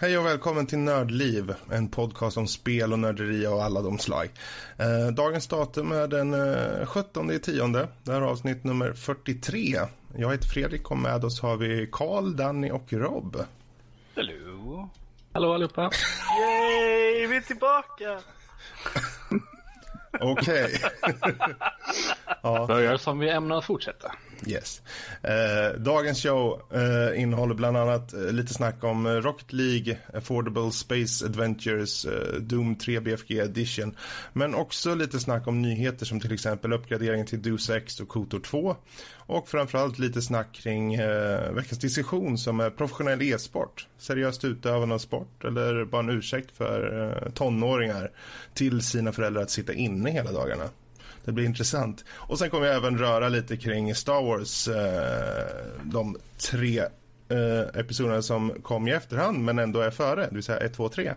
Hej och välkommen till Nördliv, en podcast om spel och nörderi och alla de slag. Eh, dagens datum är den eh, 17 i tionde. Det här är avsnitt nummer 43. Jag heter Fredrik och med oss har vi Karl, Danny och Rob. Hallå! Hallå allihopa! Yay, vi är tillbaka! Okej. ja. Börjar som vi ämnar fortsätta. Yes. Eh, dagens show eh, innehåller bland annat eh, lite snack om eh, Rocket League, Affordable Space Adventures, eh, Doom 3 BFG Edition. Men också lite snack om nyheter som till exempel uppgraderingen till Deus Ex och Kotor 2. Och framförallt lite snack kring eh, veckans diskussion som är professionell e-sport. Seriöst utövande av sport eller bara en ursäkt för eh, tonåringar till sina föräldrar att sitta inne hela dagarna. Det blir intressant. Och sen kommer jag även röra lite kring Star Wars, eh, de tre eh, episoderna som kom i efterhand men ändå är före, det vill säga 1, 2, 3.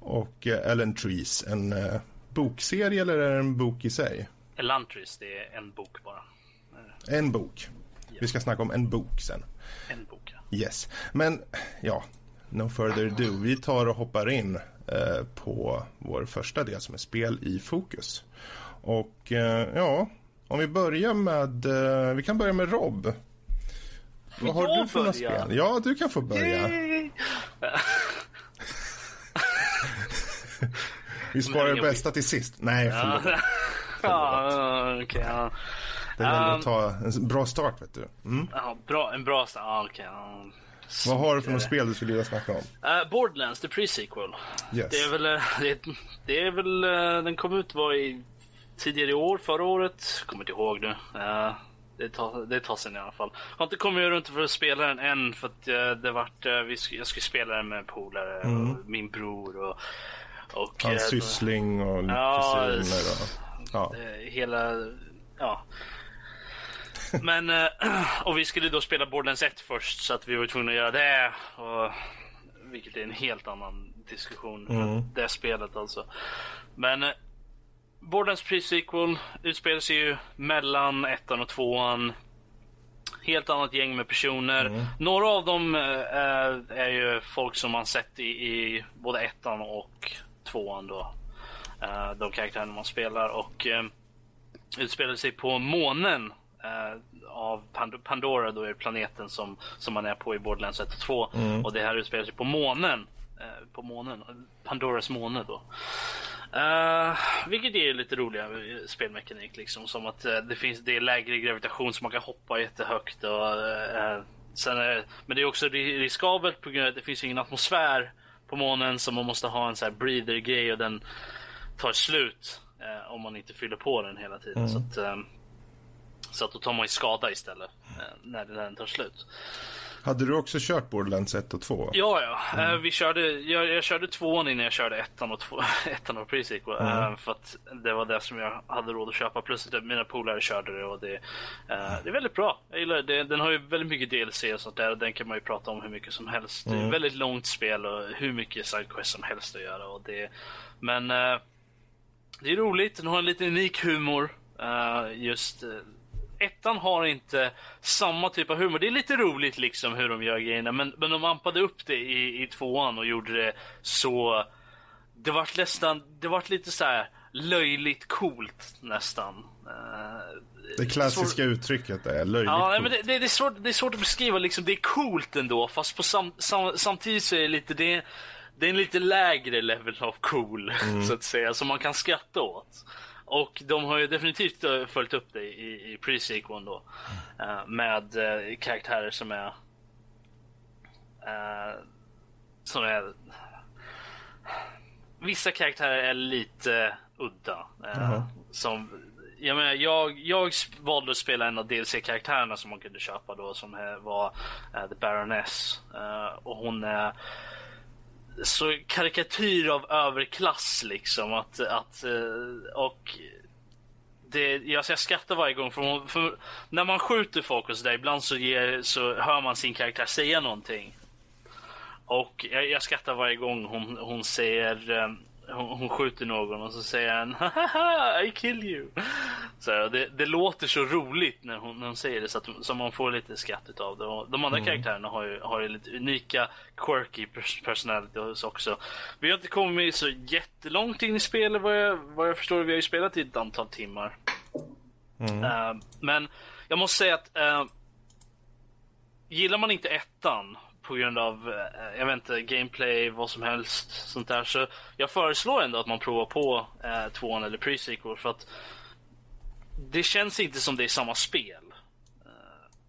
Och eh, Ellen Trees, en eh, bokserie eller är det en bok i sig? Elantris, det är en bok bara. En bok. Yeah. Vi ska snacka om en bok sen. En bok, ja. Yes. Men, ja, no further ado. Vi tar och hoppar in eh, på vår första del som är spel i fokus. Och eh, ja, om vi börjar med, eh, vi kan börja med Rob. Vad har du för några spel? Ja, du kan få börja. vi sparar det bästa till sist. Nej, förlåt. förlåt. ja, okay, ja. Det gäller att ta en bra start, vet du. Mm. Ja, bra, en bra start. Ah, okay, Vad har du för något spel du skulle vilja snacka om? Uh, Borderlands, the pre-sequel. Yes. Det är väl, det, det är väl, den kom ut var i tidigare i år, förra året. Kommer inte ihåg nu. Uh, det tar, det tar sen i alla fall. Jag har inte kommit runt för att spela den än för att uh, det vart, uh, vi, jag skulle spela den med polare mm. och min bror och... och Hans uh, syssling och ja, kusiner och... Ja. hela... Ja. Men, och vi skulle då spela Borderlands 1 först så att vi var tvungna att göra det. Och, vilket är en helt annan diskussion. Mm. Det spelet alltså. Men Borderlands pre-sequel utspelar sig ju mellan ettan och tvåan. Helt annat gäng med personer. Mm. Några av dem äh, är ju folk som man sett i, i både ettan och tvåan då. Äh, de karaktärerna man spelar och äh, utspelar sig på månen av Pandora då är planeten som, som man är på i Borderlands 1 och 2. Mm. Och det här utspelar sig på månen. På månen. Pandoras måne då. Uh, vilket är lite roliga spelmekanik liksom. Som att uh, det finns det är lägre gravitation så man kan hoppa jättehögt. Och, uh, sen är, men det är också riskabelt på grund av att det finns ingen atmosfär på månen så man måste ha en sån här breather grej och den tar slut om man inte fyller på den hela tiden. Mm. Så, att, så att då tar man ju skada istället när den tar slut. Hade du också kört Borderlands 1 och 2? Ja, ja. Mm. vi körde, jag, jag körde tvåan innan jag körde ettan och, två, ettan och pre-sequel. Mm. för att det var det som jag hade råd att köpa. Plus att mina polare körde det och det, uh, det är väldigt bra. Jag gillar det. Den har ju väldigt mycket DLC och sånt där. Och den kan man ju prata om hur mycket som helst. Mm. Det är ett väldigt långt spel och hur mycket sidequest som helst att göra. Och det, men det är roligt. Den har en lite unik humor. Uh, just ettan har inte samma typ av humor. Det är lite roligt liksom hur de gör grejerna, men, men de ampade upp det i, i tvåan och gjorde det så... Det vart nästan, det vart lite så här löjligt coolt nästan. Eh, det klassiska svår... uttrycket är löjligt ja, coolt. Men det, det, det, är svårt, det är svårt att beskriva, liksom, det är coolt ändå, fast på sam, sam, samtidigt så är det lite det det är en lite lägre level av cool, mm. så att säga, som man kan skratta åt. Och de har ju definitivt eh, följt upp det i, i pre-sequeln då. Uh, med uh, karaktärer som är... Som är... Vissa karaktärer är lite udda. -huh. Som... Jag, menar, jag, jag valde att spela en av DLC-karaktärerna som man kunde köpa då som var The Baroness. och hon är så karikatyr av överklass liksom. Att, att, eh, och det, jag, jag skrattar varje gång för, för, när man skjuter folk och sådär ibland så, ger, så hör man sin karaktär säga någonting. Och jag, jag skrattar varje gång hon, hon säger eh, hon, hon skjuter någon och så säger han Haha, I kill you. Så här, det, det, låter så roligt när hon, när hon säger det så att så man får lite skratt av det. Och de andra mm. karaktärerna har ju, har ju lite unika quirky personalities också. Vi har inte kommit så jättelångt in i spelet vad jag, vad jag förstår. Vi har ju spelat i ett antal timmar. Mm. Uh, men jag måste säga att uh, gillar man inte ettan på grund av, eh, jag vet inte, gameplay, vad som helst sånt där. Så jag föreslår ändå att man provar på eh, tvåan eller pre-sequel för att det känns inte som det är samma spel.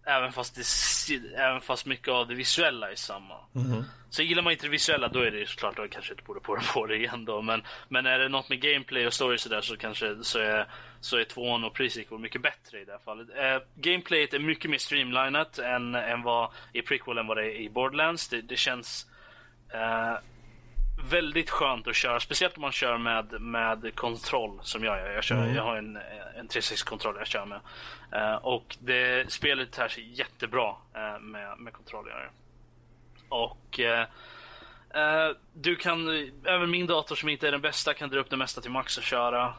Även fast, det, även fast mycket av det visuella är samma. Mm. Så gillar man inte det visuella då är det såklart att jag kanske inte borde på, på det igen då. Men, men är det något med gameplay och story sådär så kanske så är, så är tvåan och prequel mycket bättre i det här fallet. Eh, gameplayet är mycket mer streamlinat än, än vad i prequel än vad det i Borderlands. Det, det känns eh, väldigt skönt att köra, speciellt om man kör med, med kontroll som jag gör. Jag, kör, mm. jag har en, en 360-kontroll jag kör med. Uh, och det, spelet tar sig jättebra uh, med, med kontroller. Och uh, du kan, även min dator som inte är den bästa kan dra upp det mesta till max och köra.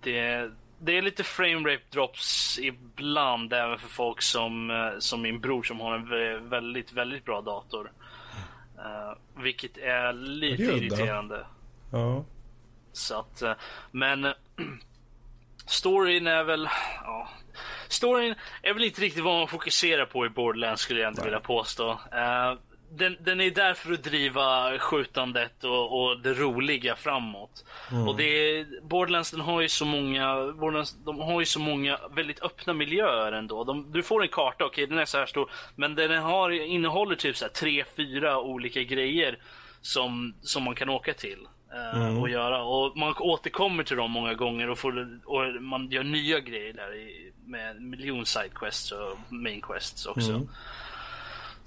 det, det är lite frame rate drops ibland även för folk som, som min bror som har en väldigt, väldigt bra dator. Uh, vilket är lite är irriterande. Ja. Så att, uh, men storyn är väl, ja. Storyn är väl inte riktigt vad man fokuserar på i Borderlands skulle jag inte vilja påstå. Uh, den, den, är där för att driva skjutandet och, och det roliga framåt. Mm. Och det är, Borderlands den har ju så många Borderlands, de har ju så många väldigt öppna miljöer ändå. De, du får en karta, okej okay, den är så här stor, men den har, innehåller typ så här tre, fyra olika grejer som, som man kan åka till. Uh, mm. och göra. Och man återkommer till dem många gånger och, får, och man gör nya grejer där i, med miljon sidequests och main quests också. Mm.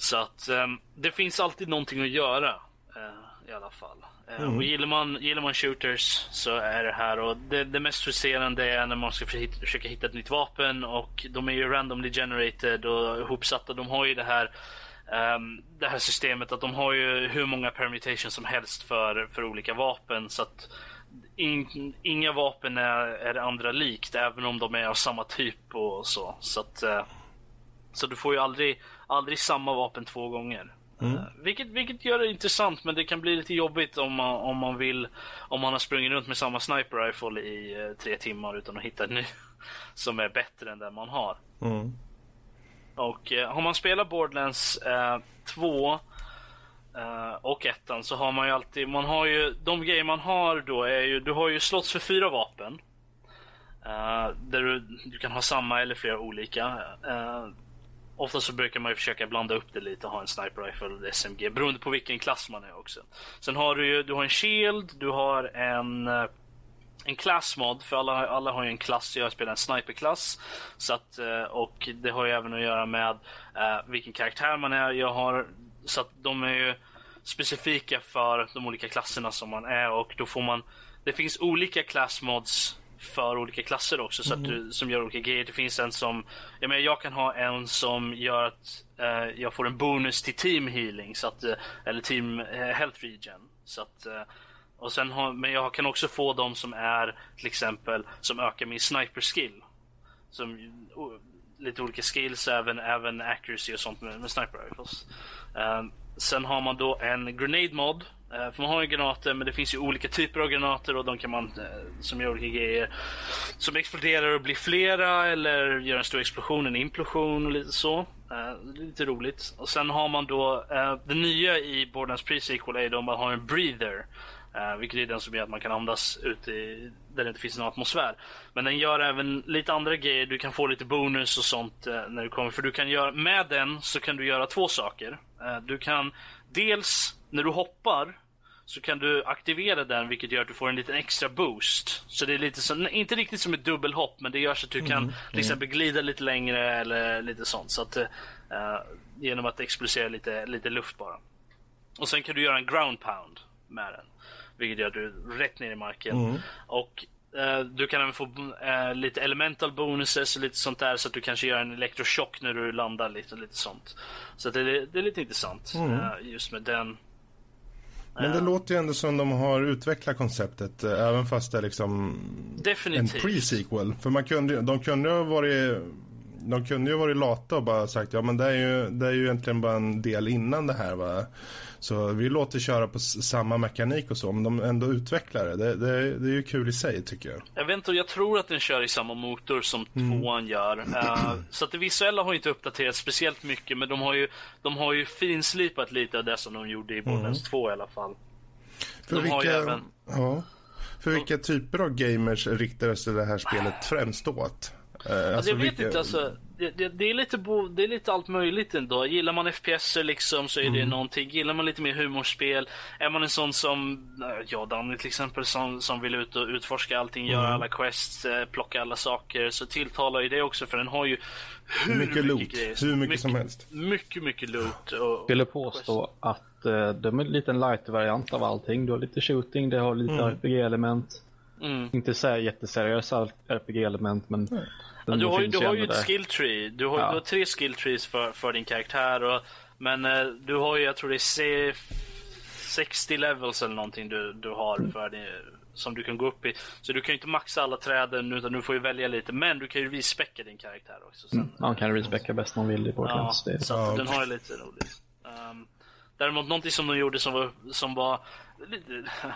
Så att um, det finns alltid någonting att göra uh, i alla fall. Uh, mm. Och gillar man, gillar man shooters så är det här. Och det, det mest frustrerande är när man ska försöka, försöka hitta ett nytt vapen och de är ju randomly generated och ihopsatta. De har ju det här um, det här systemet att de har ju hur många permutations som helst för, för olika vapen. Så att in, inga vapen är, är andra likt även om de är av samma typ och så. Så att uh, så du får ju aldrig, aldrig samma vapen två gånger. Mm. Uh, vilket, vilket gör det intressant men det kan bli lite jobbigt om man, om man vill Om man har sprungit runt med samma sniper rifle i uh, tre timmar utan att hitta en ny Som är bättre än den man har. Mm. Och uh, har man spelat Borderlands 2 och ettan så har man ju alltid, man har ju, de grejer man har då är ju, du har ju slåss för fyra vapen. där du, du kan ha samma eller flera olika. Ofta så brukar man ju försöka blanda upp det lite och ha en sniper rifle eller SMG beroende på vilken klass man är också. Sen har du ju du har en shield, du har en eh, en klassmod, för alla, alla har ju en klass. Jag spelar en sniperklass. Så att, eh, och det har ju även att göra med uh, vilken karaktär man är. Jag har, så att de är ju specifika för de olika klasserna som man är och då får man Det finns olika klassmods för olika klasser också så att du, som gör olika grejer. Det finns en som, jag menar jag kan ha en som gör att eh, jag får en bonus till team healing så att, eh, eller team eh, health region. Så att, eh, och sen har, men jag kan också få de som är till exempel som ökar min sniper skill. Som, lite olika skills, även, även accuracy och sånt med, med sniper rifles. Uh, sen har man då en grenade mod Eh, för man har ju granater, men det finns ju olika typer av granater och de kan man, eh, som gör olika grejer, som exploderar och blir flera eller gör en stor explosion, en implosion och lite så. Eh, lite roligt. Och sen har man då, det nya i Borderlands Pre-Sequel är då att man har en breather. Vilket är den som gör att man kan andas ute i, där det inte finns någon atmosfär. Men den gör även lite andra grejer. Du kan få lite bonus och sånt när du kommer. För du kan göra, med den så kan du göra två saker. Du kan dels, när du hoppar, så kan du aktivera den vilket gör att du får en liten extra boost. Så det är lite som, inte riktigt som ett dubbelhopp men det gör så att du mm, kan mm. till exempel glida lite längre eller lite sånt. Så att, uh, genom att explosera lite, lite luft bara. Och sen kan du göra en ground pound med den. Vilket gör att du är rätt ner i marken. Mm. Och uh, du kan även få uh, lite elemental bonuses och lite sånt där så att du kanske gör en elektrochock när du landar lite, lite sånt. Så det, det är lite intressant mm. just med den Men det låter ju ändå som de har utvecklat konceptet eh, även fast det är liksom Definitivt. en pre-sequel. För man kunde, de kunde ju ha varit de kunde ju varit lata och bara sagt ja men det är ju, det är ju egentligen bara en del innan det här va. Så vi låter köra på samma mekanik och så, men de ändå utvecklar det. Det, det, det är ju kul i sig tycker jag. Jag vet inte, jag tror att den kör i samma motor som mm. tvåan gör. Uh, så att det visuella har inte uppdaterats speciellt mycket, men de har ju, de har ju finslipat lite av det som de gjorde i Borderlands mm. 2 i alla fall. För de vilka, även... ja, för vilka typer av gamers riktar sig det här spelet främst åt? Alltså, alltså, jag vet vilka... inte, alltså det, det, är lite bo, det är lite allt möjligt ändå. Gillar man FPS liksom så är det mm. någonting. Gillar man lite mer humorspel, är man en sån som, ja Danny till exempel, som, som vill ut och utforska allting, mm. göra alla quests, eh, plocka alla saker, så tilltalar ju det också för den har ju hur mycket, mycket loot, grejer, hur mycket, mycket, som helst. Mycket, mycket loot. Och, Jag skulle påstå quest. att uh, de är en liten light-variant av allting. Du har lite shooting, det har lite mm. RPG-element. Mm. Inte så jätteseriösa RPG-element men mm. Ja, du, har ju, du har ju ett skill tree. Du har, ja. du har tre skill trees för, för din karaktär. Och, men uh, du har ju, jag tror det är 60 levels eller någonting du, du har mm. för det, som du kan gå upp i. Så du kan ju inte maxa alla träden utan du får ju välja lite. Men du kan ju respäcka din karaktär också. Sen, mm. Man kan respäcka bäst man vill i Borderlands. Ja, så ja, den har ju lite roligt. Um, däremot någonting som de gjorde som var, som var lite,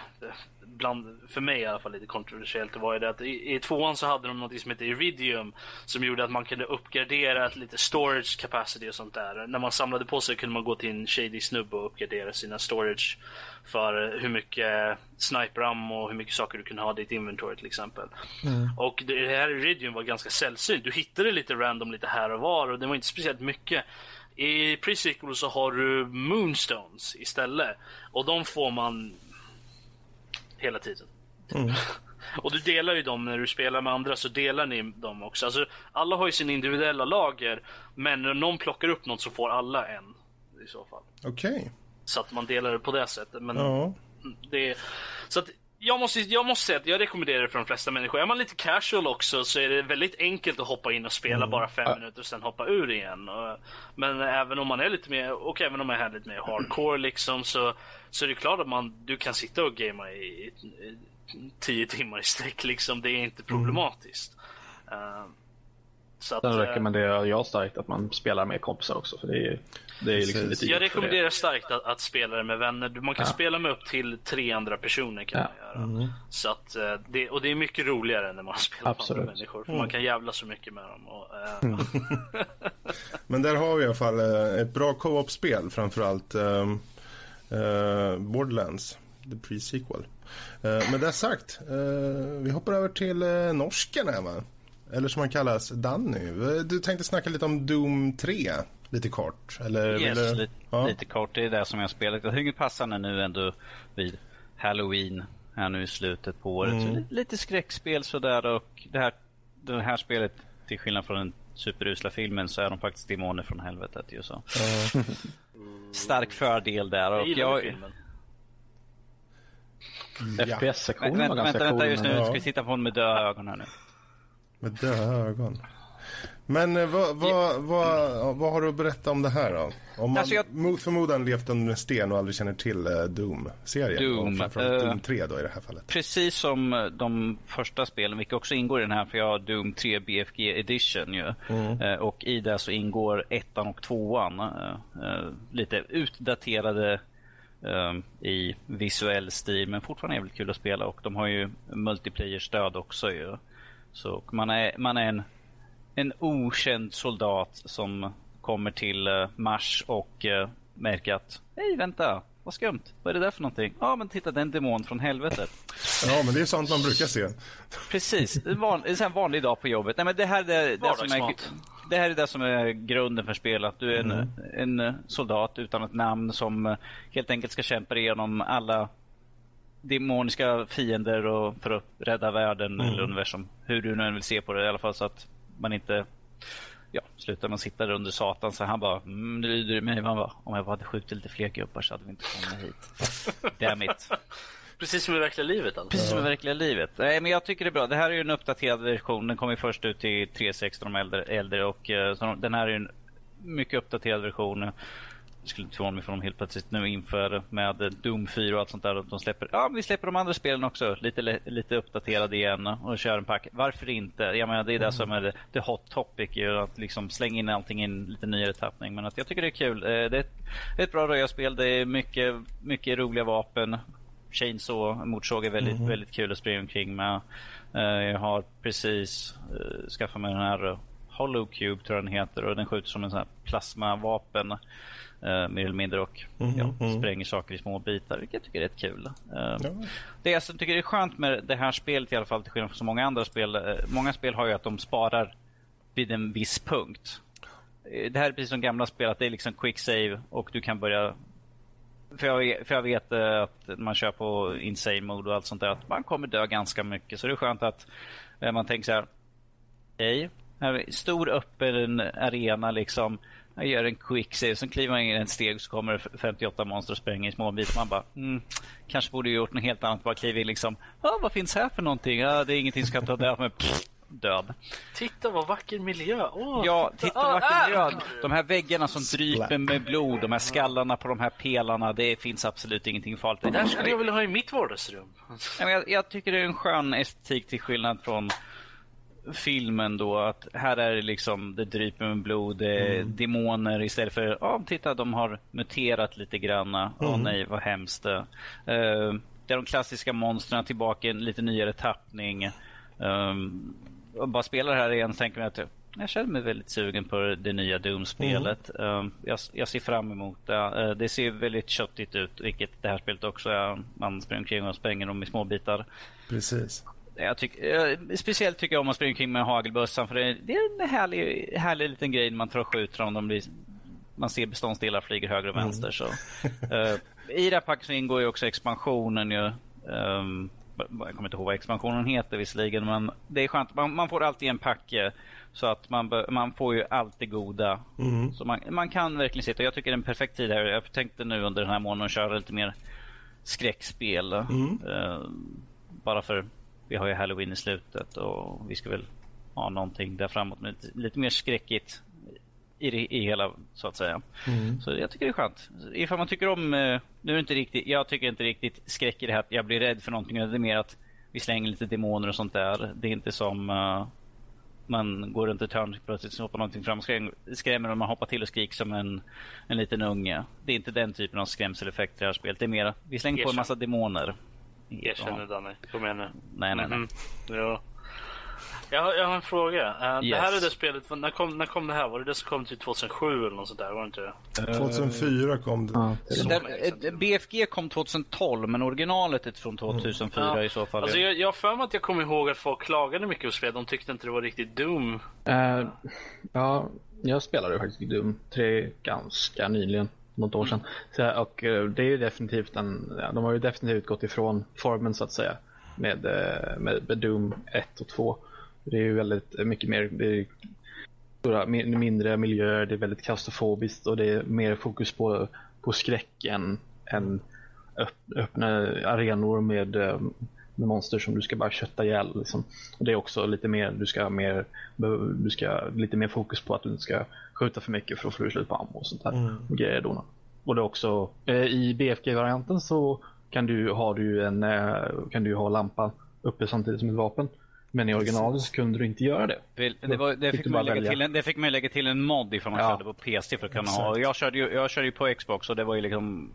bland, för mig i alla fall lite kontroversiellt var ju det att i, i tvåan så hade de något som heter Iridium som gjorde att man kunde uppgradera lite storage capacity och sånt där. När man samlade på sig kunde man gå till en shady snubbe och uppgradera sina storage för hur mycket sniper ammo och hur mycket saker du kunde ha i ditt inventory till exempel. Mm. Och det här Iridium var ganska sällsynt. Du hittade lite random lite här och var och det var inte speciellt mycket. I Pre-Sequel så har du Moonstones istället. Och de får man hela tiden. Mm. Och du delar ju dem när du spelar med andra så delar ni dem också. Alltså, alla har ju sin individuella lager men när någon plockar upp något så får alla en. I så fall. Okej. Okay. Så att man delar det på det sättet. Men ja. det, så att jag måste, jag måste säga att jag rekommenderar det för de flesta människor. Är man lite casual också så är det väldigt enkelt att hoppa in och spela mm. bara fem minuter och sen hoppa ur igen. Men även om man är lite mer, och även om man är lite mer hardcore liksom så, så är det klart att man, du kan sitta och gamea i, i, i tio timmar i sträck liksom. Det är inte mm. problematiskt. Mm. Uh, så att, Sen eh, rekommenderar jag starkt att man spelar med kompisar också. För det är, det är liksom lite jag rekommenderar starkt att, att, spela det med vänner. Man kan ja. spela med upp till tre andra personer. kan ja. man göra. Mm. Så att, eh, det, och det är mycket roligare när man spelar Absolut. med andra människor. För mm. Man kan jävla så mycket med dem. Och, äh... Men där har vi i alla fall ett bra co-op-spel framförallt. Um, uh, Borderlands, the pre-sequel. Uh, med det sagt, uh, vi hoppar över till uh, norsken här va? Eller som han kallas, Danny. Du tänkte snacka lite om Doom 3, lite kort? Eller, yes, eller? Lite, ja. lite kort. Det är det som jag spelat. Jag tycker passande nu ändå vid Halloween här nu i slutet på året. Mm. Lite, lite skräckspel sådär och det här, det här spelet till skillnad från den superusla filmen så är de faktiskt demoner från helvetet ju så. Mm. Stark fördel där. Och jag, jag filmen. FPS-sektionen var ganska Vänta, vänta just nu. Ja. Ska vi titta på honom med döda ögon här nu. Med döda ögon. Men eh, vad, vad, vad, vad har du att berätta om det här då? Om man alltså jag... mot förmodan levt under en sten och aldrig känner till uh, Doom-serien. Doom. Och uh, Doom 3 då i det här fallet. Precis som de första spelen, vilka också ingår i den här, för jag har Doom 3 BFG Edition ju. Mm. Uh, och i det så ingår ettan och tvåan. Uh, lite utdaterade i visuell stil, men fortfarande jävligt kul att spela och de har ju multiplayer-stöd också ju. Så man är, man är en, en okänd soldat som kommer till uh, Mars och uh, märker att hej vänta, vad skumt. Vad är det där för någonting? Ja men titta det är en demon från helvetet. Ja men det är sånt man brukar se. Precis, en, van, en vanlig dag på jobbet. Nej men det här är det, det, som är, det här är det som är grunden för spelet. Du är en, mm. en soldat utan ett namn som helt enkelt ska kämpa igenom alla demoniska fiender och för att rädda världen mm. eller universum. Hur du nu än vill se på det i alla fall så att man inte ja, slutar man sitta där under Satan så han bara mm, det lyder i mig. Man bara, om jag bara hade skjutit lite fler gubbar så hade vi inte kommit hit. Damn it. Precis som i verkliga livet alltså. Precis som i verkliga livet. Nej, men jag tycker det är bra. Det här är ju en uppdaterad version. Den kom ju först ut i 3.16 de äldre, äldre och uh, den här är ju en mycket uppdaterad version skulle inte förvåna mig för de helt plötsligt nu inför med Doom 4 och allt sånt där. De släpper, ja vi släpper de andra spelen också. Lite, lite uppdaterade igen och kör en pack. Varför inte? Jag menar det är det som är det, hot topic ju. Att liksom slänga in allting i en lite nyare tappning. Men att jag tycker det är kul. Det är ett, ett bra röjarspel. Det är mycket, mycket roliga vapen. Chainsaw, motorsåg är väldigt, mm. väldigt kul att springa omkring med. Jag har precis skaffat mig den här Hollow Cube tror jag den heter och den skjuter som en sån här plasmavapen eh, mer eller mindre och mm, ja, mm. spränger saker i små bitar, vilket jag tycker är rätt kul. Eh, ja. Det jag tycker är skönt med det här spelet i alla fall, till skillnad från så många andra spel. Eh, många spel har ju att de sparar vid en viss punkt. Det här är precis som gamla spel, att det är liksom quick save och du kan börja för jag, för jag vet att man kör på insane mode och allt sånt där, att man kommer dö ganska mycket. Så det är skönt att man tänker så här. Hej, Stor öppen arena liksom. Jag gör en quick save, sen kliver man in ett steg så kommer det 58 monster och spränger i små bitar. Man bara, mm, kanske borde gjort något helt annat. Bara kliva in liksom, ah, vad finns här för någonting? Ah, det är ingenting som kan ta död med död. Titta vad vacker miljö! Oh, ja, titta, titta vad vacker miljö! De här väggarna som dryper med blod, de här skallarna på de här pelarna, det finns absolut ingenting farligt. Det där skulle jag vilja ha i mitt vardagsrum. Jag, jag tycker det är en skön estetik till skillnad från filmen då att här är det liksom det dryper med blod, det mm. demoner istället för ja, titta de har muterat lite granna. Åh mm. oh, nej vad hemskt. Uh, det är de klassiska monstren tillbaka i en lite nyare tappning. Um, bara spelar här igen så tänker man att jag känner mig väldigt sugen på det nya Doom-spelet. Mm. Um, jag, jag, ser fram emot det. Uh, det ser väldigt köttigt ut, vilket det här spelet också är. Man springer omkring och spränger dem i små bitar. Precis. Jag tycker, speciellt tycker jag om att springa omkring med hagelbössan för det, det, är en härlig, härlig liten grej när man tror och skjuter dem. De blir, man ser beståndsdelar flyger höger och mm. vänster. Så. uh, I det här packet så ingår ju också expansionen. Ju, um, jag kommer inte ihåg vad expansionen heter visserligen, men det är skönt. Man, man får alltid en packe så att man, man får ju allt det goda. Mm. Så man, man kan verkligen sitta. Jag tycker det är en perfekt tid här. Jag tänkte nu under den här månaden köra lite mer skräckspel. Mm. Uh, bara för vi har ju Halloween i slutet och vi ska väl ha någonting där framåt med lite, mer skräckigt i, det, i hela så att säga. Mm. Så jag tycker det är skönt. Ifall man tycker om, eh, nu är det inte riktigt, jag tycker inte riktigt skräck i det här att jag blir rädd för någonting. Det är mer att vi slänger lite demoner och sånt där. Det är inte som uh, man går runt ett hörn plötsligt så hoppar någonting fram och skrämmer och man hoppar till och skriker som en, en liten unge. Det är inte den typen av skrämseleffekter i det här spelet. Det är mer, vi slänger på en massa demoner. Erkänn det Danne. Kom igen nu. Nej, nej, nej. Mm -hmm. Jag har, jag har en fråga. Uh, yes. Det här är det spelet, när kom, när kom det här? Var det det som kom till 2007 eller något sånt där? Var det inte det? 2004 kom det. Ja, det BFG kom 2012 men originalet är från 2004 mm. i så fall. Alltså, jag har för mig att jag kommer ihåg att folk klagade mycket på spelet. De tyckte inte det var riktigt Doom. Uh, ja, jag spelade faktiskt Doom 3 ganska nyligen något år sedan. Så, och eh, det är ju definitivt en, ja, de har ju definitivt gått ifrån formen så att säga med, eh, med, med Doom 1 och 2. Det är ju väldigt mycket mer, det är stora, mindre miljöer, det är väldigt klaustrofobiskt och det är mer fokus på, på skräck än, än öppna arenor med, eh, med monster som du ska bara kötta ihjäl. Liksom. Och det är också lite mer, du ska mer, du ska lite mer fokus på att du inte ska skjuta för mycket för att få slut på ammo och sånt där. Mm. Och grejer då. Och det också, eh, i BFG-varianten så kan du, har du en, eh, kan du ha lampan uppe samtidigt som ett vapen. Men i originalet så kunde du inte göra det. Det, var, det, fick, man lägga till en, det fick man lägga till en mod ifall man ja. körde på PC för att kunna ha. Jag körde, ju, jag körde ju på Xbox och det var ju liksom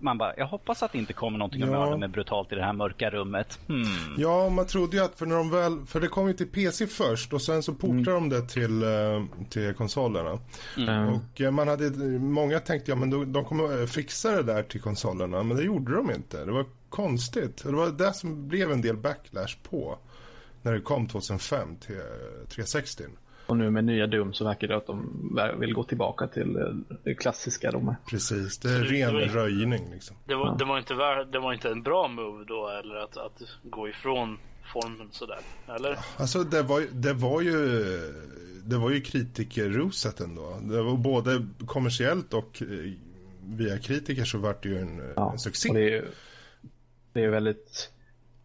man bara, jag hoppas att det inte kommer någonting ja. att mörda med brutalt i det här mörka rummet. Hmm. Ja, man trodde ju att för när de väl, för det kom ju till PC först och sen så portade mm. de det till, eh, till konsolerna. Mm. Och eh, man hade, många tänkte ja men de, de kommer fixa det där till konsolerna, men det gjorde de inte. Det var konstigt. Det var det som blev en del backlash på när det kom 2005 till 360. Och nu med nya Doom så verkar det att de vill gå tillbaka till det klassiska. De Precis, det är ren det var, röjning. Liksom. Det, var, ja. det, var inte, det var inte en bra move då, eller att, att gå ifrån formen sådär, eller? Alltså det var, det var ju det var ju kritikerroset ändå. Det var både kommersiellt och eh, via kritiker så vart det ju en, ja, en succé. Det är, ju, det är väldigt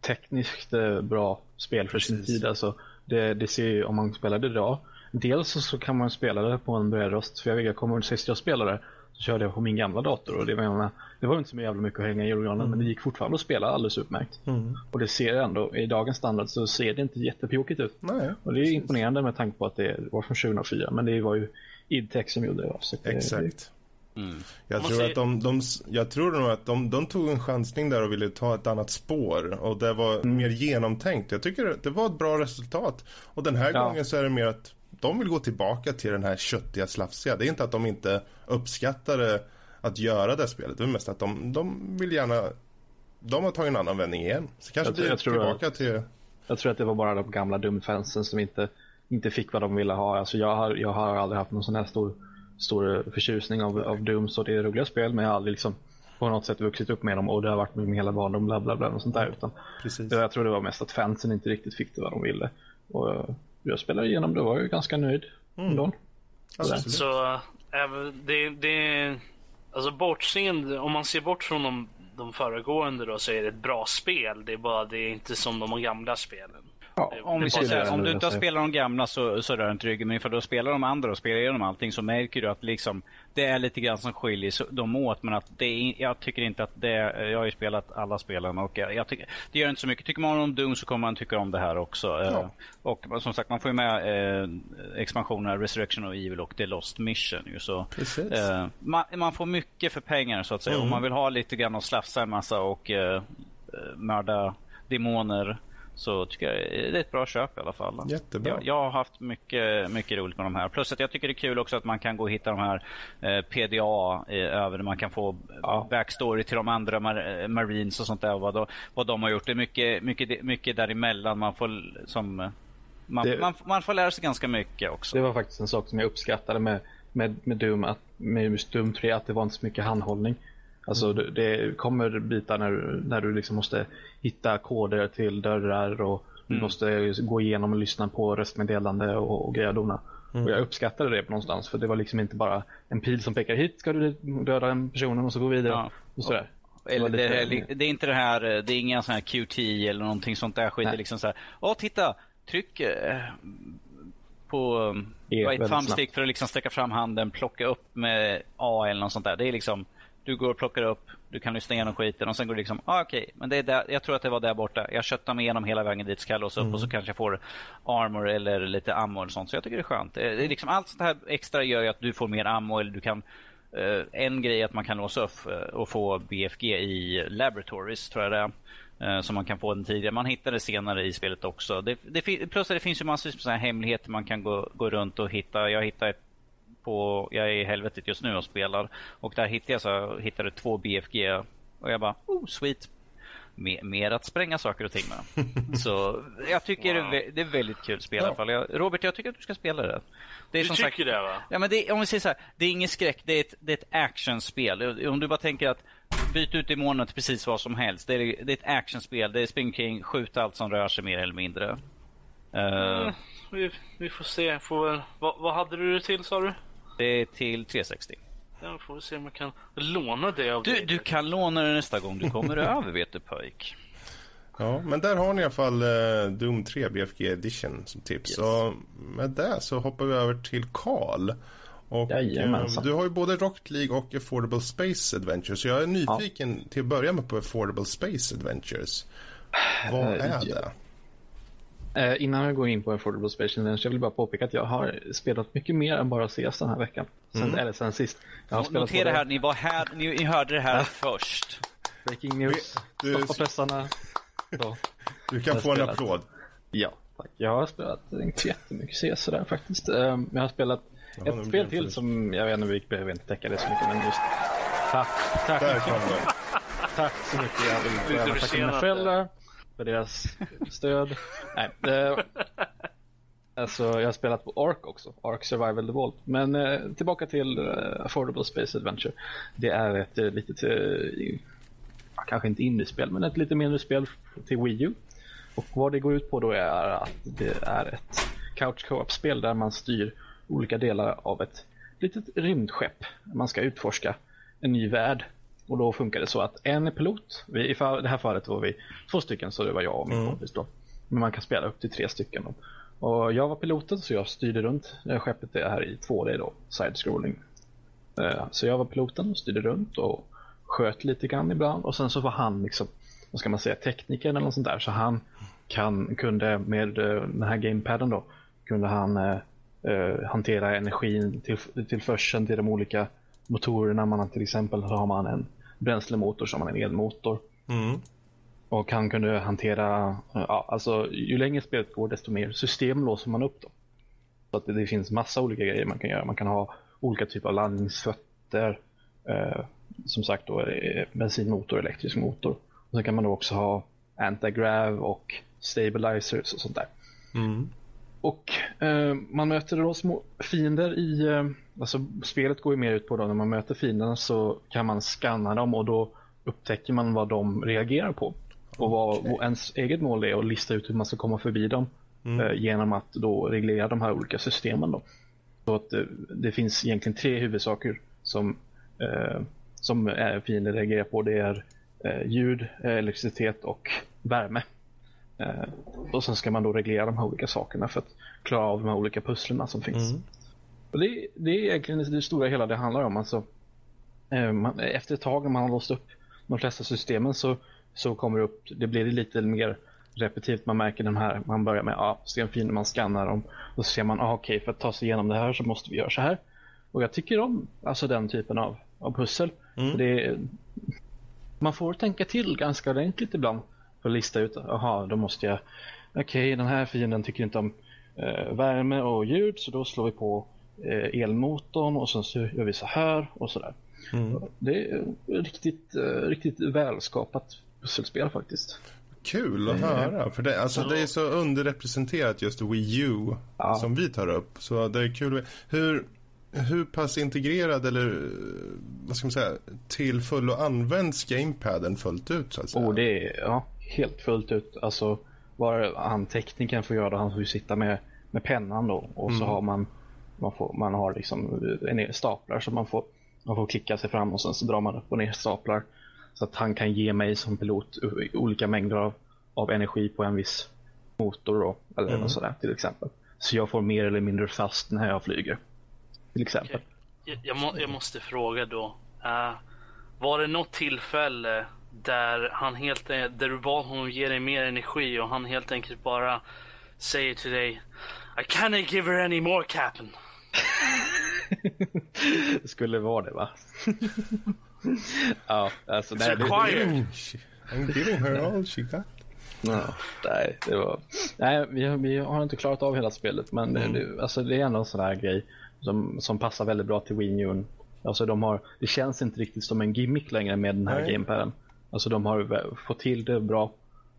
tekniskt eh, bra spel för Precis. sin tid. Alltså, det, det ser ju, om man spelar det idag Dels så kan man spela det på en bred röst, för jag, vet, jag kommer ihåg sist jag spelade Så körde jag på min gamla dator och det var, det var inte så jävla mycket att hänga i julgranen mm. men det gick fortfarande att spela alldeles utmärkt. Mm. Och det ser ändå, i dagens standard så ser det inte jättepjokigt ut. Nej, och det är imponerande med tanke på att det var från 2004 men det var ju Idtech som gjorde det. Exakt. Mm. Jag, tror att de, de, jag tror nog att de, de tog en chansning där och ville ta ett annat spår och det var mm. mer genomtänkt. Jag tycker det var ett bra resultat. Och den här ja. gången så är det mer att de vill gå tillbaka till den här köttiga, slafsiga. Det är inte att de inte uppskattade att göra det spelet. Det är mest att de, de vill gärna... De har tagit en annan vändning igen. Så kanske jag, blir jag tillbaka att, till... Jag tror att det var bara de gamla dumfansen som inte, inte fick vad de ville ha. Alltså jag har, jag har aldrig haft någon sån här stor stor förtjusning av, av Doom så det är roliga spel men jag har aldrig liksom på något sätt vuxit upp med dem och det har varit med min hela barndom bla bla bla och sånt där utan Precis. jag tror det var mest att fansen inte riktigt fick det vad de ville och eh, jag spelade igenom det var ju ganska nöjd mm. ändå. Alltså, så äh, det, det alltså bortseende om man ser bort från de, de föregående då så är det ett bra spel det är bara det är inte som de gamla spelen. Ja, om, vi säger, om du inte har spelat de gamla så, så rör inte ryggen. Men för du spelar de andra och spelar igenom allting så märker du att liksom, det är lite grann som skiljer dem åt. Men att det är, jag tycker inte att det Jag har ju spelat alla spelen och jag, jag tycker, det gör inte så mycket. Tycker man om Doom så kommer man tycka om det här också. Ja. Eh, och som sagt, man får ju med eh, expansionerna Resurrection of Evil och The Lost Mission. Ju, så, eh, man, man, får mycket för pengar så att säga. Mm. Om man vill ha lite grann och slafsa en massa och eh, mörda demoner så tycker jag det är ett bra köp i alla fall. Jättebra. Jag, jag, har haft mycket, mycket roligt med de här. Plus att jag tycker det är kul också att man kan gå och hitta de här eh, PDA eh, över. Man kan få ja. backstory till de andra mar eh, Marines och sånt där. Vad, då, vad de har gjort. Det är mycket, mycket, mycket däremellan. Man får som... Man, det, man, man, får lära sig ganska mycket också. Det var faktiskt en sak som jag uppskattade med, med, med Doom, att, med Doom 3, att det var inte så mycket handhållning. Alltså mm. det kommer bitar när, när du liksom måste hitta koder till dörrar och du mm. måste gå igenom och lyssna på röstmeddelande och, och greja dona. Mm. Och jag uppskattade det på någonstans för det var liksom inte bara en pil som pekar hit ska du döda den personen och så gå vidare. Ja. Och sådär. Eller det, det, det, är inte det här, det är ingen sån här QT eller någonting sånt där skit. Det är liksom så här, åh titta, tryck eh, på e, ett thumbstick för att liksom sträcka fram handen, plocka upp med A eller något sånt där. Det är liksom du går och plockar upp, du kan lyssna igenom skiten och sen går du liksom, ah, okej, okay, men det är där, jag tror att det var där borta. Jag köttar mig igenom hela vägen dit, ska låsa upp mm. och så kanske jag får armor eller lite ammo eller sånt. Så jag tycker det är skönt. Det är liksom, allt sånt här extra gör ju att du får mer ammo eller du kan Uh, en grej är att man kan låsa upp uh, och få BFG i Laboratories, tror jag det är. Uh, som man kan få den tidigare. Man hittar det senare i spelet också. Det, det, plus det finns ju massor med hemligheter man kan gå, gå runt och hitta. Jag hittade ett på, jag är i helvetet just nu och spelar. Och där hittade jag så hittade två BFG och jag bara, oh sweet. Mer, mer att spränga saker och ting med. så jag tycker wow. det, är, det är väldigt kul spel ja. i alla fall. Jag, Robert, jag tycker att du ska spela det. det är du tycker sagt, det va? Ja, men det, om vi säger så här, det är ingen skräck, det är ett, det är ett actionspel. Om du bara tänker att byt ut demonerna till precis vad som helst. Det är, det är ett actionspel, det är spring kring, skjuta allt som rör sig mer eller mindre. Uh, mm, vi, vi, får se. Får väl, vad, vad hade du det till sa du? Det är till 360. Ja, får vi se om jag kan låna det av du, dig. Du kan låna det nästa gång du kommer över, vet du pojk. Ja, men där har ni i alla fall uh, Doom 3 BFG Edition som tips. Yes. Och med det så hoppar vi över till Karl. Och uh, du har ju både Rocket League och Affordable Space Adventures. Så jag är nyfiken ja. till att börja med på Affordable Space Adventures. Vad uh, är det? Eh, innan jag går in på Affordable Space Adventure, jag vill bara påpeka att jag har spelat mycket mer än bara CS den här veckan. Sen, mm. Eller sen sist. Jag har spelat Notera här, ni var här, ni, ni hörde det här först. Breaking news, du, stoppa pressarna. Så. Du kan få en applåd. Ja, tack. Jag har spelat inte jättemycket CS sådär faktiskt. Um, jag har spelat ja, ett spel till som, jag vet inte, vi behöver inte täcka det så mycket, men just Tack, tack. Tack så mycket. Jag vill tacka mina föräldrar för deras stöd. Nej, eh, alltså, jag har spelat på Ark också, Ark Survival Evolved. Men eh, tillbaka till eh, Affordable Space Adventure. Det är ett eh, litet, eh, kanske inte indiespel, men ett lite mindre spel till Wii U. Och vad det går ut på då är att det är ett couch co-op-spel där man styr olika delar av ett litet rymdskepp. Man ska utforska en ny värld och då funkar det så att en är pilot. Vi, I det här fallet var vi två stycken så det var jag och min mm. kompis då. Men man kan spela upp till tre stycken. Då. Och jag var piloten så jag styrde runt skeppet det här i 2D då, side-scrolling. Eh, så jag var piloten och styrde runt och sköt lite grann ibland och sen så var han liksom, vad ska man säga, teknikern eller något sånt där. Så han kan, kunde med eh, den här gamepaden då, kunde han eh, eh, hantera energin till, tillförseln till de olika motorerna. Man har till exempel så har man en bränslemotor som en elmotor. Mm. Och han kunde hantera, ja, alltså ju längre spelet går desto mer system låser man upp då. Så att det, det finns massa olika grejer man kan göra. Man kan ha olika typer av landningsfötter. Eh, som sagt då eh, bensinmotor, elektrisk motor. Och sen kan man då också ha anti-grav och stabilizers och sånt där. Mm. Och eh, man möter då små fiender i, eh, alltså spelet går ju mer ut på då när man möter fienderna så kan man scanna dem och då upptäcker man vad de reagerar på. Och vad Okej. ens eget mål är att lista ut hur man ska komma förbi dem eh, genom att då reglera de här olika systemen. Då. Så att eh, det finns egentligen tre huvudsaker som, eh, som eh, fiender reagerar på. Det är ljud, elektricitet och värme. Eh, och sen ska man då reglera de här olika sakerna för att klara av de här olika pusslerna som finns. Mm. Och det, det är egentligen det stora hela det handlar om. Alltså, eh, man, efter ett tag när man har låst upp de flesta systemen så, så kommer det upp, det blir lite mer repetitivt. Man märker den här, man börjar med ja, stenfiender, man skannar dem och så ser man, ah, okej för att ta sig igenom det här så måste vi göra så här. Och jag tycker om alltså den typen av, av pussel. För det, man får tänka till ganska ordentligt ibland att lista ut, jaha, då måste jag, okej den här fienden tycker inte om eh, värme och ljud så då slår vi på eh, elmotorn och sen så gör vi så här och sådär. Mm. Det är riktigt, eh, riktigt välskapat pusselspel faktiskt. Kul att höra. För det, alltså, det är så underrepresenterat just Wii U Ja. som vi tar upp. Så det är kul. Hur, hur pass integrerad eller vad ska man säga till fullo används gamepaden fullt ut så att säga? Och det är ja, helt fullt ut. Alltså vad han tekniken får göra, han får ju sitta med, med pennan då och så har man man, får, man har liksom en staplar så man får, man får klicka sig fram och sen så drar man upp och ner staplar. Så att han kan ge mig som pilot olika mängder av, av energi på en viss motor då, eller något sådär till exempel. Så jag får mer eller mindre fast när jag flyger. Till exempel. Jag, jag, må, jag måste fråga då. eh, var det något tillfälle där han helt en- där du bad honom ge dig mer energi och han helt enkelt bara säger till dig I can't give her any more Captain. Det skulle vara det va? ja, alltså It's nej. Mm, she- I'm giving her all she got. Ja, nej, det var... Nej, vi, har- vi har inte klarat av hela spelet, men det, det, alltså, det är ändå en sån här grej som, som passar väldigt bra till Wii U. Alltså, de har, det känns inte riktigt som en gimmick längre med den här gamepaden. Alltså, de har fått till det bra.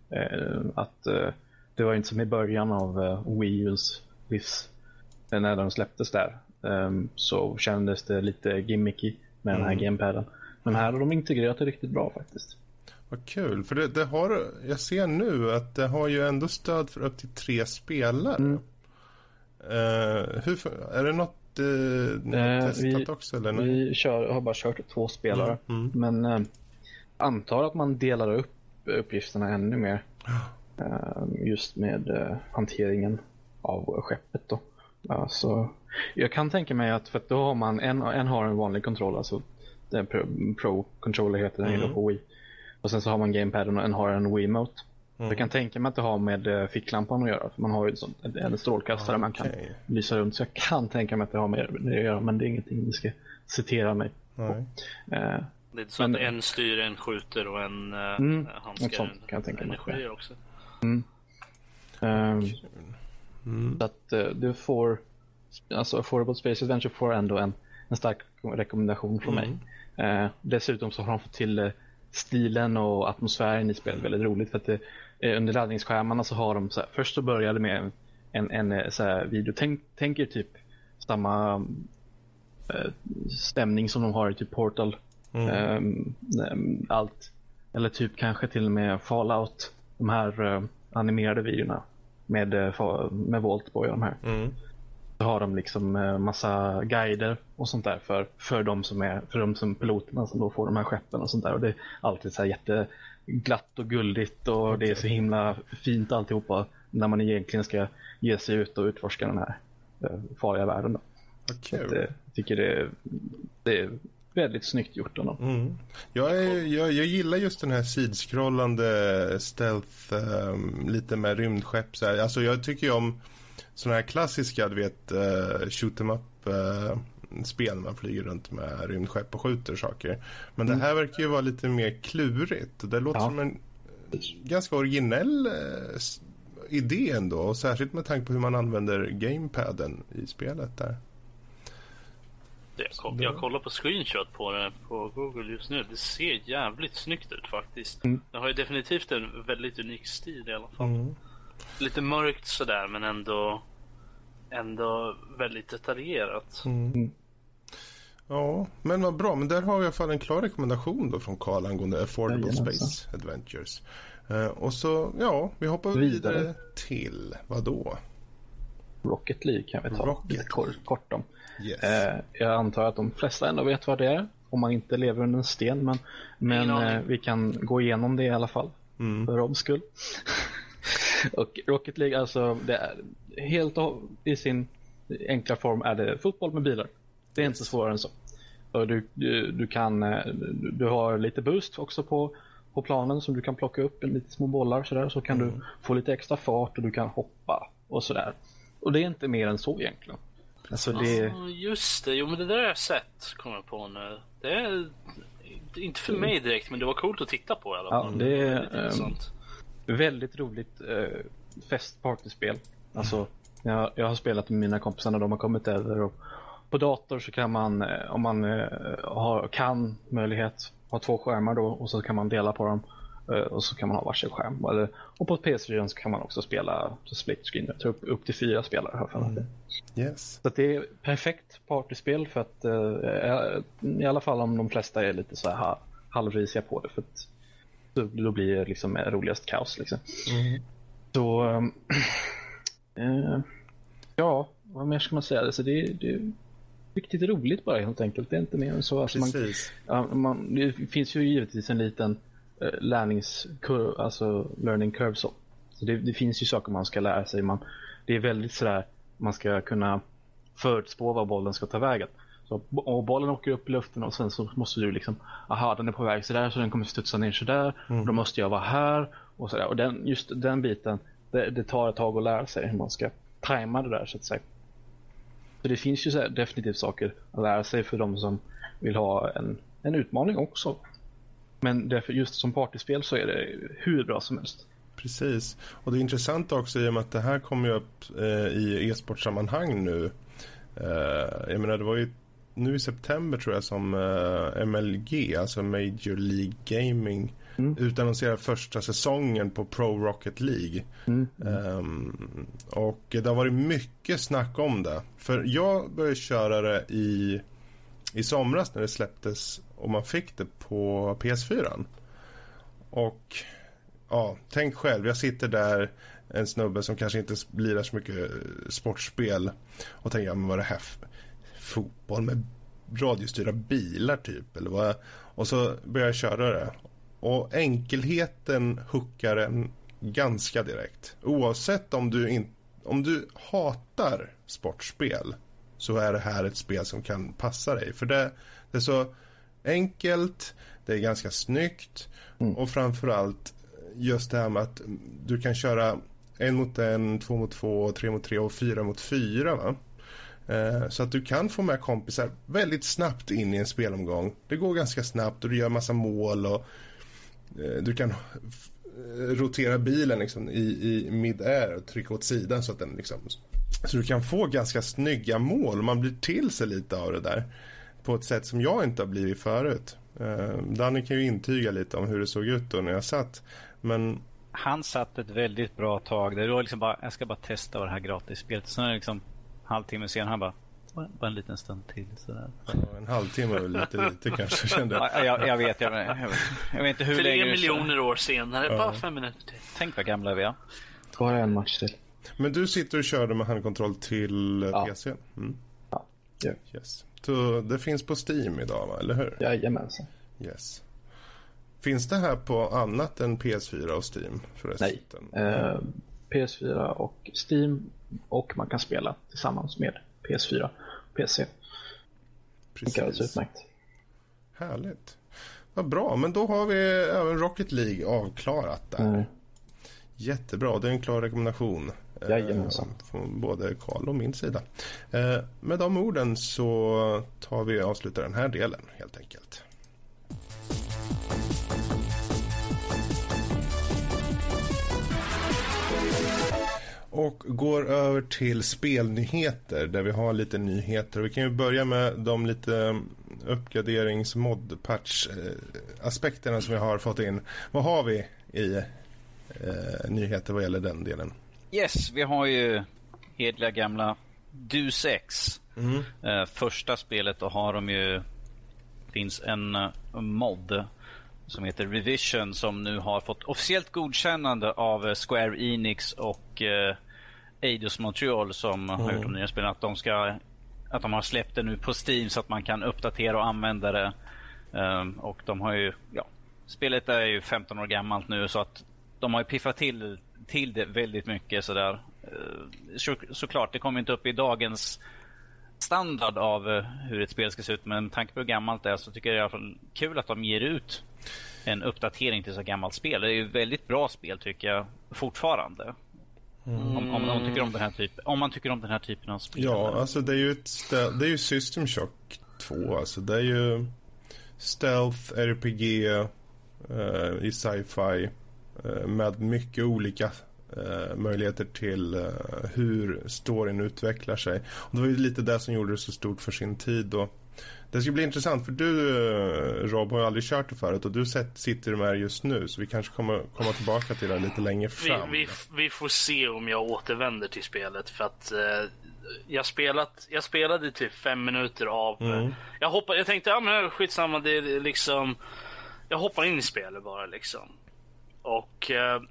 Eh, att, eh, det var inte som i början av eh, Wii U's livs, eh, när de släpptes där. ehm, så kändes det lite gimmicky med den här gamepaden. Men här har de integrerat det riktigt bra faktiskt. Vad kul. För det, det har, jag ser nu att det har ju ändå stöd för upp till tre spelare. Mm. Eh, hur, är det något eh, ni har Eh, testat vi- också? Eller? Vi kör, har bara kört två spelare. Mm, Men eh, antar att man delar upp uppgifterna ännu mer. Eh, just med eh, hanteringen av skeppet då. Ja, så jag kan tänka mig att för att då har man en, en har en vanlig kontroll, alltså den pro, controller heter den Mm. på Wii. Och sen så har man gamepaden och en har en Wiimote. Jag kan tänka mig att det har med eh, ficklampan att göra. För man har ju en, en- strålkastare man kan lysa runt. Så jag kan tänka mig att det har med det att göra. Men det är ingenting ni ska citera mig Nej. Eh, Det är så Men- att en styr, en skjuter och en uh, Mm, handskar sånt kan jag tänka mig. energi också. ehm, Mm. Så att eh, du får, alltså Affordable Space Adventure får ändå en, en stark rekommendation från mig. Eh, dessutom så har de fått till eh, stilen och atmosfären i spelet väldigt roligt för att det, eh, under laddningsskärmarna så har de så här, först så började med en, en, en eh, så här video, tänk, tänk er typ samma eh, stämning som de har i typ Portal. Ehm, ehm, allt. Eller typ kanske till och med Fallout. De här eh, animerade videorna med, eh, med Voltboy och de här. Mm. Så har de liksom eh, massa guider och sånt där för, för de som är för de som piloterna som då får de här skeppen och sånt där. Och det är alltid så här jätteglatt och guldigt och det är så himla fint alltihopa när man egentligen ska ge sig ut och utforska den här farliga världen. Då. Kul. Det, jag tycker det det är väldigt snyggt gjort av dem. Mm. Jag, är, jag, jag gillar just den här sidskrollande stealth, um, lite med rymdskepp. Så här. Alltså jag tycker ju om sådana här klassiska, du vet, uh, shoot em up uh, spel. Man flyger runt med rymdskepp och skjuter saker. Men mm. det här verkar ju vara lite mer klurigt. Det låter ja. som en ganska originell uh, idé ändå. Och särskilt med tanke på hur man använder gamepaden i spelet där. Jag, jag kollar på screenshot på det på Google just nu. Det ser jävligt snyggt ut faktiskt. Mm. Det har ju definitivt en väldigt unik stil i alla fall. Mm. Lite mörkt sådär men ändå ändå väldigt detaljerat. Mm. Ja, men vad bra. Men där har vi i alla fall en klar rekommendation då från Karl angående Affordable Space Adventures. Uh, och så, ja, vi hoppar vidare, vidare till vad då? Rocket League kan vi ta Rocket. lite kort, kort om. Yes. Eh, jag antar att de flesta ändå vet vad det är. Om man inte lever under en sten. Men, men eh, vi kan gå igenom det i alla fall. Mm. För Robs skull. och Rocket League, alltså det är helt i sin enkla form är det fotboll med bilar. Det är inte svårare än så. Och du, du, du kan, eh, du, du, har lite boost också på, på planen som du kan plocka upp en lite små bollar sådär. Så kan mm. du få lite extra fart och du kan hoppa och sådär. Och det är inte mer än så egentligen. Alltså det... Oh, just det, jo men det där har jag sett, kommer jag på nu. Det är inte för mig direkt, men det var coolt att titta på i alla fall. Ja, det är um, väldigt roligt uh, festpartyspel. Alltså, jag, jag har spelat med mina kompisar när de har kommit över och på dator så kan man, eh, om man uh, har, kan möjlighet, ha två skärmar då och så kan man dela på dem. Eh, och så kan man ha varsin skärm. Eller, och på PS4 så kan man också spela split screen. Jag tror upp, upp till fyra spelare. Har mm. yes. Så det är perfekt partyspel för att uh, i alla fall om de flesta är lite så här halvrisiga på det. För att då blir det liksom roligast kaos. Liksom. Mm. Så um, uh, ja, vad mer ska man säga? Alltså det, det riktigt roligt bara helt enkelt. Det är inte mer än så. Alltså man, ja, man, det finns ju givetvis en liten Eh, lärningskurv, alltså learning curve så. så det, det, finns ju saker man ska lära sig. Man, det är väldigt sådär, man ska kunna förutspå vad bollen ska ta vägen. Så, och bollen åker upp i luften och sen så måste du liksom, aha den är på väg sådär så den kommer studsa ner sådär. Mm. Och då måste jag vara här och sådär. Och den, just den biten, det, det, tar ett tag att lära sig hur man ska tajma det där så att säga. Så det finns ju så definitivt saker att lära sig för de som vill ha en, en utmaning också. Men därför just som partyspel så är det hur bra som helst. Precis. Och det är intressant också i och med att det här kommer upp eh, i e-sportsammanhang nu. Eh, jag menar det var ju nu i september tror jag som eh, MLG, alltså Major League Gaming mm. utannonserade första säsongen på Pro Rocket League. Mm. Um, och det har varit mycket snack om det. För jag började köra det i, i somras när det släpptes och man fick det på PS4. Och ja, tänk själv, jag sitter där en snubbe som kanske inte lirar så mycket sportspel och tänker, ja, men vad är det här fotboll med radiostyrda bilar typ eller vad? Och så börjar jag köra det. Och enkelheten hookar en ganska direkt. Oavsett om du, in, om du hatar sportspel så är det här ett spel som kan passa dig. För det, det är så enkelt, det är ganska snyggt mm. och framförallt just det här med att du kan köra en mot en, två mot två, tre mot tre och fyra mot fyra. Va? Eh, så att du kan få med kompisar väldigt snabbt in i en spelomgång. Det går ganska snabbt och du gör massa mål och eh, du kan rotera bilen liksom i, i mid-air och trycka åt sidan så att den liksom så du kan få ganska snygga mål och man blir till sig lite av det där på ett sätt som jag inte har blivit förut. Uh, Danny kan ju intyga lite om hur det såg ut då när jag satt. Men... Han satt ett väldigt bra tag. Det var liksom bara, jag ska bara testa det här gratisspelet. Sen är det liksom halvtimme sen han bara, bara en liten stund till. Sådär. Ja, en halvtimme var lite lite kanske kände jag. jag, jag vet, jag, jag, jag vet inte hur Tre länge Tre miljoner år senare, ja. bara fem minuter till. Tänk vad gamla vi är. Bara en match till. Men du sitter och körde med handkontroll till ja. PC? Mm. Ja. Yeah. Yes. Så det finns på Steam idag, va? eller hur? Jajamensan. Yes. Finns det här på annat än PS4 och Steam? Förresten? Nej. Eh, PS4 och Steam och man kan spela tillsammans med PS4. PC. Precis. Det alldeles utmärkt. Härligt. Vad bra, men då har vi även Rocket League avklarat där. Mm. Jättebra, det är en klar rekommendation. Eh, Jajamensan. Från både Karl och min sida. Eh, med de orden så tar vi och avslutar den här delen helt enkelt. Och går över till spelnyheter där vi har lite nyheter. Vi kan ju börja med de lite uppgraderings mod patch aspekterna som vi har fått in. Vad har vi i eh, nyheter vad gäller den delen? Yes, vi har ju hedliga gamla Deus Ex. Mm. Eh, första spelet då har de ju finns en uh, mod som heter Revision som nu har fått officiellt godkännande av eh, Square Enix och uh, Eidos Montreal som har gjort de nya spelen. Att de, ska, att de har släppt det nu på Steam så att man kan uppdatera och använda det. Um, och de har ju, ja, spelet är ju 15 år gammalt nu så att de har ju piffat till, till det väldigt mycket sådär. Eh, så, såklart, det kommer inte upp i dagens standard av eh, hur ett spel ska se ut. Men med tanke på hur gammalt det är så tycker jag i alla fall kul att de ger ut en uppdatering till så gammalt spel. Det är ju väldigt bra spel tycker jag fortfarande. Om, om, man tycker om, den här typ, om man tycker om den här typen av spel. Ja, alltså det är ju, ett det är ju System Shock 2. Alltså det är ju Stealth, RPG eh, i sci-fi med mycket olika eh, möjligheter till eh, hur storyn utvecklar sig. Och det var ju lite det som gjorde det så stort för sin tid. Och det ska bli intressant för du eh, Rob har ju aldrig kört det förut och du sitter med just nu så vi kanske kommer komma tillbaka till det lite längre Vi, fram. vi, vi får se om jag återvänder till spelet för att eh, jag, spelat, jag spelade typ fem minuter av... Mm. Jag, hoppar, jag tänkte, ja men skitsamma, det är liksom... Jag hoppar in i spelet bara liksom. Och... Eh,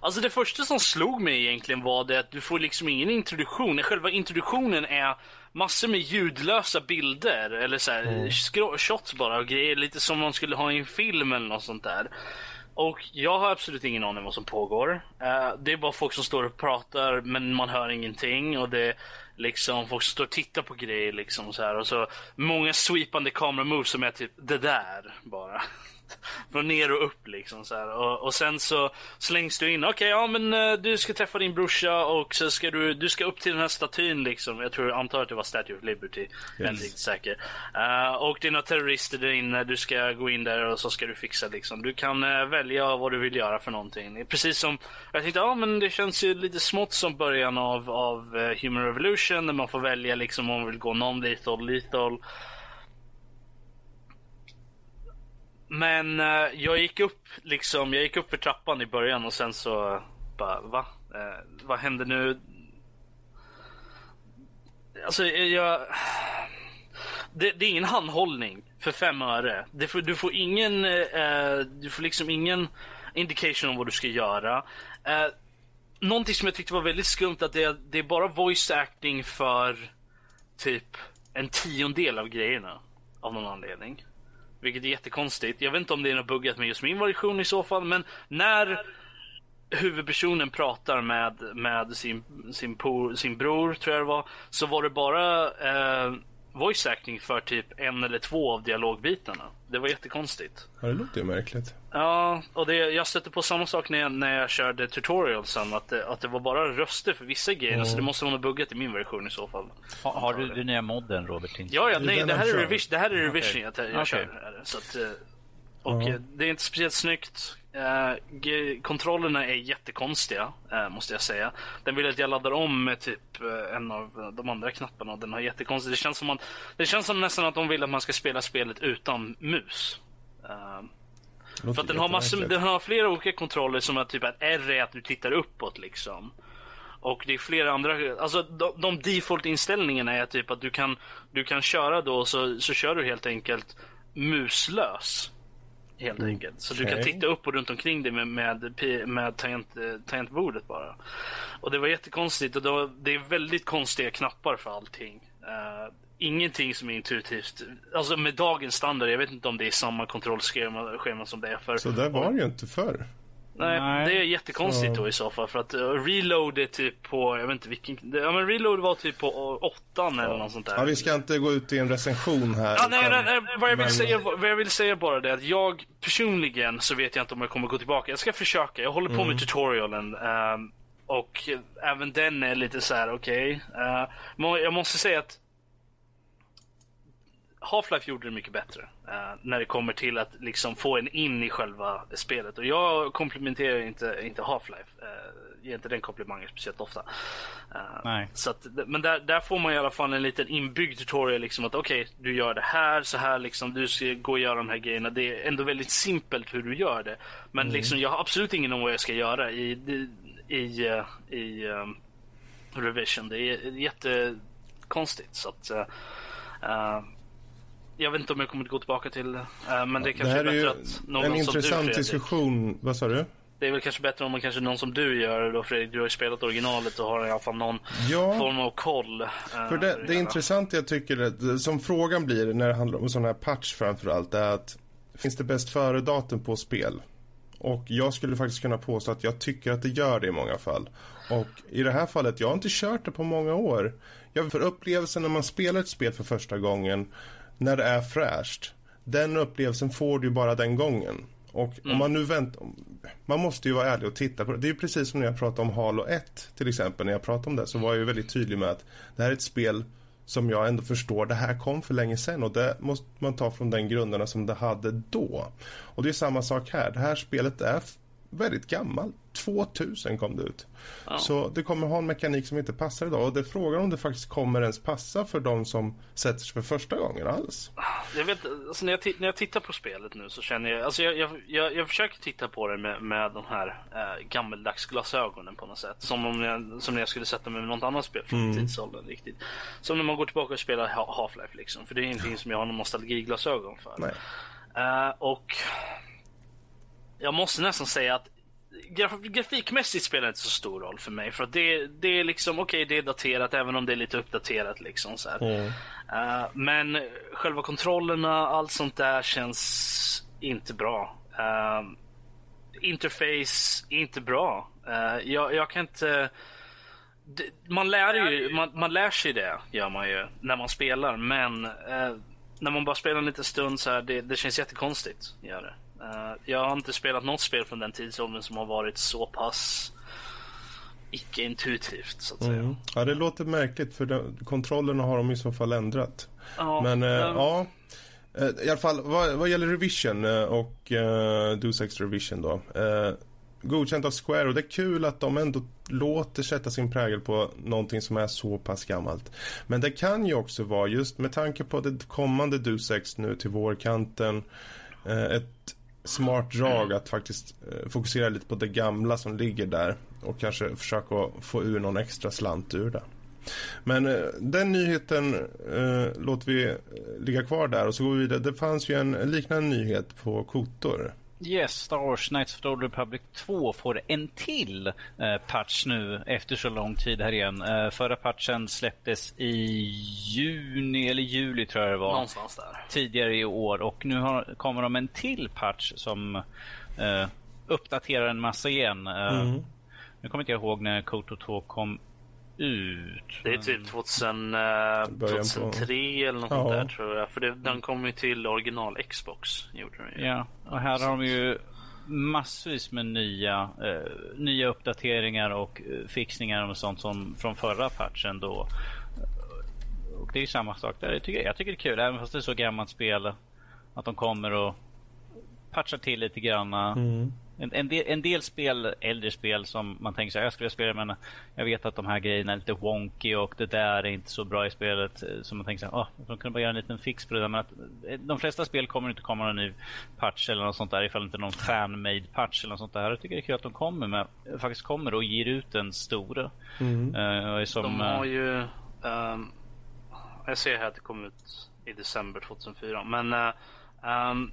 alltså det första som slog mig egentligen var det att du får liksom ingen introduktion. Själva introduktionen är massor med ljudlösa bilder eller så här, skro- shots bara och grejer. Lite som man skulle ha i en film eller något sånt där. Och jag har absolut ingen aning vad som pågår. Eh, det är bara folk som står och pratar men man hör ingenting. Och det är liksom folk som står och tittar på grejer liksom så här. Och så många sweepande kameramoves som är typ det där bara. Från ner och upp liksom så här. Och, och sen så slängs du in. Okej, ja men eh, du ska träffa din brorsa och så ska du, du ska upp till den här statyn liksom. Jag tror, antar att det var Statue of Liberty. Jag är inte säker. Eh, och det är några terrorister där inne. Du ska gå in där och så ska du fixa liksom. Du kan eh, välja vad du vill göra för någonting. Precis som, jag tänkte, ja men det känns ju lite smått som början av, av eh, Human Revolution. Där man får välja liksom om man vill gå non-lethal, lethal. Men eh, jag gick upp liksom, jag gick upp för trappan i början och sen så bara, va? Eh, vad händer nu? Alltså eh, jag... Det, det är ingen handhållning för fem öre. Det får, du får ingen, eh, du får liksom ingen indication om vad du ska göra. Eh, någonting som jag tyckte var väldigt skumt att det, det är bara voice acting för typ en tiondel av grejerna. Av någon anledning. Vilket är jättekonstigt. Jag vet inte om det är något buggat med just min version i så fall, men när huvudpersonen pratar med, med sin, sin, por, sin bror, tror jag det var, så var det bara eh, voice acting för typ en eller två av dialogbitarna. Det var jättekonstigt. Ja, det låter ju märkligt. Ja, och det, jag stötte på samma sak när jag, när jag körde tutorialsen, att det, att det var bara röster för vissa grejer, så det måste vara något buggat i min version i så fall. Har, har du den nya modden Robert? Ja, ja nej, det här är revision, det här är revision jag, jag Okej. kör. Så att, eh, och eh, det är inte speciellt snyggt. G- kontrollerna är jättekonstiga, eh, måste jag säga. Den vill att jag laddar om med typ eh, en av de andra knapparna och den har jättekonstigt. Det känns som att, det känns som nästan att de vill att man ska spela spelet utan mus. För att den har, massor, den har flera olika kontroller som att typ att R är att du tittar uppåt liksom. Och det är flera andra, alltså de, de default-inställningarna är typ att du kan, du kan köra då så, så kör du helt enkelt muslös. Helt enkelt. Så du kan titta upp och runt omkring dig med, med, med tangent, tangentbordet bara. Och det var jättekonstigt och det, var, det är väldigt konstiga knappar för allting. Eh, ingenting som är intuitivt. Alltså med dagens standard, jag vet inte om det är samma kontrollschema schema som det är för Så där var det ju inte förr. Nej, Nej. det är jättekonstigt Så- då i så fall. För att uh, reload är typ på, jag vet inte vilken, ja men reload var typ på uh, åttan eller något sånt där. Ja, vi ska inte gå ut i en recension här. Ja, nej, nej, nej, vad jag vill men- säga, vad jag vill säga bara det är att jag personligen så vet jag inte om jag kommer gå tillbaka. Jag ska försöka. Jag håller på Mm. med tutorialen. ehm, och även den är lite så här, okej. Eh, men jag måste säga att Half-Life gjorde det mycket bättre. eh, när det kommer till att liksom få en in i själva spelet. Och jag komplimenterar inte, inte Half-Life. Uh, ger inte den komplimangen speciellt ofta. Eh, Nej. Så att, men där, där får man i alla fall en liten inbyggd tutorial. Liksom att okej, du gör det här, så här liksom. Du ska gå och göra de här grejerna. Det är ändå väldigt simpelt hur du gör det. Men liksom, jag har absolut ingen om vad jag ska göra i, i, i, eh, i um, Revision. Det är jättekonstigt. Så att, eh, eh, jag vet inte om jag kommer att gå tillbaka till det. eh, men det Det kanske här är är bättre ju att någon en som du intressant Fredrik. diskussion. Vad sa du? Det är väl kanske bättre om man kanske någon som du gör det då Fredrik. Du har ju spelat originalet och har i alla fall någon Ja. form av koll. eh, För det, det intressanta jag tycker, som frågan blir när det handlar om sån här patch framförallt, är att finns det bäst före-datum på spel? Och jag skulle faktiskt kunna påstå att jag tycker att det gör det i många fall. Och i det här fallet, jag har inte kört det på många år. Jag för upplevelsen när man spelar ett spel för första gången, när det är fräscht, den upplevelsen får du ju bara den gången. Och om man nu väntar, man måste ju vara ärlig och titta på det. Det är ju precis som när jag pratade om Halo 1 till exempel. När jag pratade om det så var jag ju väldigt tydlig med att det här är ett spel som jag ändå förstår, det här kom för länge sedan och det måste man ta från den grunderna som det hade då. Och det är samma sak här. Det här spelet är väldigt gammalt. 2000 kom det ut. Så det kommer ha en mekanik som inte passar idag och det är frågan om det faktiskt kommer ens passa för de som sätter sig för första gången alls. Jag vet, alltså när, jag när jag tittar på spelet nu så känner jag, alltså jag, jag, jag, jag försöker titta på det med, med de här eh, gammeldags glasögonen på något sätt. Som om jag, som när jag skulle sätta mig med något annat spel från tidsåldern riktigt. Som när man går tillbaka och spelar Ha- Half-Life liksom. För det är ingenting som jag har någon nostalgiglasögon för. Nej. Eh, och jag måste nästan säga att graf grafikmässigt spelar det inte så stor roll för mig. För att det, det är liksom, okej det är daterat även om det är lite uppdaterat liksom så här. Eh, men själva kontrollerna, allt sånt där känns inte bra. Uh, interface, inte bra. Eh, jag, jag kan inte... det- Man lär, ju, man, man lär sig det, gör man ju, när man spelar. Men när man bara spelar en liten stund så här, det, det känns jättekonstigt. Gör det. Eh, jag har inte spelat något spel från den tidsåldern som har varit så pass icke-intuitivt, så att säga. Mm. Ja, det låter märkligt för kontrollerna har de i så fall ändrat. Ja, Men eh, men- ja, Eh, i alla fall vad, vad gäller Revision och uh, Deus Ex Revision då. eh, godkänt av Square och det är kul att de ändå låter sätta sin prägel på någonting som är så pass gammalt. Men det kan ju också vara just med tanke på det kommande Deus Ex nu till vårkanten ett smart drag att faktiskt eh, fokusera lite på det gamla som ligger där och kanske försöka få ur någon extra slant ur det. Men eh, den nyheten eh, låter vi eh, ligga kvar där och så går vi vidare. Det fanns ju en liknande nyhet på Kotor. Yes, Star Wars Knights of the Old Republic 2 får en till eh, patch nu efter så lång tid här igen. Eh, förra patchen släpptes i juni eller juli tror jag det var. Någonstans där. Tidigare i år och nu har, kommer de en till patch som eh, uppdaterar en massa igen. Eh, Nu kommer inte jag ihåg när Kotor 2 kom ut. Det är typ 2000, eh, på- 2003 eller något Ja. där tror jag. För det, den kom ju till original Xbox. Gjorde den ju. Ja, och här har de ju massvis med nya, eh, nya uppdateringar och eh, fixningar och sånt som från förra patchen då. Och det är ju samma sak där. Jag tycker, jag tycker det är kul, även fast det är så gammalt spel, att de kommer och patchar till lite granna. En, en, del, en del spel, äldre spel som man tänker här, jag skulle spela men jag vet att de här grejerna är lite wonky och det där är inte så bra i spelet. eh, Så man tänker så här, oh, de kunde bara göra en liten fix på det där. Men att, eh, de flesta spel kommer inte komma någon ny patch eller något sånt där ifall inte någon fan-made patch eller något sånt där. Jag tycker det är kul att de kommer med, faktiskt kommer och ger ut en stora. Eh, och är som, De har ju... ehm, jag ser här att det kom ut i december 2004. Men uh, um,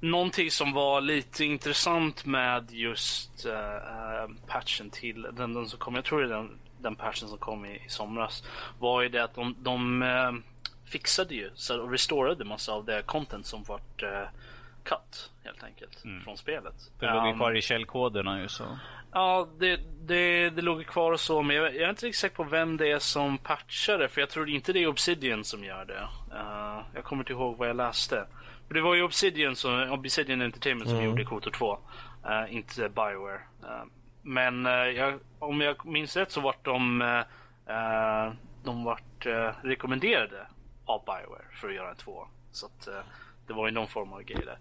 någonting som var lite intressant med just uh, patchen till den, den som kom, jag tror det är den, den patchen som kom i, i somras, var ju det att de, de eh, fixade ju och restorade massa av det content som vart uh, cut helt enkelt mm. från spelet. Det låg um, kvar i källkoderna ju så. Ja, det, det, det låg kvar och så, men jag, jag, är inte riktigt säker på vem det är som patchar det, för jag tror inte det är Obsidian som gör det. Uh, jag kommer inte ihåg vad jag läste. Det var ju Obsidian, som, Obsidian Entertainment som mm. gjorde Kotor 2, uh, eh, inte Bioware. Uh, men jag, om jag minns rätt så vart de, de vart rekommenderade av Bioware för att göra en 2. Så att, det var ju någon form av grej där.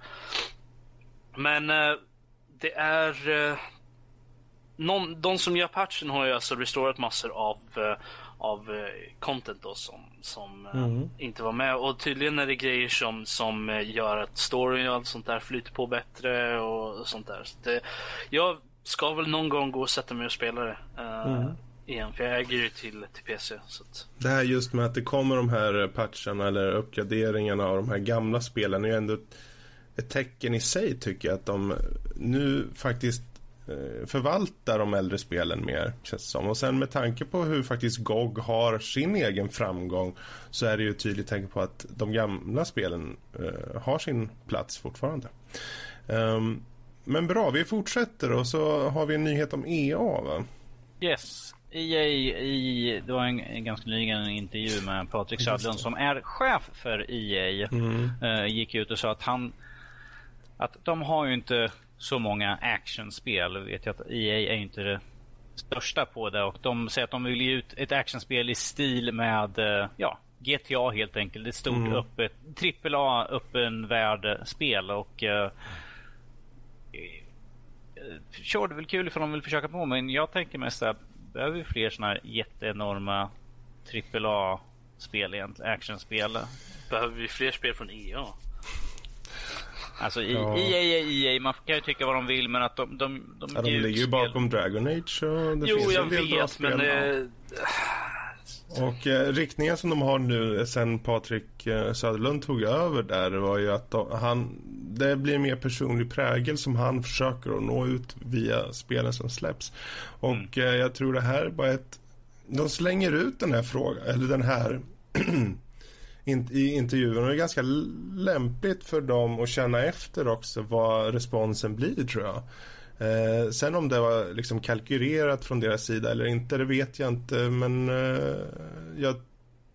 Men det är någon, de som gör patchen har ju alltså restorat massor av, uh, av uh, content då som, som uh, mm. inte var med. Och tydligen är det grejer som, som gör att storyn och allt sånt där flyter på bättre och sånt där. Så det, jag ska väl någon gång gå och sätta mig och spela det. Mm. Igen, för jag äger ju till, till PC. Så att... Det här just med att det kommer de här patcherna eller uppgraderingarna av de här gamla spelen är ju ändå ett, tecken i sig tycker jag att de nu faktiskt Eh, förvalta de äldre spelen mer, känns det som. Och sen med tanke på hur faktiskt GOG har sin egen framgång så är det ju tydligt tänka på att de gamla spelen uh, har sin plats fortfarande. Um, men bra, vi fortsätter och så har vi en nyhet om EA va? Yes. EA i, det var en, en ganska nyligen en intervju med Patrik Södlund som är chef för EA. Mm. Uh, gick ut och sa att han att de har ju inte så många actionspel. Vet jag att EA är inte det största på det och de säger att de vill ge ut ett actionspel i stil med eh, ja, GTA helt enkelt. Ett stort mm. öppet AAA öppen värld-spel och uh, sure, det är väl kul ifall de vill försöka på men jag tänker mest att behöver vi fler sådana här jätteenorma AAA-spel egentligen, actionspel. Behöver vi fler spel från EA? Alltså ja. EA är EA, man kan ju tycka vad de vill men att de... De, de, ja, de ligger ju bakom Dragon Age och det jo, finns jag en vet men... Det... Och eh, riktningen som de har nu sen Patrik eh, Söderlund tog över där var ju att de, han, det blir mer personlig prägel som han försöker att nå ut via spelen som släpps. Och mm. eh, jag tror det här är bara ett, de slänger ut den här frågan, eller den här i intervjun. Och det är ganska lämpligt för dem att känna efter också vad responsen blir tror jag. Eh, sen om det var liksom kalkylerat från deras sida eller inte, det vet jag inte. Men eh, jag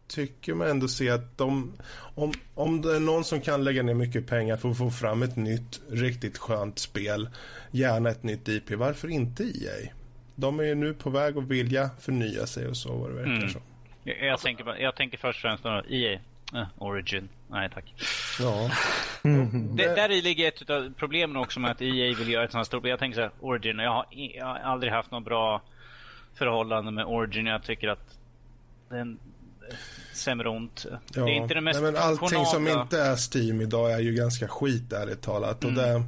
tycker mig ändå se att de, om, om det är någon som kan lägga ner mycket pengar för att få fram ett nytt riktigt skönt spel, gärna ett nytt IP, varför inte EA? De är ju nu på väg att vilja förnya sig och så vad det verkar mm. som. Jag, jag, tänker, jag tänker först och främst EA. Uh, Origin. Nej tack. Ja. Mm. Det, där i ligger ett av problemen också med att EA vill göra ett sånt här stort... Jag tänker så här, Origin. Jag har, jag har aldrig haft något bra förhållande med Origin. Jag tycker att den sämre ont. Ja. Det är inte det mest Nej, men Allting som inte är Steam idag är ju ganska skit ärligt talat. Och mm. det,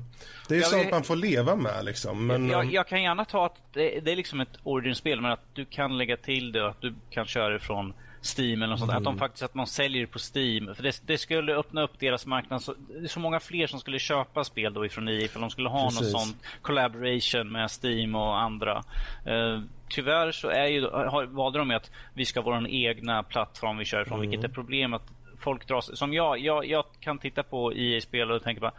det är ju sånt man får leva med liksom. Men, jag, jag kan gärna ta att det, det är liksom ett Origin-spel men att du kan lägga till det och att du kan köra ifrån Steam eller något sånt. Mm. Att de mm. faktiskt att man säljer på Steam. För det, det, skulle öppna upp deras marknad. Så, det är så många fler som skulle köpa spel då ifrån EA för de skulle ha Precis. någon sån collaboration med Steam och andra. Uh, tyvärr så är ju, har, valde de att vi ska vara en egna plattform vi kör ifrån. Mm. Vilket är problemet. Folk dras, som jag, jag, jag kan titta på EA-spel och tänka bara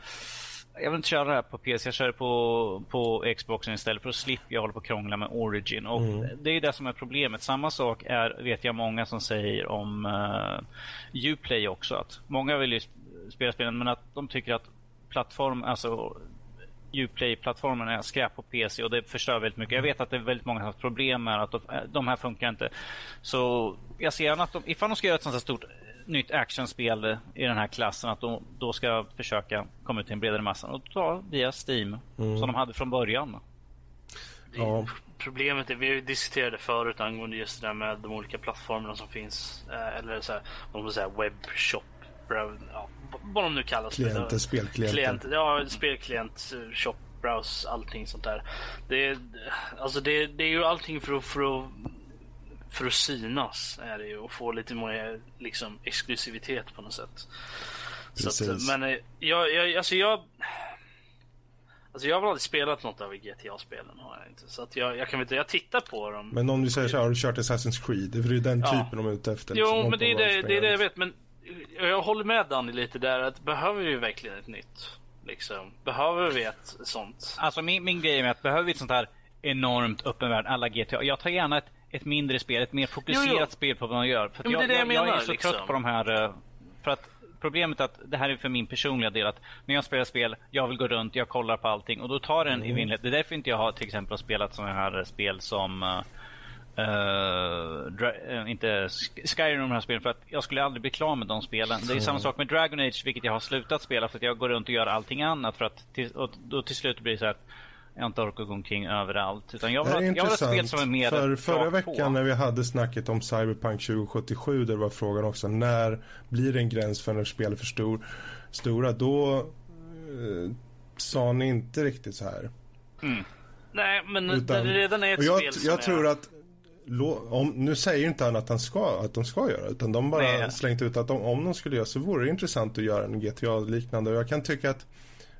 jag vill inte köra det här på PC, jag kör det på, på Xboxen istället för att slippa jag på och krångla med Origin. Och mm. Det är det som är problemet. Samma sak är, vet jag många som säger om uh, Uplay också. Att många vill ju spela spelen men att de tycker att plattform, alltså Uplay-plattformen är skräp på PC och det förstör väldigt mycket. Jag vet att det är väldigt många som har problem med att de här funkar inte. Så jag ser gärna att de, ifall de ska göra ett sånt här stort nytt actionspel i den här klassen att de då ska försöka komma ut till en bredare massa och ta via Steam mm. som de hade från början. Ja. Problemet är, vi diskuterade förut angående just det där med de olika plattformarna som finns. Eh, eller så här, om man säger webbshop, ja, vad de nu kallas. Klienter, spelklienter. Klient, ja, spelklient, shop, browse, allting sånt där. Det, alltså det, det är ju allting för att, för att för att synas är det ju och få lite mer liksom, exklusivitet på något sätt. Så att, men eh, jag, jag, alltså jag... Alltså jag har aldrig spelat något av GTA-spelen har jag inte. Så att jag, jag kan inte, jag tittar på dem. Men om du säger så här, har du kört Assassin's Creed? Det är ju den ja. typen de är ute efter. Jo, liksom, men det är det, det är det jag vet. Men jag håller med Danny lite där att behöver vi verkligen ett nytt Liksom. Behöver vi ett sånt? Alltså min, min grej är att behöver vi ett sånt här enormt öppen värld, alla GTA. Jag tar gärna ett, ett mindre spel, ett mer fokuserat Jo, jo. spel på vad man gör. För Jo, jag, det är jag jag, menar, är så liksom. trött på de här... eh, För att problemet är att det här är för min personliga del att när jag spelar spel, jag vill gå runt, jag kollar på allting och då tar det en evinnerlighet. Det är därför inte jag har till exempel spelat sådana här spel som eh, eh, Dra- eh, inte Sk- Skyrim de här spelen för att jag skulle aldrig bli klar med de spelen. Det är samma sak med Dragon Age vilket jag har slutat spela för att jag går runt och gör allting annat för att till, och då till slut blir det så här att jag inte orkar gå omkring överallt. Utan jag vill, ha- är jag vill ha ett spel som är mer För förra veckan på. när vi hade snacket om Cyberpunk 2077 där var frågan också när blir det en gräns för när spel är för stor, stora då eh, sa ni inte riktigt så här. Nej, men Utan- det redan är ett jag, spel som jag är... tror att om, nu säger inte han att, han ska, att de ska göra utan de bara Nej. slängt ut att de, om de skulle göra så vore det intressant att göra en GTA-liknande jag kan tycka att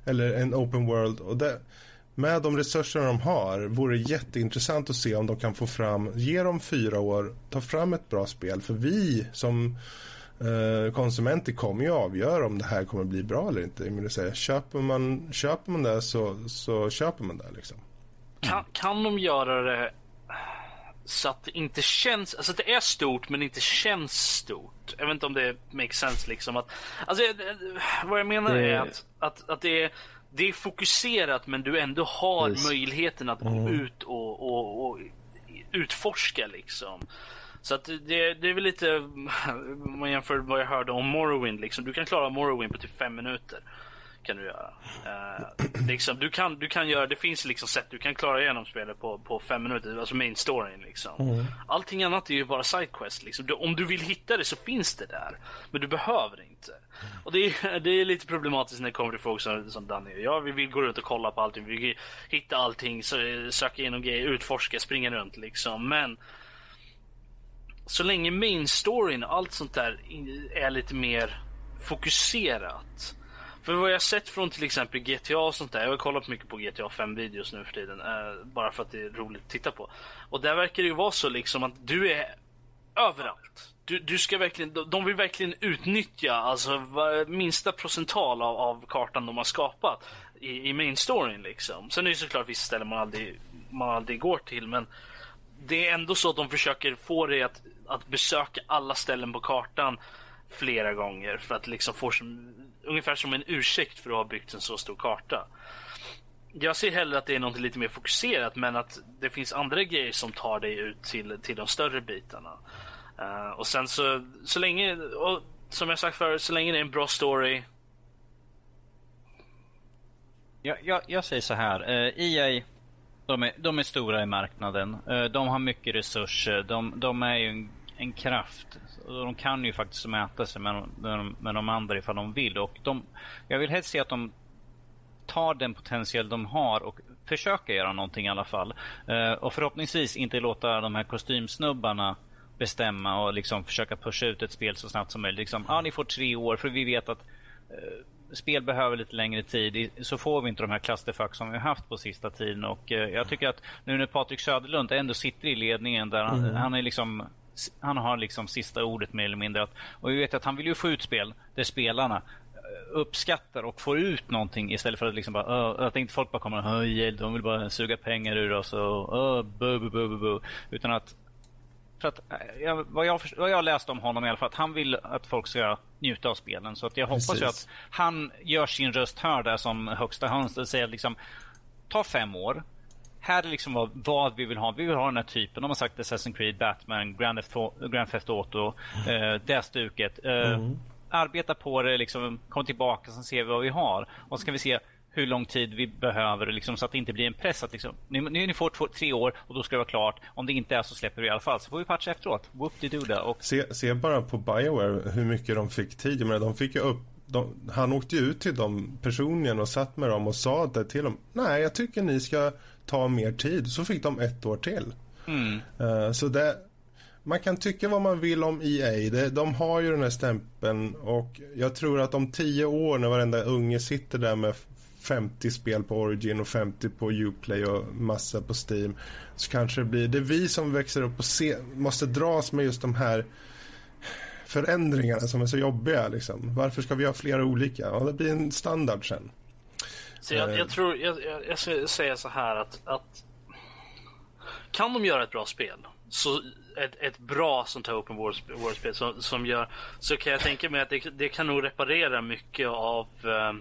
eller en open world och det, med de resurser de har vore det jätteintressant att se om de kan få fram, ge dem fyra år, ta fram ett bra spel för vi som eh, konsumenter kommer ju avgöra om det här kommer bli bra eller inte. Jag säga, köper man, köper man det så, så köper man det liksom. Kan, kan de göra det så att det inte känns, alltså att det är stort men inte känns stort. Jag vet inte om det makes sense liksom. Att, alltså, vad jag menar är att, att, att det, är, det är fokuserat men du ändå har Precis. möjligheten att gå ut och, och, och utforska liksom. Så att det, det är väl lite, om man jämför vad jag hörde om Morrowind liksom. Du kan klara Morrowind på typ fem minuter. Kan du göra. Eh, liksom, du, kan, du kan göra, det finns liksom sätt du kan klara igenom spelet på, på fem minuter, alltså main storyn liksom. Allting annat är ju bara sidequest liksom. Du, om du vill hitta det så finns det där. Men du behöver det inte. Och det är, det är lite problematiskt när det kommer till folk som, som Danny. Ja, vi vill gå runt och kolla på allting, vi vill hitta allting, sö- söka igenom grejer, utforska, springa runt liksom. Men så länge main storyn och allt sånt där är lite mer fokuserat. För vad jag sett från till exempel GTA och sånt där, jag har kollat mycket på GTA 5 videos nu för tiden, eh, bara för att det är roligt att titta på. Och där verkar det ju vara så liksom att du är överallt. Du, du ska verkligen, de- vill verkligen utnyttja alltså minsta procental av, av kartan de har skapat i, i main storyn liksom. Sen är det såklart vissa ställen man aldrig, man aldrig går till men det är ändå så att de försöker få dig att, att besöka alla ställen på kartan flera gånger för att liksom få som, ungefär som en ursäkt för att ha byggt en så stor karta. Jag ser hellre att det är något lite mer fokuserat men att det finns andra grejer som tar dig ut till, till de större bitarna. Uh, och sen så, så länge, och som jag sagt förut, så länge det är en bra story. Jag, jag, jag säger så här. Eh, uh, EA, de är, de är stora i marknaden. Uh, de har mycket resurser. De, de är ju en, en kraft. De kan ju faktiskt mäta sig med, med, med de andra ifall de vill. Och de, jag vill helst se att de tar den potential de har och försöker göra någonting i alla fall. Eh, och förhoppningsvis inte låta de här kostymsnubbarna bestämma och liksom försöka pusha ut ett spel så snabbt som möjligt. Liksom, ah, ni får tre år för vi vet att eh, spel behöver lite längre tid. Så får vi inte de här clusterfuck som vi har haft på sista tiden. Och eh, jag tycker att nu när Patrik Söderlund ändå sitter i ledningen där han, han är liksom han har liksom sista ordet mer eller mindre. Att, och vi vet att han vill ju få ut spel där spelarna eh, uppskattar och får ut någonting istället för att liksom bara att inte folk bara kommer och de vill bara suga pengar ur oss och "Åh, bu, bu, bu, bu, utan att för att, eh, jag, vad, jag, först- vad jag läst om honom i alla fall, att han vill att folk ska njuta av spelen. Så att jag hoppas ju att han gör sin röst hörd där som högsta höns. Det säger liksom, ta fem år. Här är liksom vad, vad vi vill ha. Vi vill ha den här typen. De har sagt Assassin's Creed, Batman, Grand Theft, Grand Theft Auto, eh, det stuket. Eh, Arbeta på det, liksom, kom tillbaka, så ser vi vad vi har. Och så ska vi se hur lång tid vi behöver liksom, så att det inte blir en press. Att liksom, ni, ni får två, tre år och då ska det vara klart. Om det inte är så släpper vi i alla fall. Så får vi patcha efteråt. whoop de do. Och Se, se bara på Bioware hur mycket de fick tid. Jag menar, de fick ju upp, de, han åkte ju ut till dem personligen och satt med dem och sa det till dem. Nej, jag tycker ni ska ta mer tid. Så fick de ett år till. Eh, så det, man kan tycka vad man vill om EA. Det, de har ju den här stämpeln och jag tror att om tio år när varenda unge sitter där med 50 spel på Origin och 50 på Uplay och massa på Steam så kanske det blir, det är vi som växer upp och se, måste dras med just de här förändringarna som är så jobbiga liksom. Varför ska vi ha flera olika? Ja, det blir en standard sen. Så jag, jag tror, jag, jag, jag ska säga så här att, att kan de göra ett bra spel, så ett, ett bra sånt här open world-spel som, som gör, så kan jag tänka mig att det, det kan nog reparera mycket av eh,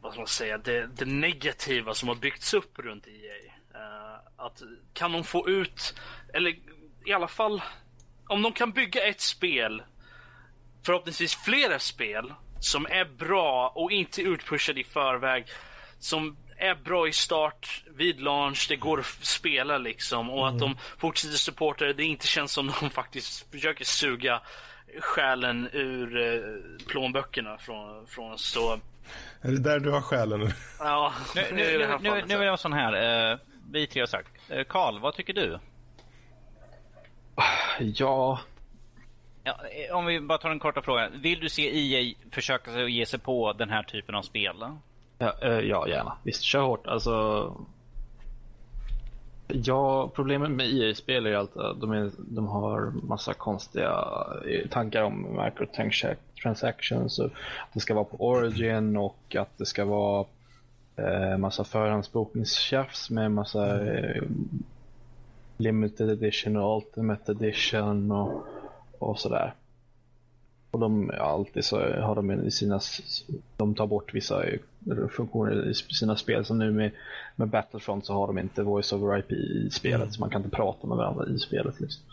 vad ska man säga, det, det, negativa som har byggts upp runt EA. Uh, att kan de få ut, eller i alla fall, om de kan bygga ett spel, förhoppningsvis flera spel, som är bra och inte utpushade i förväg, som är bra i start, vid launch, det går att spela liksom och mm. att de fortsätter supporta det. Det inte känns som de faktiskt försöker suga själen ur eh, plånböckerna från, från så. Är det där du har själen? Ja, nu, nu, nu, nu, nu är jag sån här. Uh, vi tre har sagt. Karl, uh, vad tycker du? Ja ja. Eh, om vi bara tar en korta fråga. Vill du se EA försöka ge sig på den här typen av spel? Ja, eh, ja gärna. Visst, kör hårt. Alltså, Ja, problemet med EA-spel är att de, är, de har massa konstiga eh, tankar om microtransactions. Och att det ska vara på Origin och att det ska vara eh, massa förhandsbokningstjafs med massa eh, limited edition och ultimate edition och, och sådär. Och de, alltid så har de i sina, de tar bort vissa funktioner i sina spel. Som nu med, med Battlefront så har de inte voice over IP i spelet. Mm. Så man kan inte prata med varandra i spelet. Liksom.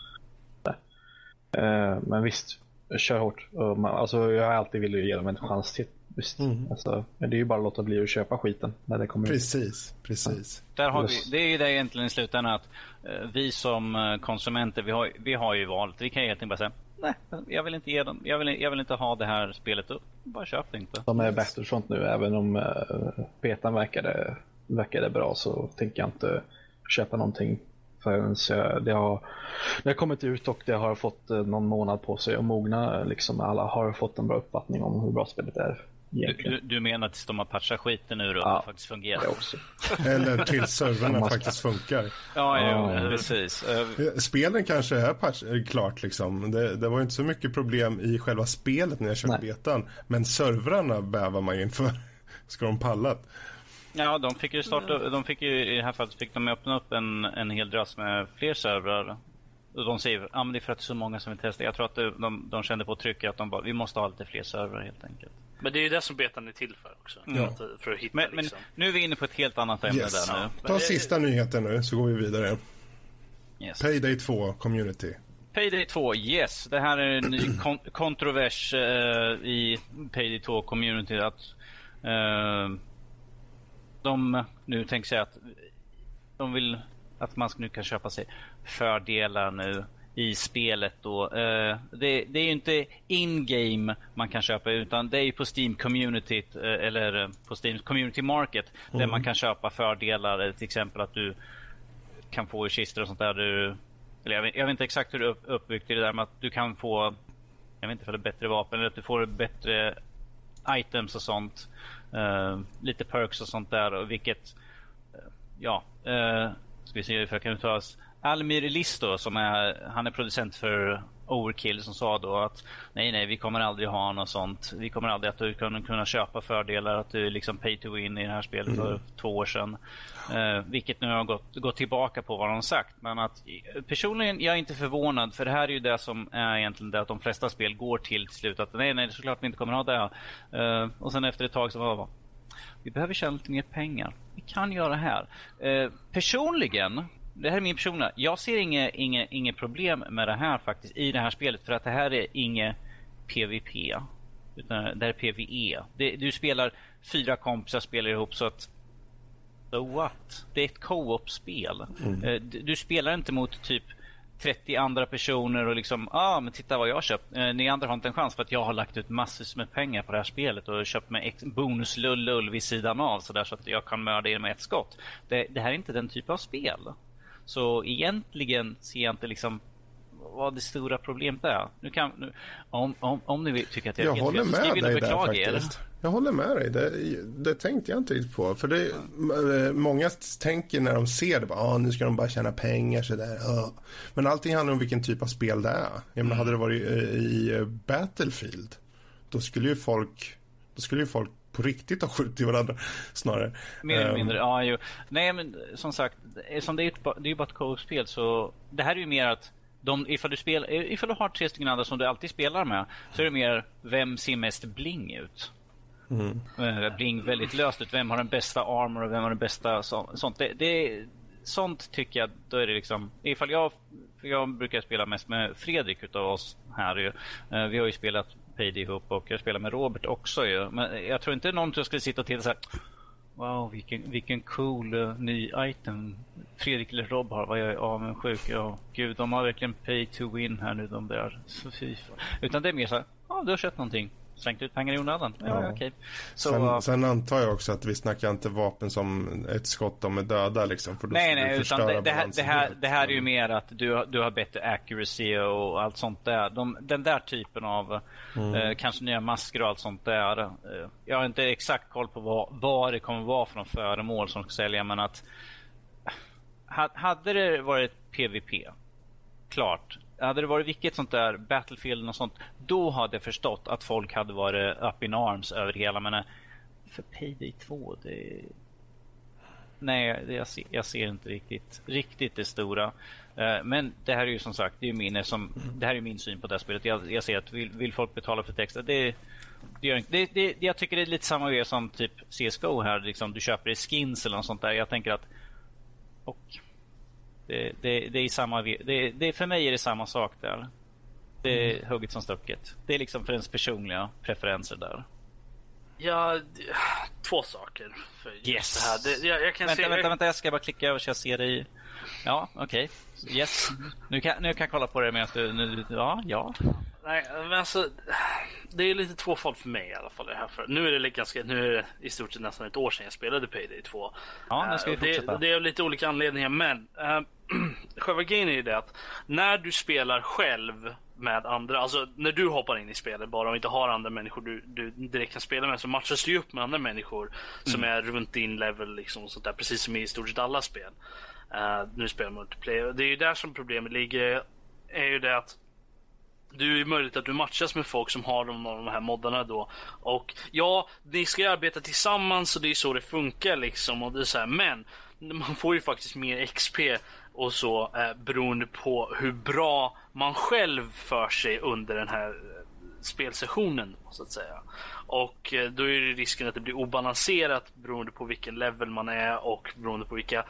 Uh, men visst, kör hårt. Uh, man, alltså, jag har alltid velat ge dem en chans till. Visst. Mm. Alltså, det är ju bara att låta bli att köpa skiten när det kommer Precis, ut. precis. Ja. Där har vi, det är ju det egentligen i slutändan att uh, vi som eh, konsumenter, vi har, vi har ju valet. Vi kan ju helt enkelt bara säga nej, jag vill inte ge dem, jag vill, jag vill inte ha det här spelet upp. Bara köp det inte. De är Battlefront nu, även om uh, betan verkade, verkade bra så tänker jag inte köpa någonting förrän det har, det har kommit ut och det har fått eh, någon månad på sig att mogna. Liksom alla har fått en bra uppfattning om hur bra spelet är. Du, du, menar tills de har patchat skiten ur och ja, det faktiskt fungerar? Eller tills servrarna faktiskt funkar. Ja, ja, ja, precis. Spelen kanske är patch, klart liksom. Det, det, var inte så mycket problem i själva spelet när jag körde Nej. betan. Men servrarna bävar man inför. Ska de pallat? Ja, de fick ju starta, de fick ju, i det här fallet fick de öppna upp en, en hel drös med fler servrar. De säger att ah, det är för att det är så många som vill testa. Jag tror att de, de kände på trycket att de bara, vi måste ha lite fler servrar helt enkelt. Men det är ju det som betan är till för också. Mm. Att, för att hitta, men, liksom. men nu är vi inne på ett helt annat ämne yes. där nu. Ta sista nyheten nu så går vi vidare. Yes. Payday 2 Community. Payday 2, yes. Det här är en ny kon kontrovers uh, i Payday 2 Community. Att uh, de nu tänker sig att de vill att man nu kan köpa sig fördelar nu i spelet då. Uh, det, det, är ju inte in-game man kan köpa utan det är ju på Steam Community uh, eller på Steam Community Market mm. där man kan köpa fördelar. Till exempel att du kan få i kistor och sånt där. Du, eller jag vet, jag vet inte exakt hur det är uppbyggt i det där med att du kan få jag vet inte för det bättre vapen eller att du får bättre items och sånt. Uh, lite perks och sånt där och vilket ja, ska vi se hur jag kan uttalas. Almir Listo som är, han är producent för Overkill som sa då att nej, nej, vi kommer aldrig ha något sånt. Vi kommer aldrig att du kan kunna köpa fördelar, att du är liksom pay to win i det här spelet för mm. två år sedan. Eh, vilket nu har gått, gått tillbaka på vad de sagt. Men att personligen, jag är inte förvånad för det här är ju det som är egentligen det att de flesta spel går till till slut. Att nej, nej, såklart vi inte kommer ha det. Eh, och sen efter ett tag så var det vi behöver tjäna lite mer pengar. Vi kan göra det här. Eh, personligen det här är min personliga. Jag ser inget, inget, inget problem med det här faktiskt i det här spelet för att det här är inget PVP. Utan det här är PVE. Det, du spelar fyra kompisar spelar ihop så att So what? Det är ett co-op-spel. Mm. Eh, du, du, spelar inte mot typ 30 andra personer och liksom, ah men titta vad jag har köpt. Eh, ni andra har inte en chans för att jag har lagt ut massor med pengar på det här spelet och köpt mig bonuslull vid sidan av sådär så att jag kan mörda er med ett skott. Det, det här är inte den typen av spel. Så egentligen ser jag inte liksom vad det stora problemet är. Nu kan, nu, om, om, om ni tycker att jag, jag håller med dig där faktiskt. Er. Jag håller med dig. Det, det tänkte jag inte riktigt på. För det, mm. Många tänker när de ser det, bara, ah, nu ska de bara tjäna pengar sådär. Ah. Men allting handlar om vilken typ av spel det är. Jag menar, hade det varit i, i Battlefield, då skulle ju folk, då skulle ju folk på riktigt har skjutit varandra snarare. Mer eller um, mindre, ja ju. Nej men som sagt, som det är ju det är bara ett co-spel så det här är ju mer att de, ifall, du spel, ifall du har tre stycken andra som du alltid spelar med så är det mer vem ser mest bling ut. Mm. Eh, bling väldigt löst ut. Vem har den bästa armor och vem har den bästa så, sånt. Det, det, sånt tycker jag, då är det liksom... Ifall jag, jag brukar spela mest med Fredrik utav oss här ju. Eh, vi har ju spelat Payday ihop och jag spelar med Robert också ju. Men jag tror inte någon skulle sitta och titta så här. Wow, vilken, vilken cool uh, ny item Fredrik eller Rob har. Vad jag är avundsjuk. Ja, gud, de har verkligen pay to win här nu de där. Så Utan det är mer så här. Ja, ah, du har köpt någonting slängt ut pengar i onödan. Ja, ja. Okej. Så, sen, sen, antar jag också att vi snackar inte vapen som ett skott de är döda liksom. För nej, nej, utan det, det, här, det, här, det här är ju mer att du, du har bättre accuracy och allt sånt där. De, den där typen av, mm. eh, kanske nya masker och allt sånt där. Eh, jag har inte exakt koll på vad, vad det kommer vara för någon föremål som ska sälja, men att hade det varit PVP, klart, hade det varit vilket sånt där Battlefield och sånt, då hade jag förstått att folk hade varit up in arms över hela. Men eh, för Payday 2, det... Nej, det, jag, ser, jag ser inte riktigt, riktigt det stora. Uh, men det här är ju som sagt, det är min, som, det här är min syn på det här spelet. Jag, jag ser att vill, vill, folk betala för texten, det, det, gör, det, det, jag tycker det är lite samma grej som typ CSGO här. Liksom, du köper i skins eller något sånt där. Jag tänker att... Och det, det, det är samma, det, det, för mig är det samma sak där. Det är mm. hugget som stucket. Det är liksom för ens personliga preferenser där. Ja, två saker. För yes. Det här. Det, jag, jag kan vänta, se... vänta, vänta, jag ska bara klicka över så jag ser i... Ja, okej. Okay. Yes. Nu kan, nu kan jag kolla på det med att du... Nu, ja, ja. Nej, men alltså. Det är lite tvåfalt för mig i alla fall. Det här för. Nu är det ganska, nu är det i stort sett nästan ett år sedan jag spelade Payday 2. Ja, nu ska vi fortsätta. Det, det är av lite olika anledningar, men uh, själva grejen är ju det att när du spelar själv med andra, alltså när du hoppar in i spelet bara och inte har andra människor du, du direkt kan spela med så matchas du upp med andra människor mm. som är runt din level liksom sånt där, precis som i stort sett alla spel. Uh, nu spelar multiplayer. Det är ju där som problemet ligger, är ju det att det är möjligt att du matchas med folk som har de, de här moddarna då. Och ja, ni ska ju arbeta tillsammans och det är så det funkar liksom. Och det är så här, men man får ju faktiskt mer XP och så eh, beroende på hur bra man själv för sig under den här eh, spelsessionen så att säga. Och eh, då är det risken att det blir obalanserat beroende på vilken level man är och beroende på vilka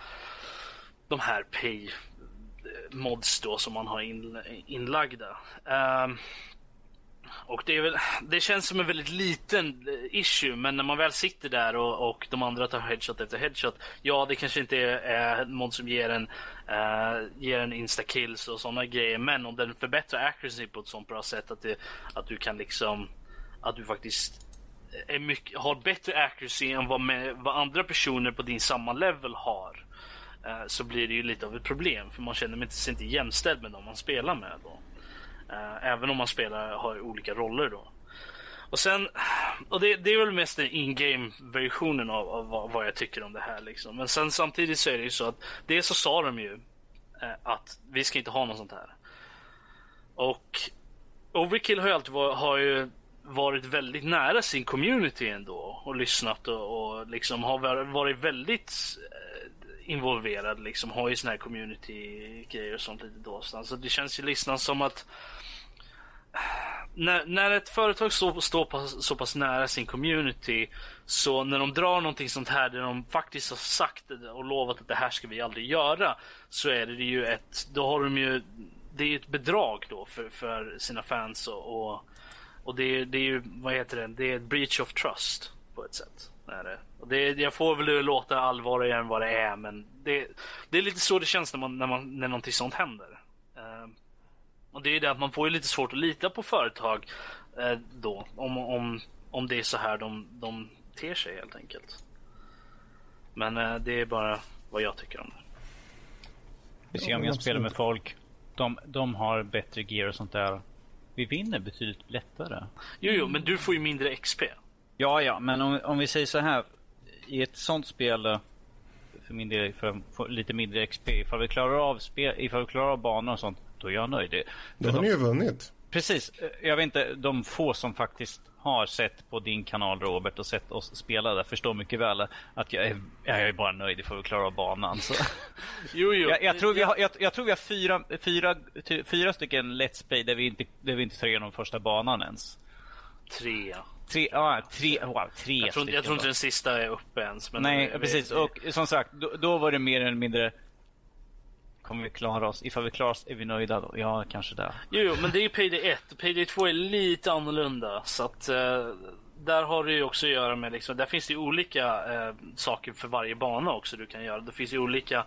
de här pay eh, mods då som man har in, inlagda. Um, och det, är väl, det känns som en väldigt liten eh, issue, men när man väl sitter där och, och de andra tar headshot efter headshot. Ja, det kanske inte är, eh, någon som ger en, eh, ger en insta-kills och sådana grejer. Men om den förbättrar accuracy på ett sånt bra sätt att, det, att du kan liksom, att du faktiskt eh, är mycket, har bättre accuracy än vad, med, vad andra personer på din samma level har. Eh, så blir det ju lite av ett problem för man känner sig inte jämställd med dem man spelar med. Då. Eh, även om man spelar har olika roller då. Och sen, och det, det är väl mest den in-game versionen av, av vad, vad, jag tycker om det här liksom. Men sen samtidigt så är det ju så att det så sa de ju eh, att vi ska inte ha något sånt här. Och Overkill har ju alltid varit, har ju varit väldigt nära sin community ändå och lyssnat och, och liksom har varit väldigt eh, involverad liksom. Har ju såna här community-grejer och sånt lite då. Så det känns ju nästan som att när, när ett företag står, står på, så pass nära sin community så när de drar någonting sånt här där de faktiskt har sagt och lovat att det här ska vi aldrig göra så är det ju ett, då har de ju, det är ett bedrag då för, för sina fans och, och, och det, är, det är ju, vad heter det, det är ett breach of trust på ett sätt. Är det. Och det, jag får väl låta allvarligare än vad det är, men det, det är lite så det känns när, man, när, man, när någonting sånt händer. Uh, och det är det att man får ju lite svårt att lita på företag uh, då, om, om, om det är så här de, de ter sig helt enkelt. Men uh, det är bara vad jag tycker om det. Vi ser om jag spelar med folk. De, de har bättre gear och sånt där. Vi vinner betydligt lättare. Jo, jo, men du får ju mindre XP. Ja, ja, men om, om vi säger så här. I ett sånt spel, eh, för min del, för, för lite mindre XP. Ifall vi klarar av spel, ifall vi klarar av banor och sånt, då är jag nöjd. Då har de, ni ju vunnit. Precis. Jag vet inte, de få som faktiskt har sett på din kanal Robert och sett oss spela där förstår mycket väl att jag är, jag är bara nöjd ifall vi klarar av banan. Så. Jo, jo. Jag, jag, tror vi har, jag, jag, tror vi har fyra, fyra, fyra stycken Let's Play där vi inte, där vi inte tar igenom första banan ens. Tre. Tre, ja, tre, wow, tre jag tror, jag tror inte den sista är uppe ens. Men Nej, det, precis. Det, och som sagt, då, då var det mer eller mindre Kommer vi klara oss? Ifall vi klarar oss, är vi nöjda då? Ja, kanske det. Jo, jo men det är ju Payday 1. Payday 2 är lite annorlunda. Så att uh, där har det ju också att göra med liksom, där finns det ju olika uh, saker för varje bana också du kan göra. Det finns ju olika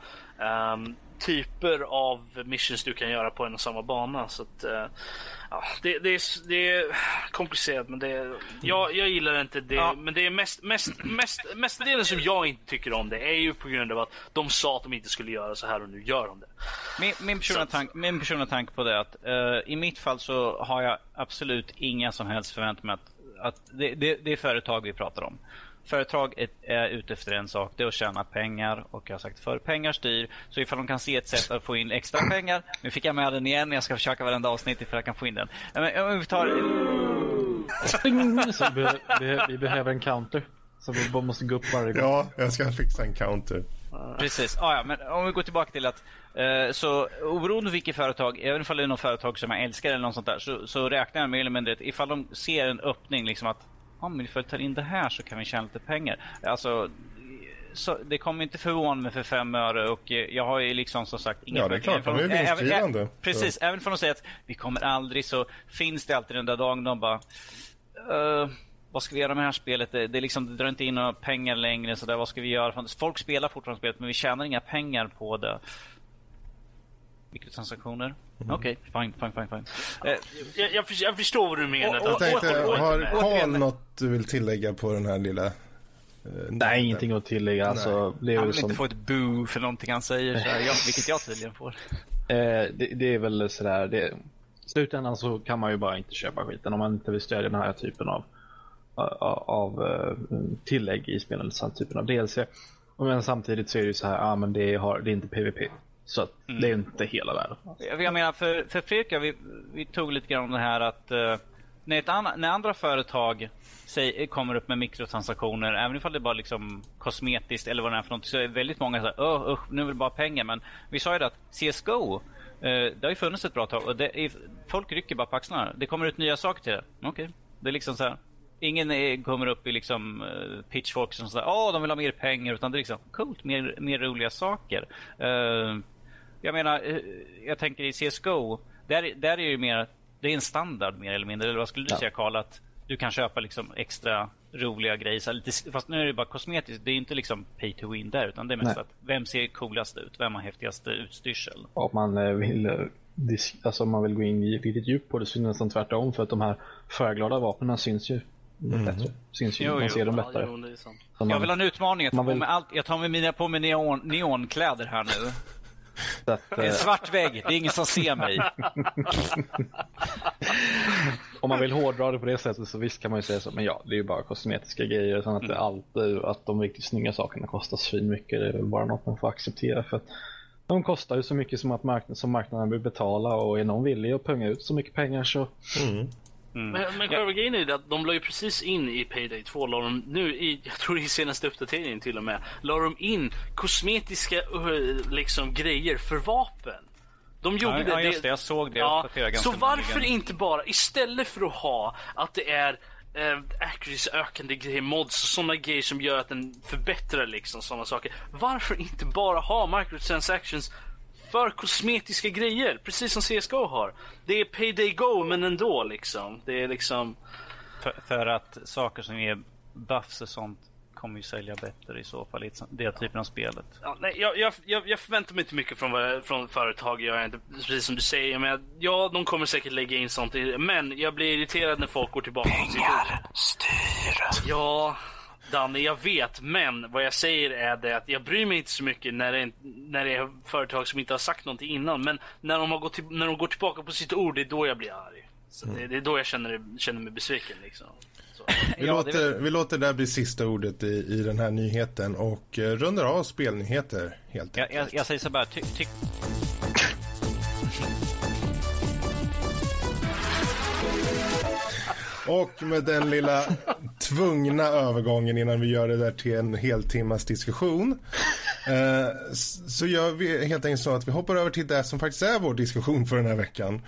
um, typer av missions du kan göra på en och samma bana. Så att, uh, ja, det, det, är, det är komplicerat men det är, jag, jag gillar inte det. Ja. Men det är mest, mest, mest, mestadelen som jag inte tycker om det är ju på grund av att de sa att de inte skulle göra så här och nu gör de det. Min, min, personliga, tank, min personliga tanke på det är att uh, i mitt fall så har jag absolut inga som helst förväntningar att, att det, det, det är företag vi pratar om företag är ute efter en sak, det är att tjäna pengar. Och jag har sagt för pengar styr. Så ifall de kan se ett sätt att få in extra pengar. Nu fick jag med den igen, jag ska försöka varenda avsnitt ifall jag kan få in den. Men om vi tar... Så vi, vi behöver en counter. Så vi bara måste gå upp varje gång. Ja, jag ska fixa en counter. Precis. Ah, ja, men om vi går tillbaka till att eh, så oberoende vilket företag, även om det är något företag som jag älskar eller något sånt där, så, så räknar jag mer eller mindre ifall de ser en öppning liksom att ja, men ifall vi tar in det här så kan vi tjäna lite pengar. Alltså, så, det kommer inte förvåna mig för fem öre och eh, jag har ju liksom som sagt Ja, det är klart. De är vinstdrivande. Precis. Så. Även om de säger att vi kommer aldrig så finns det alltid den där dagen de bara uh, vad ska vi göra med det här spelet? Det, det, liksom, det drar inte in några pengar längre. Så där, vad ska vi göra? Folk spelar fortfarande spelet men vi tjänar inga pengar på det. Mikrotransaktioner? Mm. Okej, okay, fine, fine, fine. fine. Eh, jag, jag, jag, förstår vad du menar. Och, och, jag tänkte, har Karl något du vill tillägga på den här lilla... Uh, Nej, ingenting att tillägga. Alltså, han vill som... inte få ett boo för någonting han säger, så jag, vilket jag tydligen får. Eh, det, det, är väl sådär, det, i slutändan så kan man ju bara inte köpa skiten om man inte vill stödja den här typen av, av, av uh, tillägg i spelet, den typen av DLC. Men samtidigt så är det ju så här, ah, men det, har, det är inte PVP. Så mm. det är inte hela världen. Jag menar, för, för Fredrik, vi, vi tog lite grann om det här att uh, när, ett anna, när andra företag säg, kommer upp med mikrotransaktioner, även ifall det bara liksom kosmetiskt eller vad det är för något, så är väldigt många så här, oh, usch, nu är det bara pengar. Men vi sa ju det att CSGO, uh, det har ju funnits ett bra tag och det är, folk rycker bara på axlarna. Det kommer ut nya saker till det. Okej, okay. det är liksom så här. Ingen är, kommer upp i liksom uh, pitchfork som säger åh, de vill ha mer pengar. Utan det är liksom coolt, mer, mer roliga saker. Uh, jag menar, eh, jag tänker i CSGO, där, där är det mer, det är en standard mer eller mindre. Eller vad skulle du ja. säga Karl? Att du kan köpa liksom extra roliga grejer. Så lite, fast nu är det bara kosmetiskt. Det är inte liksom pay to win där. Utan det är mest Nej. att vem ser coolast ut? Vem har häftigast utstyrsel? Om man eh, vill, eh, alltså om man vill gå in i riktigt djup på det så är det nästan tvärtom. För att de här färgglada vapnen syns ju mm. bättre. Syns ju, jo, man ser dem lättare. Ja, jo, jag vill ha en utmaning. Jag tar, vill... allt, jag tar med mina, på mig neon, neonkläder här nu. Att, en eh, svart vägg, det är ingen som ser mig. Om man vill hårdra det på det sättet så visst kan man ju säga så. Men ja, det är ju bara kosmetiska grejer. Sen att, mm. allt, att de riktigt snygga sakerna kostar svin mycket. Det är väl bara något man får acceptera. För att de kostar ju så mycket som, att marknaden, som marknaden vill betala. Och är någon villig att punga ut så mycket pengar så mm. Mm. Men, men själva grejen är att de la ju precis in i Payday 2, la de, nu i, jag tror i senaste uppdateringen till och med, la de in kosmetiska uh, liksom grejer för vapen. De gjorde ja, det. Ja, just det. Jag såg det. Ja, så varför nyligen. inte bara, istället för att ha att det är eh, accuracy ökande grejer, mods och sådana grejer som gör att den förbättrar liksom sådana saker. Varför inte bara ha microtransactions för kosmetiska grejer, precis som CSGO har. Det är payday go, men ändå liksom. Det är liksom... För, för att saker som ger buffs och sånt kommer ju sälja bättre i så fall i det typen av spelet. Ja, nej, jag, jag, jag, förväntar mig inte mycket från, från företag, jag är inte, precis som du säger. Men ja, de kommer säkert lägga in sånt. Men jag blir irriterad när folk går tillbaka Pengar styr. Ja, Danne, jag vet, men vad jag säger är det att jag bryr mig inte så mycket när det, är, när det är företag som inte har sagt någonting innan. Men när de, har gått till, när de går tillbaka på sitt ord, det är då jag blir arg. Så mm. det, det, är då jag känner, känner mig besviken. Liksom. Vi, ja, låter, vi låter det bli sista ordet i, i den här nyheten och uh, rundar av spelnyheter helt enkelt. Jag, jag, jag säger så bara, ty, ty Och med den lilla tvungna övergången innan vi gör det där till en heltimmas diskussion. Eh, så gör vi helt enkelt så att vi hoppar över till det som faktiskt är vår diskussion för den här veckan.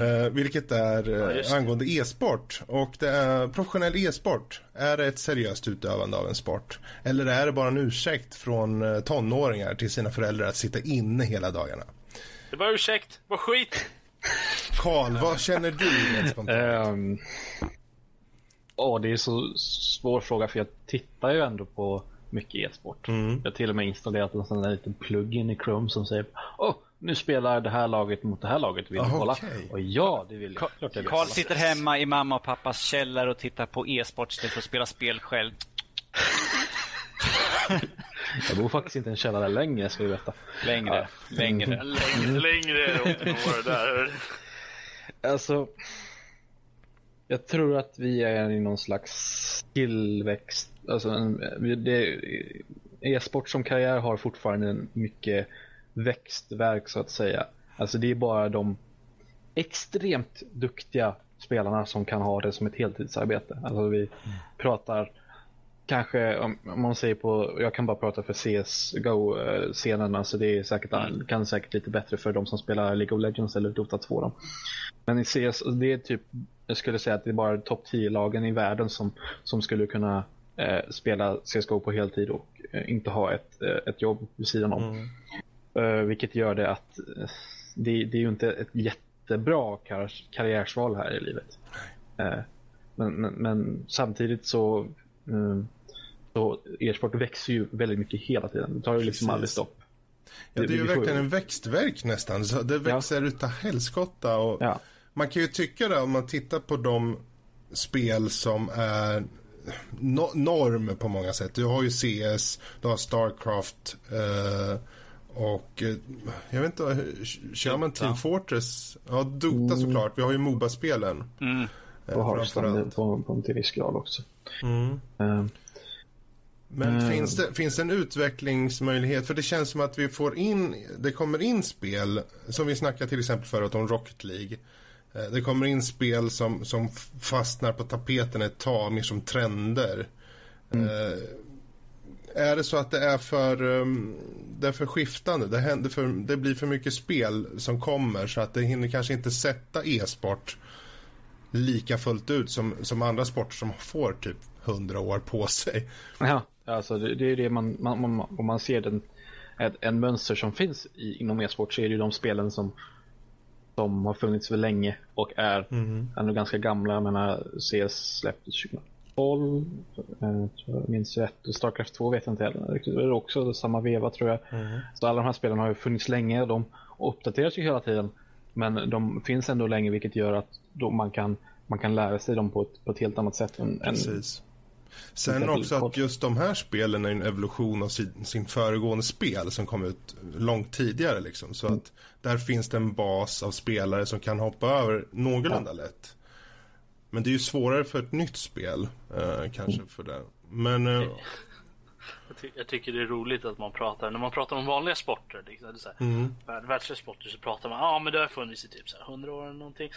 Eh, vilket är eh, angående e-sport. Och det är professionell e-sport. Är det ett seriöst utövande av en sport? Eller är det bara en ursäkt från eh, tonåringar till sina föräldrar att sitta inne hela dagarna? Det var ursäkt. Vad skit. Karl, vad känner du rent spontant? Um, oh, det är så svår fråga för jag tittar ju ändå på mycket e-sport. Mm. Jag har till och med installerat en sån där liten plugin i Chrome som säger Åh, oh, nu spelar det här laget mot det här laget. Vill du Ah, kolla? okej. Och ja, det vill jag. Karl kolla. sitter hemma i mamma och pappas källare och tittar på e-sport istället för att spela spel själv. Jag bor faktiskt inte i en källare längre ska vi veta. Längre, längre. Längre, längre åt år där. Alltså, jag tror att vi är i någon slags tillväxt. Alltså, E-sport e-sport som karriär har fortfarande en mycket växtverk så att säga. Alltså det är bara de extremt duktiga spelarna som kan ha det som ett heltidsarbete. Alltså vi pratar kanske, om, om man säger på, jag kan bara prata för CSGO-scenen, alltså det är säkert, kan säkert lite bättre för de som spelar League of Legends eller Dota 2 då. Men i CS, det är typ, jag skulle säga att det är bara topp 10-lagen i världen som, som skulle kunna eh, spela CSGO på heltid och eh, inte ha ett, eh, ett jobb vid sidan om. Eh, vilket gör det att eh, det, det är ju inte ett jättebra kar karriärsval här i livet. Eh, men, men, men samtidigt så, mm, så e-sport växer ju väldigt mycket hela tiden. Det tar ju liksom aldrig stopp. Ja, det är ju verkligen en växtverk nästan. Så det växer utav helskotta. Och Ja. Man kan ju tycka det om man tittar på de spel som är no norm på många sätt. Du har ju CS, du har Starcraft eh, och eh, jag vet inte, kör man Team Fortress? Ja, Dota såklart. Vi har ju Moba-spelen. Mm. eh, Och har framförallt. på, på en till viss grad också. Mm. Eh, Men Mm. finns, det, finns det en utvecklingsmöjlighet? För det känns som att vi får in, det kommer in spel, som vi snackade till exempel förut om Rocket League. Eh, Det kommer in spel som, som fastnar på tapeten ett tag, mer som trender. Eh, är det så att det är för, um, det är för skiftande? Det, händer för, det blir för mycket spel som kommer så att det hinner kanske inte sätta e-sport lika fullt ut som, som andra sporter som får typ 100 år på sig. Ja, alltså det, det är det man, man, man, om man ser den, ett, en mönster som finns i, inom e-sport så är det ju de spelen som, som har funnits för länge och är ändå ganska gamla. Jag menar CS släpptes 2012, eh, jag minns rätt. Och Starcraft 2 vet jag inte heller riktigt. Det är också samma veva tror jag. Så alla de här spelen har ju funnits länge. De uppdateras ju hela tiden. Men de finns ändå länge vilket gör att man, kan, man kan lära sig dem på ett, på ett helt annat sätt än, än. Sen också att just de här spelen är en evolution av sin, sin föregående spel som kom ut långt tidigare liksom. Så att där finns det en bas av spelare som kan hoppa över någorlunda lätt. Men det är ju svårare för ett nytt spel eh, kanske för det. Men eh, ty- jag tycker det är roligt att man pratar, när man pratar om vanliga sporter, liksom, så här, Mm. värld- världsliga sporter så pratar man, ja men det har funnits i typ så här 100 år eller någonting.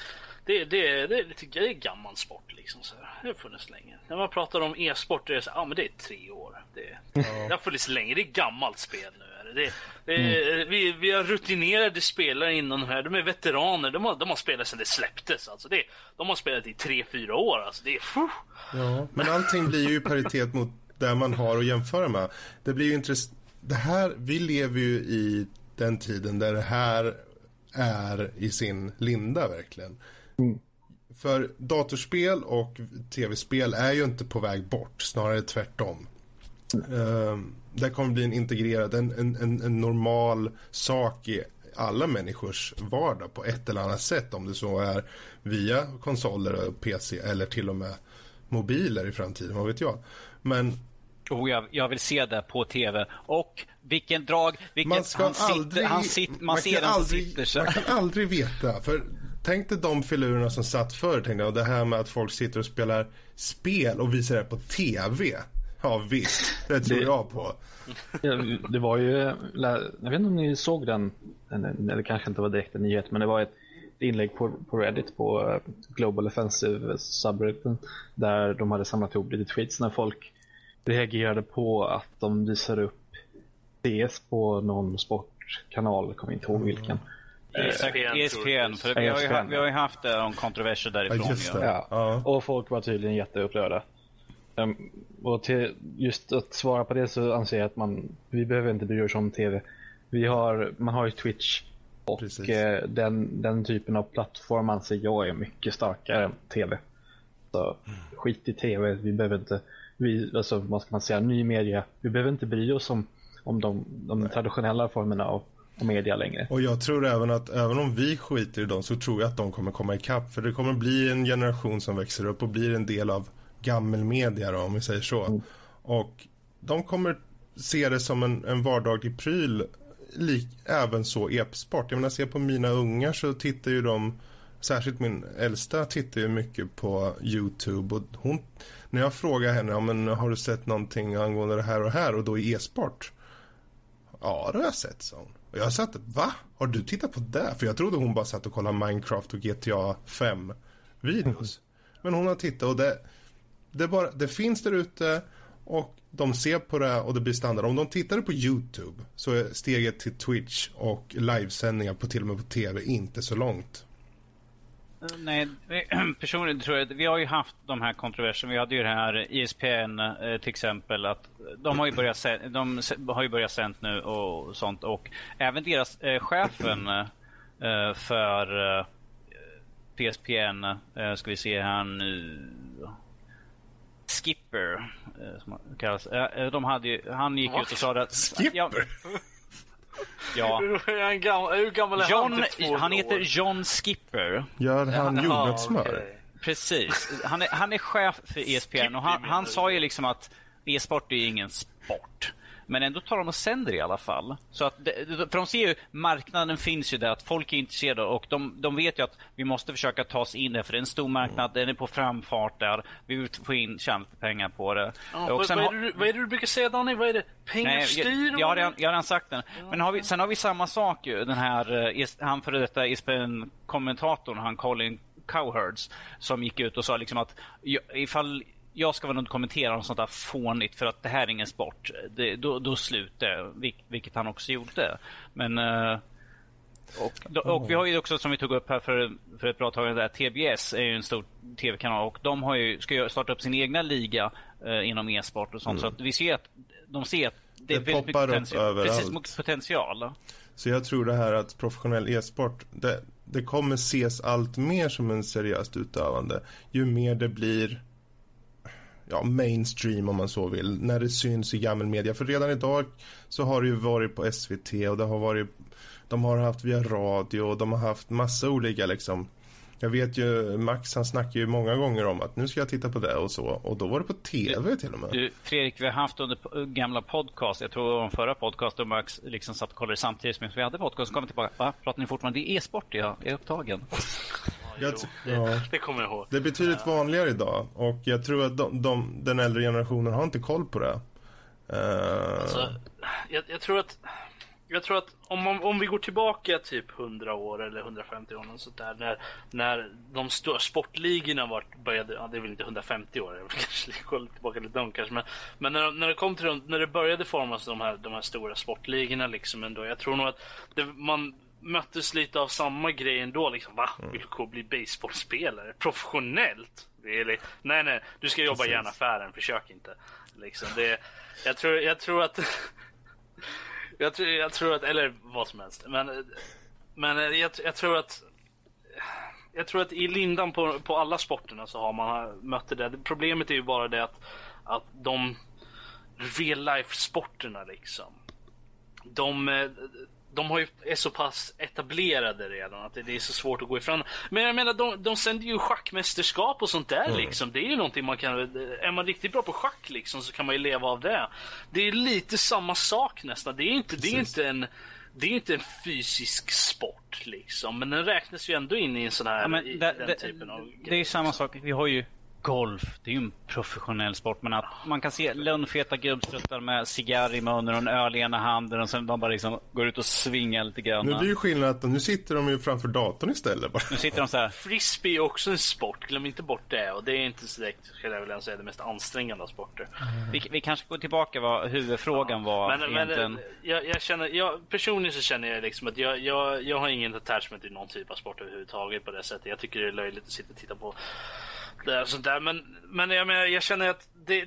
Det, det, det, det tycker jag är gammal sport liksom. Så här. Det har funnits länge. När man pratar om e-sport, det är så här, ja men det är tre år. Det, det har funnits länge, det är gammalt spel nu. är det. Det, det, Mm. vi, vi har rutinerade spelare inom de här, de är veteraner, de har, de har spelat sedan det släpptes. Alltså det, de har spelat i tre fyra år. Alltså det. Ja, men allting blir ju i paritet mot det man har att jämföra med. Det blir ju intressant. Det här, vi lever ju i den tiden där det här är i sin linda verkligen. För datorspel och tv-spel är ju inte på väg bort, snarare tvärtom. Ehm, det kommer bli en integrerad, en, en, en, en normal sak i alla människors vardag på ett eller annat sätt. Om det så är via konsoler och PC eller till och med mobiler i framtiden, vad vet jag. Men Oh, jag, jag vill se det på tv. Och vilken drag, vilken, man ska han sitter, aldrig... han sitter, man, man ser kan den aldrig, sitter så. Man kan aldrig veta. För tänk dig de filurerna som satt förr. Tänkte jag, och det här med att folk sitter och spelar spel och visar det på TV. Ja visst, det tror Det- jag på. Det var ju, jag vet inte om ni såg den, eller kanske inte var direkt en nyhet, men det var ett, inlägg på, på Reddit på eh, Global Offensive subredditen där de hade samlat ihop lite tweets när folk reagerade på att de visade upp DS på någon sportkanal, jag kommer inte ihåg vilken. ESPN, ESPN för vi har, ju, vi har ju haft en kontroverser därifrån. Ja, just det. Ja. Ja. Och folk var tydligen jätteupprörda. Um, och till, just att svara på det så anser jag att man, vi behöver inte bry oss om TV. Vi har, man har ju Twitch och Precis. eh, den, den typen av plattform anser jag är mycket starkare än TV. Så skit i TV, vi behöver inte, vi, alltså, vad ska man säga, ny media, vi behöver inte bry oss om, om de, de traditionella formerna av, media längre. Och jag tror även att även om vi skiter i dem så tror jag att de kommer komma ikapp. För det kommer bli en generation som växer upp och blir en del av gammelmedia då, om vi säger så. Och de kommer se det som en, en vardaglig pryl, lik, även så e-sport. Jag menar, se på mina ungar så tittar ju de, särskilt min äldsta tittar ju mycket på YouTube och hon, när jag frågar henne, ja, men har du sett någonting angående det här och här och då i e-sport? Ja, det har jag sett, sa hon. Och jag satt, va? Har du tittat på det? För jag trodde hon bara satt och kollade Minecraft och GTA 5 videos. Men hon har tittat och det, det, bara, det finns där ute och de ser på det och det blir standard. Om de tittade på YouTube så är steget till Twitch och livesändningar på till och med på tv inte så långt. Nej, personligen tror jag vi har ju haft de här kontroverserna. Vi hade ju det här ESPN eh, till exempel. att De har ju börjat, de har ju börjat sänt nu och sånt. Och även deras eh, chefen eh, för eh, PSPN, eh, ska vi se här nu. Skipper, eh, som han kallas. Eh, De hade ju, han gick Va? ut och sa att... Skipper? Ja, ja. Hur, han gammal, hur gammal är John, han? Typ två han heter? John Skipper. Gör han Ja, jordnötssmör? okej. Precis. Han är, han är chef för ESPN och han, han sa ju liksom att e-sport är ju ingen sport. Men ändå tar de och sänder i alla fall. Så att det, för de ser ju, marknaden finns ju där, att folk är intresserade och de, de vet ju att vi måste försöka ta oss in där, för det är en stor marknad, den är på framfart där. Vi vill få in, tjäna pengar på det. Ja, och vad, sen vad, är det, du- vad är det du brukar säga Danny? Vad är det? Pengar Nej, styr? jag, jag, har redan, jag har redan sagt den. Men har vi, sen har vi samma sak ju. Den här, eh, han före detta ESPN-kommentatorn, han Colin Cowherds, som gick ut och sa liksom att ifall jag ska väl inte kommentera något sånt där fånigt för att det här är ingen sport. Det, då, då slutar vil- vilket han också gjorde. Men eh, och, och vi har ju också som vi tog upp här för, för ett bra tag där, TBS är ju en stor tv-kanal och de har ju, ska ju starta upp sin egna liga eh, inom e-sport och sånt. Så att vi ser att de ser att det, är Det väldigt mycket potential. Precis, mycket potential. Så jag tror det här att professionell e-sport, det, det kommer ses allt mer som en seriöst utövande. Ju mer det blir ja, mainstream om man så vill, när det syns i gammal media. För redan idag så har det ju varit på SVT och det har varit, de har haft via radio och de har haft massa olika liksom. Jag vet ju, Max han snackar ju många gånger om att nu ska jag titta på det och så. Och då var det på tv till och med. Du, Fredrik, vi har haft under gamla podcast, jag tror det var den förra podcasten, Max liksom satt och kollade samtidigt som vi hade podcast, så kom vi tillbaka. Va? Pratar ni fortfarande? Det är e-sport, ja. Jag är upptagen. Jag t- ja. Det kommer jag ihåg. Det är betydligt vanligare idag och jag tror att de, de, den äldre generationen har inte koll på det. Eh, Alltså, jag, jag tror att jag tror att om, man, om vi går tillbaka typ 100 år eller 150 år, sånt där, när, när de stora sportligorna var, började, ja, det är väl inte 150 år, jag kanske kolla tillbaka lite långt kanske, men, men när, när det kom till de, när det började formas de här, de här stora sportligorna liksom ändå, jag tror nog att det, man möttes lite av samma grej ändå, liksom, va? Vill du gå bli baseballspelare? Professionellt? Really? Nej, nej, du ska jobba i järnaffären, försök inte. Liksom, det, jag, tror, jag tror att jag tror, jag tror att, eller vad som helst. Men, men jag, jag tror att jag tror att i lindan på, på alla sporterna så har man mött det där. Problemet är ju bara det att, att de real life sporterna liksom. De, de har ju, är så pass etablerade redan att det, det är så svårt att gå ifrån. Men jag menar, de, de sänder ju schackmästerskap och sånt där liksom. Det är ju någonting man kan, är man riktigt bra på schack liksom så kan man ju leva av det. Det är lite samma sak nästan. Det är inte, det är inte en det är inte en fysisk sport liksom, men den räknas ju ändå in i en sån här, Ja, men i det, den det, typen av det är ju samma sak. Vi har ju golf, det är ju en professionell sport. Men att man kan se lönnfeta gubbstruttar med cigarr i munnen och en öl i ena handen och sen de bara liksom går ut och svingar lite grann. Nu blir ju skillnaden att nu sitter de ju framför datorn istället bara. Nu sitter de så här. Frisbee är också en sport, glöm inte bort det. Och det är inte så direkt, skulle jag vilja säga, det mest ansträngande av sporter. Vi, vi kanske går tillbaka vad huvudfrågan var Men, egentligen. men jag, jag känner, jag, personligen så känner jag liksom att jag, jag, jag har ingen attachment till någon typ av sport överhuvudtaget på det sättet. Jag tycker det är löjligt att sitta och titta på och sånt där. Men, men jag, menar, jag känner att det,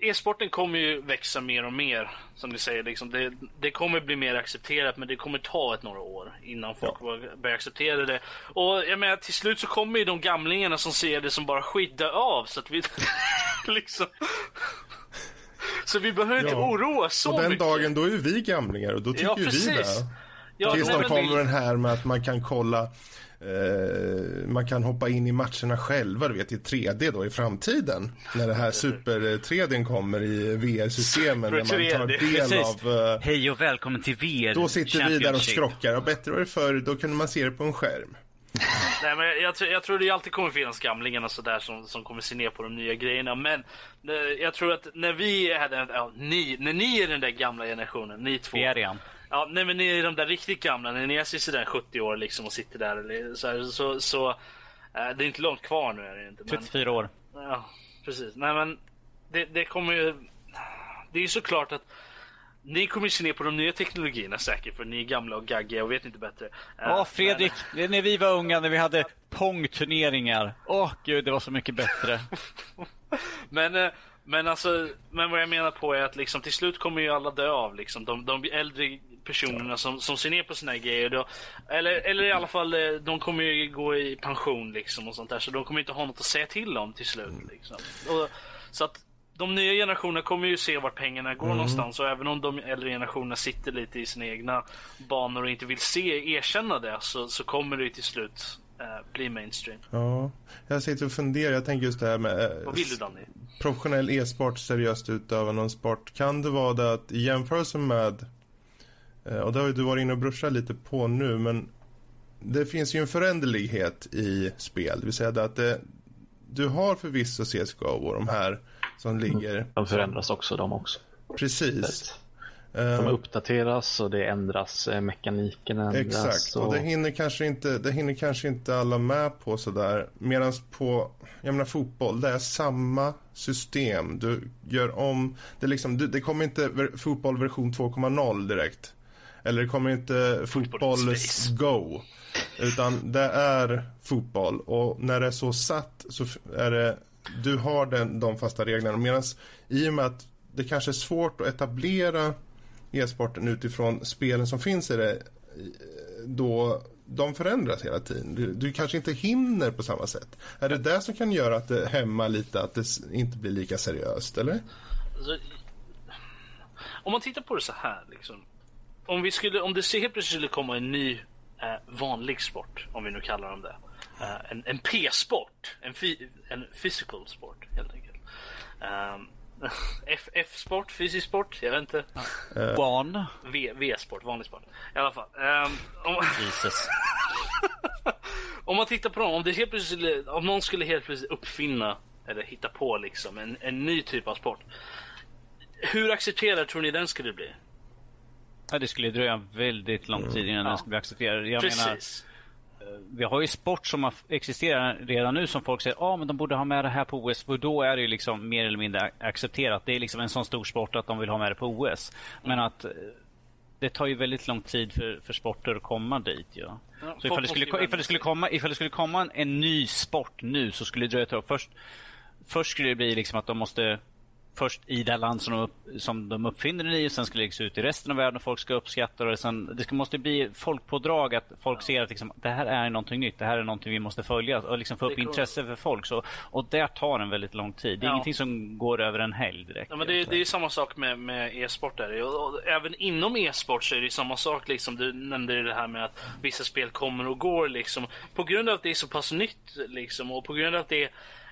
e-sporten kommer ju växa mer och mer. Som du säger, liksom. det, det kommer bli mer accepterat men det kommer ta ett några år innan folk börjar acceptera det. Och jag menar till slut så kommer ju de gamlingarna som ser det som bara skit dö av. Så att vi liksom... Så vi behöver inte Ja. oroa så Och den mycket. dagen då är vi gamlingar och då tycker Ja, ju vi precis. det. Ja, Tills de kommer den här med att man kan kolla eh, man kan hoppa in i matcherna själva, du vet i 3D då i framtiden. När det här super 3D kommer i VR-systemen. När man tar 3D. del Precis. av... Eh, Hej och välkommen till VR då sitter vi där och skrockar. Och bättre var det förr, då kunde man se det på en skärm. Nej, men jag, tror- jag tror det alltid kommer finnas gamlingarna sådär som, som kommer se ner på de nya grejerna. Men eh, jag tror att när vi är den, ja, ni, när ni är den där gamla generationen, ni två. Vi är det igen. Ja, nej men ni är de där riktigt gamla, när ni är sådär 70 år liksom och sitter där så, här, så, så eh, det är inte långt kvar nu är det inte. Men, 34 år. ja, precis. Nej men det, det kommer ju, det är ju såklart att ni kommer se ner på de nya teknologierna säkert för ni är gamla och gaggiga och vet inte bättre. Eh, Ja, Fredrik, är när vi var unga, när vi hade pongturneringar. Åh gud, det var så mycket bättre. Men, eh, men alltså, men vad jag menar på är att liksom till slut kommer ju alla dö av liksom. De, de äldre personerna som, som ser ner på här grejer. Då, eller, eller i alla fall, eh, de kommer ju gå i pension liksom och sånt där. Så de kommer inte ha något att säga till om till slut. Liksom. Och, så att de nya generationerna kommer ju se vart pengarna går någonstans. Och även om de äldre generationerna sitter lite i sina egna banor och inte vill se, erkänna det. Så, så kommer det ju till slut eh, bli mainstream. Ja, jag sitter och funderar. Jag tänker just det här med... eh, Vad vill du Danny? professionell e-sport, seriöst utövande av sport. Kan det vara det att i jämförelse med, och det har du varit inne och bruschat lite på nu, men det finns ju en föränderlighet i spel. Det vill säga att det, du har förvisso CSGO och de här som ligger De förändras också de också. precis. De Eh, uppdateras och det ändras, eh, mekaniken ändras. Exakt, och det hinner, kanske inte, det hinner kanske inte alla med på sådär. Medan på, jag menar fotboll, det är samma system. Du gör om, det, liksom, det kommer inte fotboll version 2.0 direkt. Eller det kommer inte fotboll Space. go. Utan det är fotboll och när det är så satt så är det, du har den, de fasta reglerna. Medan i och med att det kanske är svårt att etablera e-sporten utifrån spelen som finns i det då de förändras hela tiden. Du, du kanske inte hinner på samma sätt. Är det det som kan göra att det hämmar lite, att det inte blir lika seriöst, eller? Alltså, om man tittar på det så här liksom. Om, vi skulle, om det helt plötsligt skulle komma en ny eh, vanlig sport, om vi nu kallar dem det. Eh, en, en P-sport, en, fi, en physical sport helt enkelt. Um, F-sport, fysisk sport, jag vet inte. Barn. V- V-sport, vanlig sport. I alla fall. Ehm, om, Jesus. om man tittar på dem, om, det helt plötsligt, skulle- om någon skulle helt plötsligt uppfinna eller hitta på liksom en, en ny typ av sport. Hur accepterad tror ni den skulle bli? Ja, det skulle dröja väldigt lång tid innan Ja. den skulle bli accepterad. Jag menar, Precis. vi har ju sport som har- existerar redan nu som folk säger ah, men de borde ha med det här på OS. För då är det ju liksom mer eller mindre accepterat. Det är liksom en sån stor sport att de vill ha med det på OS. Men att eh, det tar ju väldigt lång tid för, för sporter att komma dit. Ja. Så ifall det, skulle, ifall, det skulle komma, ifall det skulle komma en, en ny sport nu så skulle det dröja ett tag. Först, först skulle det bli liksom att de måste först i det land som de, upp, som de uppfinner den i och sen ska det läggas ut i resten av världen och folk ska uppskatta det. Sen, det ska, måste bli folkpådrag att folk ser att liksom, det här är någonting nytt. Det här är någonting vi måste följa och liksom få upp kommer- intresse för folk. Så, och det tar en väldigt lång tid. Det är Ja. ingenting som går över en helg direkt. Ja, men det, är- det är ju samma sak med, med e-sport. Där. Och, och även inom e-sport så är det samma sak. Liksom. Du nämnde det här med att vissa spel kommer och går. Liksom. På grund av att det är så pass nytt liksom, och på grund av att det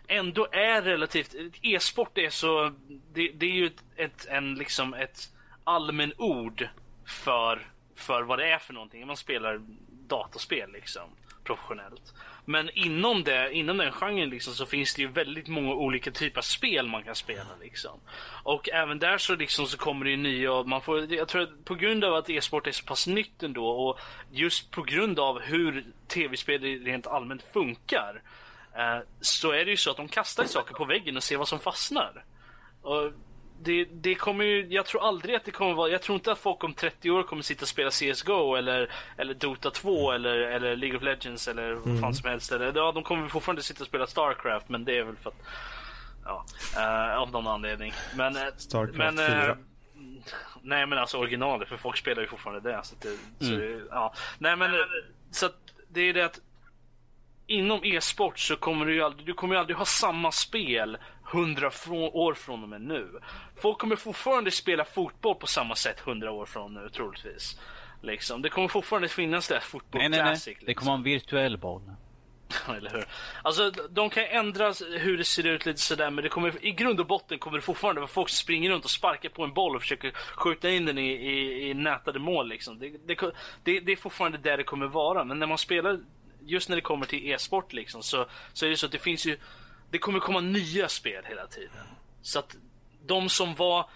ändå är relativt... E-sport är så... Det, det är ju ett, ett, en, liksom ett allmän ord för, för vad det är för någonting. Man spelar dataspel liksom professionellt. Men inom, det, inom den genren liksom, så finns det ju väldigt många olika typer av spel man kan spela. Liksom. Och även där så, liksom, så kommer det ju nya. Man får, jag tror att på grund av att e-sport är så pass nytt ändå och just på grund av hur tv-spel rent allmänt funkar. Eh, så är det ju så att de kastar saker på väggen och ser vad som fastnar. Och det, det kommer ju, jag tror aldrig att det kommer vara, jag tror inte att folk om 30 år kommer sitta och spela CSGO eller, eller Dota 2 eller, eller League of Legends eller vad mm. fan som helst. Eller, ja, de kommer fortfarande sitta och spela Starcraft men det är väl för att, ja, uh, av någon anledning. Men, eh, Starcraft men, 4. Uh, nej men alltså originalet, för folk spelar ju fortfarande det. Så, det, mm. så ja. Nej men, så att det är det att inom e-sport så kommer du ju aldrig, du kommer ju aldrig ha samma spel hundra år från och med nu. Folk kommer fortfarande spela fotboll på samma sätt hundra år från nu troligtvis. Liksom. Det kommer fortfarande finnas där fotboll nej, nej, nej. Liksom. Det kommer vara en virtuell boll. Eller hur? Alltså, de kan ändra hur det ser ut lite sådär, men det kommer, i grund och botten kommer det fortfarande vara folk som springer runt och sparkar på en boll och försöker skjuta in den i, i, i nätade mål. Liksom. Det, det, det, det är fortfarande där det kommer vara, men när man spelar, just när det kommer till e-sport, liksom, så, så är det så att det finns ju det kommer komma nya spel hela tiden. Så att de som var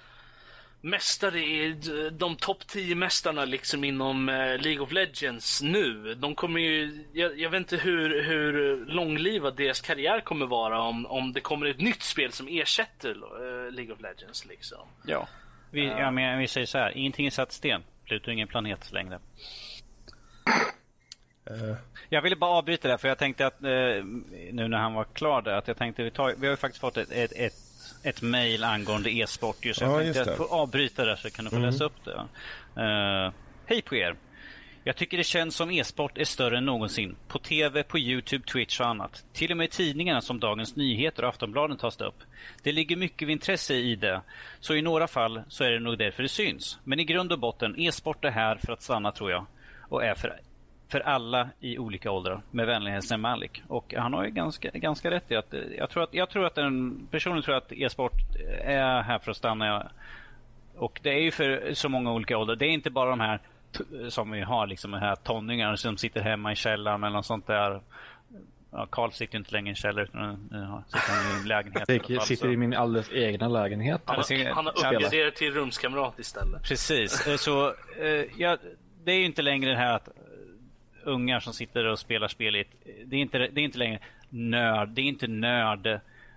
mästare i de topp 10 mästarna liksom inom eh, League of Legends nu. De kommer ju, jag, jag, vet inte hur, hur långlivad deras karriär kommer vara om, om det kommer ett nytt spel som ersätter uh, League of Legends liksom. Ja, vi, ja, men vi säger så här, ingenting är satt sten. Pluto är ingen planet längre. Uh. Jag ville bara avbryta det för jag tänkte att eh, nu när han var klar där att jag tänkte vi, tar, vi har ju faktiskt fått ett, ett, ett, ett mail angående e-sport just. Jag ja, tänkte att avbryta det så kan du få mm. läsa upp det. Uh, Hej på er! Jag tycker det känns som e-sport är större än någonsin. På TV, på Youtube, Twitch och annat. Till och med i tidningarna som Dagens Nyheter och Aftonbladet tas det upp. Det ligger mycket intresse i det, så i några fall så är det nog därför det syns. Men i grund och botten, e-sport är här för att stanna tror jag. Och är för för alla i olika åldrar. Med vänlig hälsning Malik. Och han har ju ganska, ganska rätt i att jag tror att, jag tror att en, personligen tror att e-sport är här för att stanna. Och det är ju för så många olika åldrar. Det är inte bara de här som vi har, liksom de här tonningarna som sitter hemma i källaren eller något sånt där. Ja, Karl sitter inte längre i en källare utan sitter i en lägenhet. Jag sitter i min alldeles egna lägenhet. Han, har, han har uppgraderat till rumskamrat istället. Precis. Eh, så ja, det är ju inte längre det här att ungar som sitter och spelar spel i ett, det är inte, det är inte längre nörd, det är inte nörd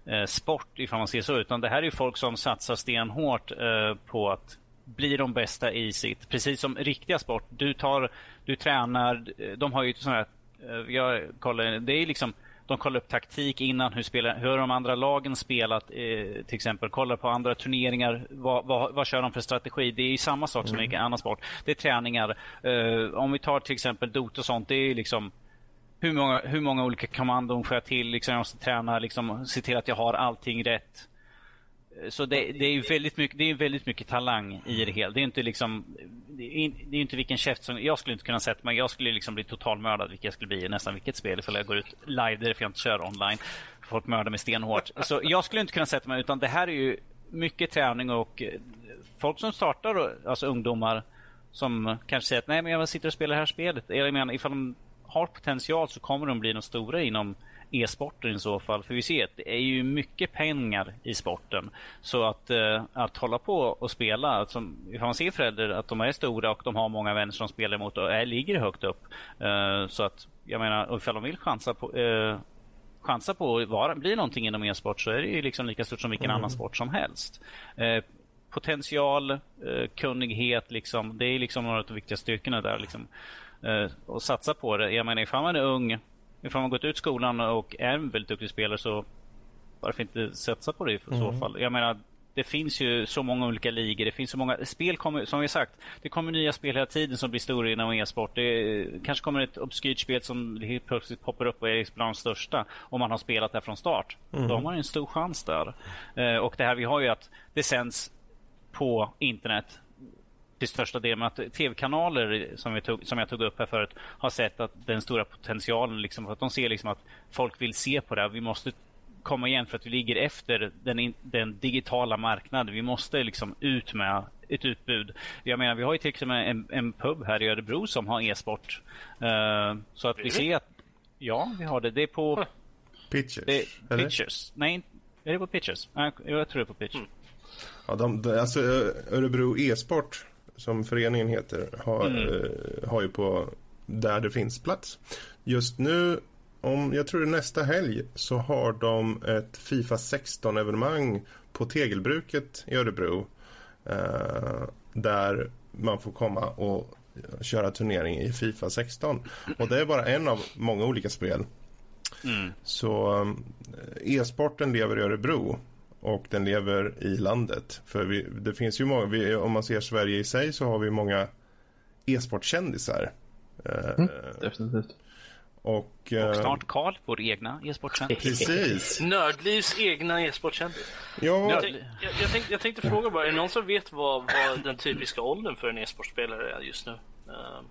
eh, sport ifall man ser så, utan det här är folk som satsar stenhårt eh, på att bli de bästa i sitt. Precis som riktiga sport. Du tar, du tränar, de har ju sådana här, eh, jag kollar, det är liksom de kollar upp taktik innan, hur, spelar, hur har de andra lagen spelat eh, till exempel. Kollar på andra turneringar, vad, vad, vad kör de för strategi? Det är samma sak som mm. i annan sport. Det är träningar. Eh, om vi tar till exempel Dota och sånt, det är liksom hur många, hur många olika kommandon får jag till? Liksom, jag måste träna, liksom, se till att jag har allting rätt. Så det, det, är väldigt mycket, det är väldigt mycket talang i det hela. Det är inte liksom det är, det är inte vilken käft som... Jag skulle inte kunna sätta mig. Jag skulle liksom bli totalmördad vilket jag skulle bli i nästan vilket spel ifall jag går ut live. Det är därför jag inte kör online. Folk mördar mig stenhårt. Så jag skulle inte kunna sätta mig utan det här är ju mycket träning och eh, folk som startar, alltså ungdomar som kanske säger att nej men jag sitter och spelar det här spelet. Eller Jag menar, ifall de har potential så kommer de bli de stora inom e-sporten i så fall. För vi ser att det är ju mycket pengar i sporten. Så att, eh, att hålla på och spela, alltså, ifall man ser föräldrar att de är stora och de har många vänner som spelar emot och är, ligger högt upp. Eh, så att, jag menar, ifall de vill chansa på eh, chansa på att vara, bli någonting inom e-sport så är det ju liksom lika stort som vilken mm. annan sport som helst. Eh, potential, eh, kunnighet, liksom, det är liksom några av de viktiga styrkorna där. Liksom. Eh, och satsa på det. Jag menar ifall man är ung ifall man gått ut skolan och är en väldigt duktig spelare så varför inte satsa på det i så mm. fall? Jag menar, det finns ju så många olika ligor. Det finns så många spel kommer, som vi sagt, det kommer nya spel hela tiden som blir stora inom e-sport. Det kanske kommer ett obskyrt spel som helt plötsligt poppar upp och är bland de största om man har spelat det från start. Mm. Då har man en stor chans där. Eh, och det här vi har ju att det sänds på internet till största delen. Att tv-kanaler som, vi tog, som jag tog upp här förut har sett att den stora potentialen, liksom, att de ser liksom att folk vill se på det. Vi måste komma igen för att vi ligger efter den, den digitala marknaden. Vi måste liksom ut med ett utbud. Jag menar, vi har ju till exempel en, en pub här i Örebro som har e-sport. Uh, så att vi ser att, ja, vi har det. Det är på Pitchers? det, Pitchers. Nej, är det på Pitchers? Nej, jag tror det är på Pitchers. Mm. Ja, de, alltså Örebro e-sport som föreningen heter har, mm. uh, har ju på där det finns plats. Just nu om, jag tror det nästa helg så har de ett Fifa 16-evenemang på Tegelbruket i Örebro. Eh, där man får komma och köra turnering i Fifa 16. Och det är bara en av många olika spel. Mm. Så eh, e-sporten lever i Örebro och den lever i landet. För vi, det finns ju många, vi, om man ser Sverige i sig så har vi många e-sportkändisar. Eh, mm, definitivt. Och, och eh, snart Karl, vår egna e-sportkändis. Precis. Nördlivs egna e-sportkändis. Ja. Jag, tänkte, jag, jag, tänkte, jag tänkte fråga bara, är det någon som vet vad, vad den typiska åldern för en e-sportspelare är just nu? Uh,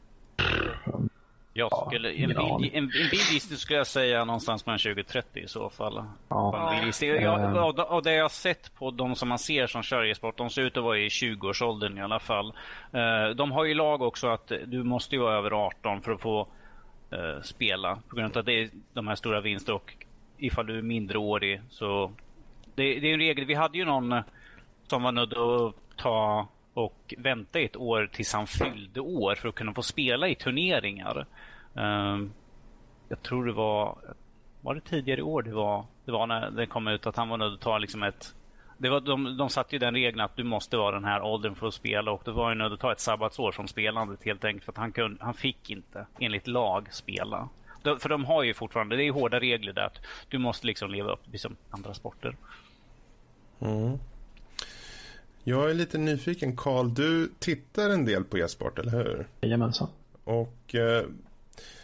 jag skulle, en, en, en, en bildgissning skulle jag säga någonstans mellan 20 och 30 i så fall. Ja. Jag, av, av det jag sett på de som man ser som kör e-sport, de ser ut att vara i 20-årsåldern i alla fall. Uh, de har ju lag också att du måste vara över 18 för att få uh, spela. På grund av att det är de här stora vinsterna och ifall du är mindreårig så... Det, det är en regel. Vi hade ju någon som var nödd att ta och vänta ett år tills han fyllde år för att kunna få spela i turneringar. Ehm, jag tror det var, var det tidigare i år det var, det var när det kom ut att han var nödd att ta liksom ett det var, de, de satte ju den regeln att du måste vara den här åldern för att spela och då var ju nöjd att ta ett sabbatsår från spelandet helt enkelt för att han, kunde, han fick inte enligt lag spela. De, för de har ju fortfarande, det är hårda regler där att du måste liksom leva upp som liksom andra sporter. Mm. Jag är lite nyfiken. Karl, du tittar en del på e-sport, eller hur? Jajamensan. Och eh,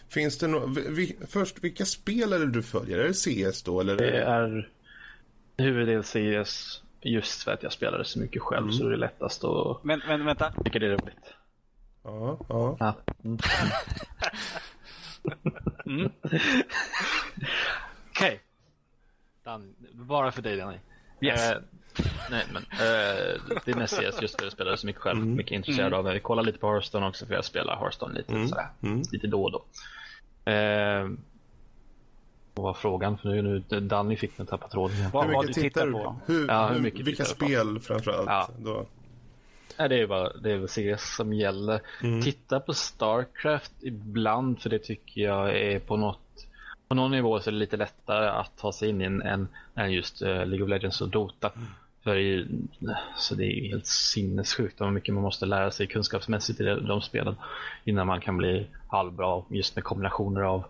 finns det no vi, Först, vilka spelare du följer? Är det CS då? Eller? Det är huvuddel CS just för att jag spelade så mycket själv mm. så det är lättast att... Men, men vänta. Jag tycker det är roligt. Ja, ja. ja. Mm. mm. Okej. Okay. Bara för dig Danny. Yes. Uh, Nej, men uh, det är mest CS just för att jag spelar så mycket själv. Mm. Mycket intresserad mm. av det. Jag kollar lite på Hearthstone också för jag spelar Hearthstone lite, mm. sådär, mm. lite då och då. Uh, vad var frågan? För nu, nu Danny fick mig tappa tråden. Vad hur mycket tittar du på? Hur, ja, hur mycket vilka spel framförallt? Ja. Då? Nej, det är bara det är väl CS som gäller. Mm. Titta på Starcraft ibland för det tycker jag är på något på någon nivå så är det lite lättare att ta sig in i en, en, än just uh, League of Legends och Dota. Mm. För så det är helt sinnessjukt hur mycket man måste lära sig kunskapsmässigt i de spelen innan man kan bli halvbra just med kombinationer av,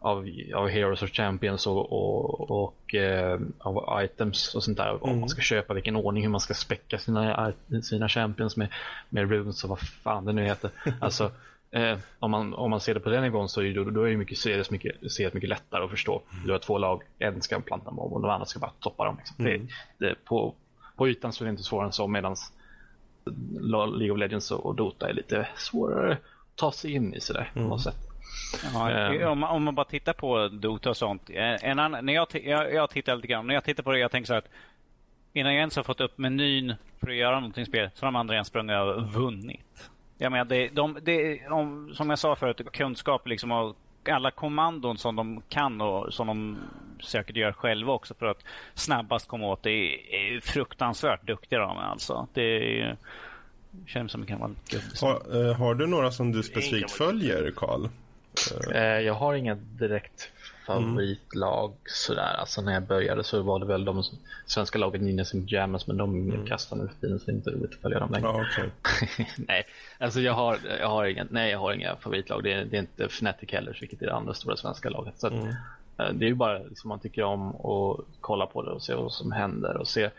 av, av Heroes och Champions och, och, och eh, av items och sånt där. Mm. Om man ska köpa, vilken ordning, hur man ska späcka sina, sina Champions med, med runes och vad fan det nu heter. Alltså, eh, om, man, om man ser det på den nivån så är det, då är det mycket, så är det mycket, så är det mycket lättare att förstå. Du har två lag, en ska planta mob och de andra ska bara toppa dem. Liksom. Mm. Det, det, på, på ytan så är det inte svårare än så medan League of Legends och Dota är lite svårare att ta sig in i sådär på något mm. sätt. Ja, um, om, man, om, man, bara tittar på Dota och sånt. Eh, en annan, när jag, jag, jag tittar lite grann, när jag tittar på det jag tänker så här att innan jag ens har fått upp menyn för att göra någonting spel så har de andra ens sprungit och vunnit. Jag menar, det, de, det, de, som jag sa förut, kunskap liksom och alla kommandon som de kan och som de säkert gör själva också för att snabbast komma åt det är, är fruktansvärt duktiga de alltså. Det är, känns som det kan vara har, har du några som du specifikt följer, Karl? Eh, jag har inga direkt favoritlag mm. sådär. Alltså när jag började så var det väl de svenska lagen Ninjas and Jammers men de mm. kastade nu för tiden så det är inte roligt att följa dem längre. Ah, okay. nej, alltså jag har, jag har inga, nej jag har inga favoritlag. Det är, det är inte Fnatic heller vilket är det andra stora svenska laget. Så att, mm. Eh, det är ju bara liksom man tycker om att kolla på det och se vad som händer och se.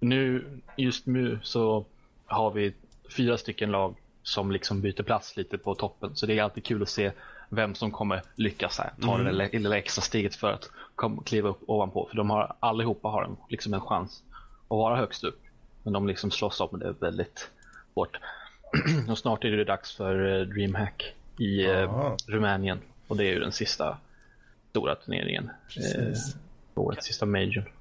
Nu, just nu så har vi fyra stycken lag som liksom byter plats lite på toppen så det är alltid kul att se vem som kommer lyckas här, ta mm. det lilla, extra steget för att kom, kliva upp ovanpå. För de har allihopa har en, liksom en chans att vara högst upp. Men de liksom slåss om det väldigt hårt. och snart är det dags för uh, DreamHack i uh, Rumänien. Och det är ju den sista stora turneringen. Uh, årets sista major.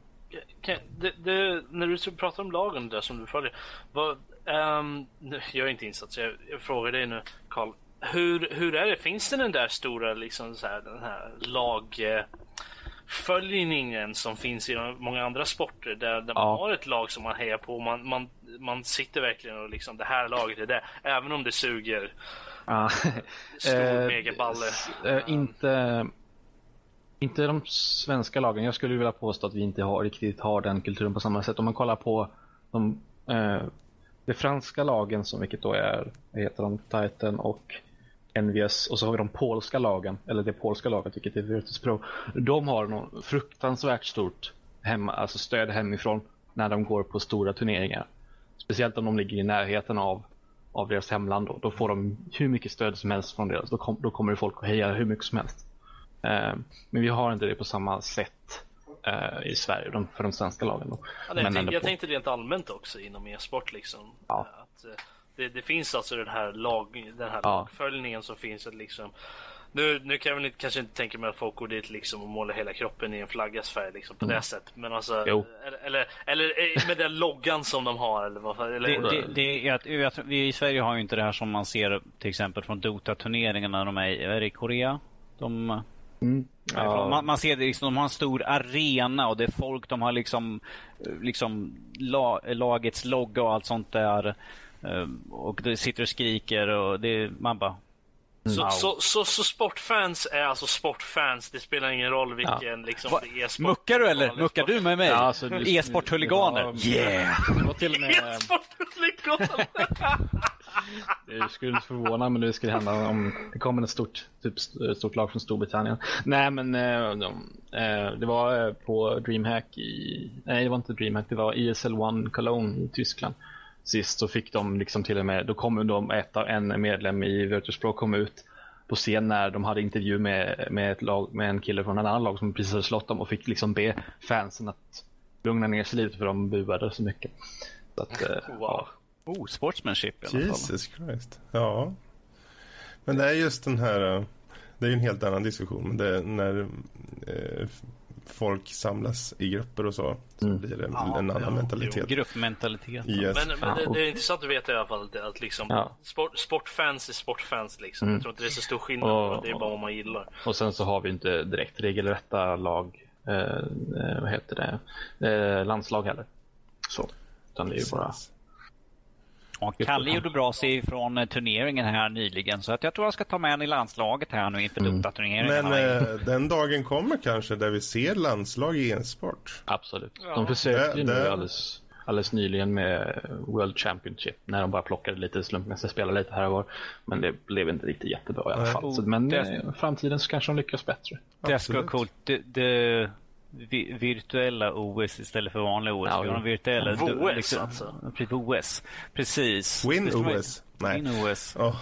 Det, det, när du pratar om lagen där som du följer, vad, Um, jag är inte insatt så jag, jag frågar dig nu Karl. Hur, hur är det? Finns det den där stora liksom så här, den här lagföljningen som finns i många andra sporter där, där ja. man har ett lag som man hejar på. Man, man, man sitter verkligen och liksom det här laget är det. Även om det suger. Ja. Stor eh, megaballe. Eh, inte inte de svenska lagen. Jag skulle vilja påstå att vi inte har, riktigt har den kulturen på samma sätt. Om man kollar på de, eh, de franska lagen som vilket då är, heter de, Titan och NVS och så har vi de polska lagen, eller det polska laget vilket är Virtus Pro. De har något fruktansvärt stort hemma, alltså stöd hemifrån när de går på stora turneringar. Speciellt om de ligger i närheten av, av deras hemland. Då. då får de hur mycket stöd som helst från deras. Då, kom, då kommer folk att heja hur mycket som helst. Eh, men vi har inte det på samma sätt eh, i Sverige de, för de svenska lagen. Då. Ja, nej, jag, tänkte, jag tänkte rent allmänt också inom e-sport. Liksom, ja. att, eh, det, det, finns alltså den här, lag, den här ja. lagföljningen som finns. Att liksom, nu, nu kan jag väl inte, kanske inte tänka mig att folk går dit liksom och målar hela kroppen i en flaggas färg liksom, på mm. det sättet. Men alltså, eller, eller, eller, med den loggan som de har. Eller vad, eller, det, det, det, jag, jag, vi i Sverige har ju inte det här som man ser till exempel från Dota-turneringarna. De är, är i Korea? De Mm. Ja. Man, man, ser det liksom, de har en stor arena och det är folk, de har liksom, liksom la, lagets logga och allt sånt där. Eh, och det sitter och skriker och det, man bara... Så, så, så, så, sportfans är alltså sportfans. Det spelar ingen roll vilken ja. liksom, det är sport. Muckar du eller? Muckar du med mig? Ja, alltså, E-sporthuliganer. Ja, yeah! E-sporthuliganer! Det skulle inte förvåna men det skulle hända om det kommer ett stort, typ, stort lag från Storbritannien. Nej men eh, eh, det var eh, på DreamHack i, nej det var inte DreamHack, det var ESL One Cologne i Tyskland. Sist så fick de liksom till och med, då kom de, ett, en medlem i Virtus Pro kom ut på scen när de hade intervju med, med, ett lag, med en kille från en annan lag som precis hade slått dem och fick liksom be fansen att lugna ner sig lite för de buade så mycket. Så att, wow. ja. Oh, sportsmanship i alla Jesus. Christ. Ja. Men det är just den här... Eh, det är ju en helt annan diskussion. Men det är när eh, folk samlas i grupper och så. Så mm. blir det en, ja, en annan ja, mentalitet. Jo, gruppmentalitet. Yes. Men, men det, det, är intressant att veta i alla fall att liksom, ja. sport, sportfans är sportfans. Liksom. Mm. Jag tror inte det är så stor skillnad. Och, det är bara vad man gillar. Och sen så har vi inte direkt regelrätta lag. Eh, eh vad heter det? Eh, landslag heller. Så. Utan det är ju bara och Kalle gjorde bra sig från eh, turneringen här nyligen så att jag tror jag ska ta med honom i landslaget här nu inför mm. turneringen Men eh, den dagen kommer kanske där vi ser landslag i e-sport. Absolut. Ja. De försökte ju nu alldeles, alldeles nyligen med World Championship när de bara plockade lite slumpmässigt spela lite här och var. Men det blev inte riktigt jättebra i alla fall. Så, men det... Eh, framtiden så kanske de lyckas bättre. Det skulle vara coolt. Det, det virtuella OS istället för vanliga OS. Ja, vi har de virtuella. VOS liksom, alltså? OS. Precis. Win-OS? Nej. Win-OS. Oh.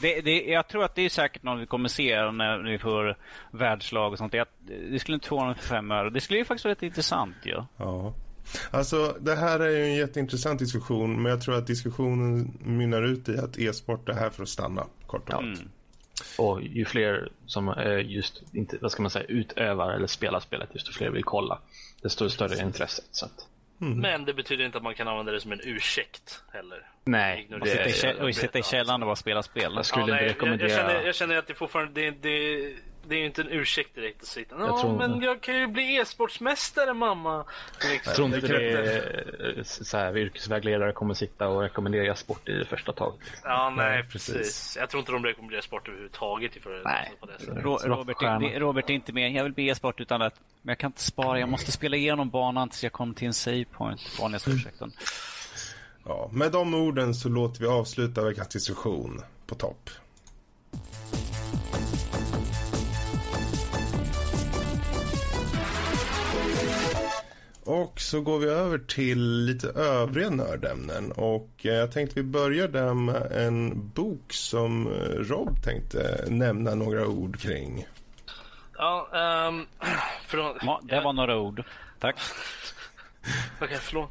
Det, det, jag tror att det är säkert något vi kommer se när vi får världslag och sånt. Det, det skulle inte förvåna mig för fem öre. Det skulle ju faktiskt vara rätt intressant ju. Ja. ja. Alltså det här är ju en jätteintressant diskussion men jag tror att diskussionen mynnar ut i att e-sport är här för att stanna kort och gott. Mm. Och ju fler som just inte, vad ska man säga, utövar eller spelar spelet, desto fler vill kolla. Desto större intresset. Så att... mm. Men det betyder inte att man kan använda det som en ursäkt heller. Nej. Och sitta, i, och sitta i källaren och bara spela spel. Jag skulle ja, inte nej, rekommendera... Jag, jag, känner, jag känner att det fortfarande det, det, det är ju inte en ursäkt direkt att sitta. Ja, tror... men jag kan ju bli e-sportsmästare mamma. Liksom. Jag tror inte det är så här, yrkesvägledare kommer sitta och rekommendera sport i det första taget. Ja, nej, precis. precis. Jag tror inte de rekommenderar sport överhuvudtaget. För nej. På det sättet. Robert, är, Robert är inte med. Jag vill bli e-sport utan att men jag kan inte spara. Jag måste spela igenom banan tills jag kommer till en save point. Vanligaste ursäkten. Ja, med de orden så låter vi avsluta veckans diskussion på topp. Och så går vi över till lite övriga nördämnen. Och eh, jag tänkte vi börjar där med en bok som eh, Rob tänkte nämna några ord kring. Ja, um, från, ja det var några ord. Tack. Okej, okay, förlåt.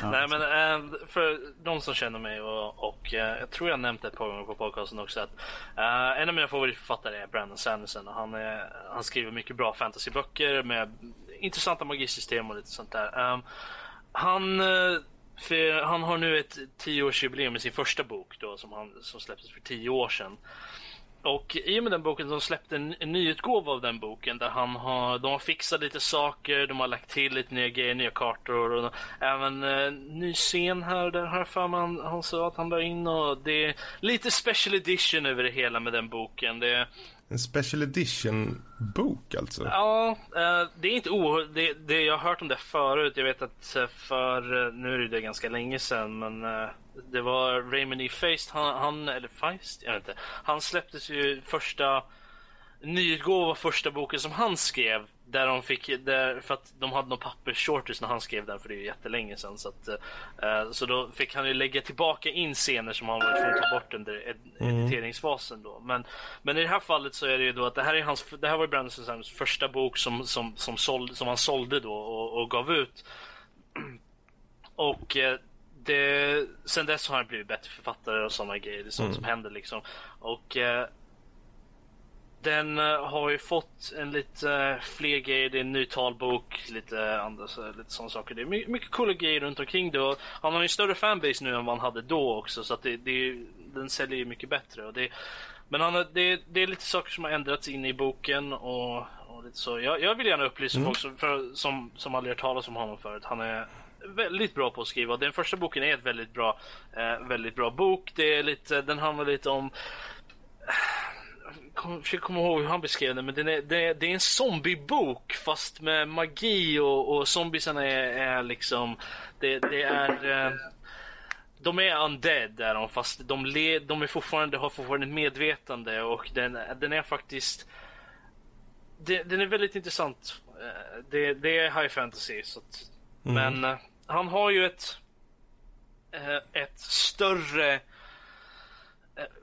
Ja. Nej, men äh, för de som känner mig och, och äh, jag tror jag nämnt det ett par gånger på podcasten också att äh, en av mina favoritförfattare är Brandon Sanderson och han, är, han skriver mycket bra fantasyböcker med intressanta magisystem och lite sånt där. Um, han eh, för han har nu ett tioårsjubileum med sin första bok då som, han, som släpptes för tio år sedan. Och i och med den boken, de släppte en, en nyutgåva av den boken där han har, de har fixat lite saker, de har lagt till lite nya grejer, nya kartor och även eh, ny scen här där har för mig han, han sa att han la in och det är lite special edition över det hela med den boken. Det, en special edition-bok alltså? Ja, eh, det är inte o... Det, det, jag har hört om det förut. Jag vet att eh, för... Eh, nu är det ganska länge sedan, men eh, det var Raymond E. Feist, han, han, eller Feist, jag vet inte. Han släpptes ju första nyutgåva första boken som han skrev. Där de fick, där, för att de hade någon pappersshortage när han skrev den för det är ju jättelänge sedan. Så, att, uh, så då fick han ju lägga tillbaka in scener som han var tvungen att ta bort under ed mm. editeringsfasen då. Men, men i det här fallet så är det ju då att det här är hans, det här var ju Brandon första bok som, som, som, såld, som han sålde då och, och gav ut. Och uh, det, sen dess har han blivit bättre författare och sådana grejer. Det är sånt mm. som händer liksom. Och eh, den eh, har ju fått en lite eh, fler grejer. Det är en ny talbok, lite andra lite sådana saker. Det är mycket, mycket coola grejer runt omkring det. Och han har ju en större fanbase nu än vad han hade då också. Så att det, det, den säljer ju mycket bättre. Och det, men han, det, det är lite saker som har ändrats in i boken. Och, och lite så. Jag, jag vill gärna upplysa mm. folk som, för, som, som aldrig hört talas om honom förut. Han är väldigt bra på att skriva. Den första boken är ett väldigt bra, eh, väldigt bra bok. Det är lite, den handlar lite om jag försöker komma ihåg hur han beskrev det, men den är, det, är, det är en zombiebok fast med magi och, och zombiesarna är, är liksom, det, det är eh, de är undead är de, fast de, le, de är fortfarande, har fortfarande ett medvetande och den, den är faktiskt det, den är väldigt intressant. Eh, det, det är high fantasy så att, mm. men eh, han har ju ett, eh, ett större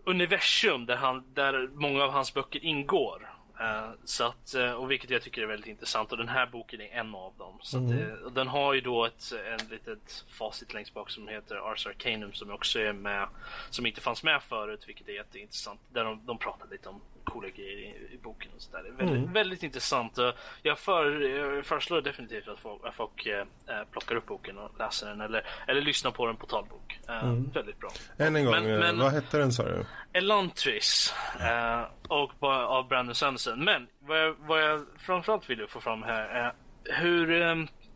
universum där, han, där många av hans böcker ingår. Uh, så att, uh, och vilket jag tycker är väldigt intressant och den här boken är en av dem. Så mm. att, den har ju då ett en litet facit längst bak som heter Ars Arcanum som också är med, som inte fanns med förut vilket är jätteintressant. Där de, de pratar lite om coola grejer i, i boken och sådär. Väldigt, mm. väldigt intressant. Jag, för, jag föreslår definitivt att folk, att folk äh, plockar upp boken och läser den eller, eller lyssnar på den på talbok. Äh, mm. Väldigt bra. Än en gång, men, men, vad hette den sa du? Elantris äh, och av Brandon Sanderson. Men vad jag, vad jag framförallt vill få fram här är hur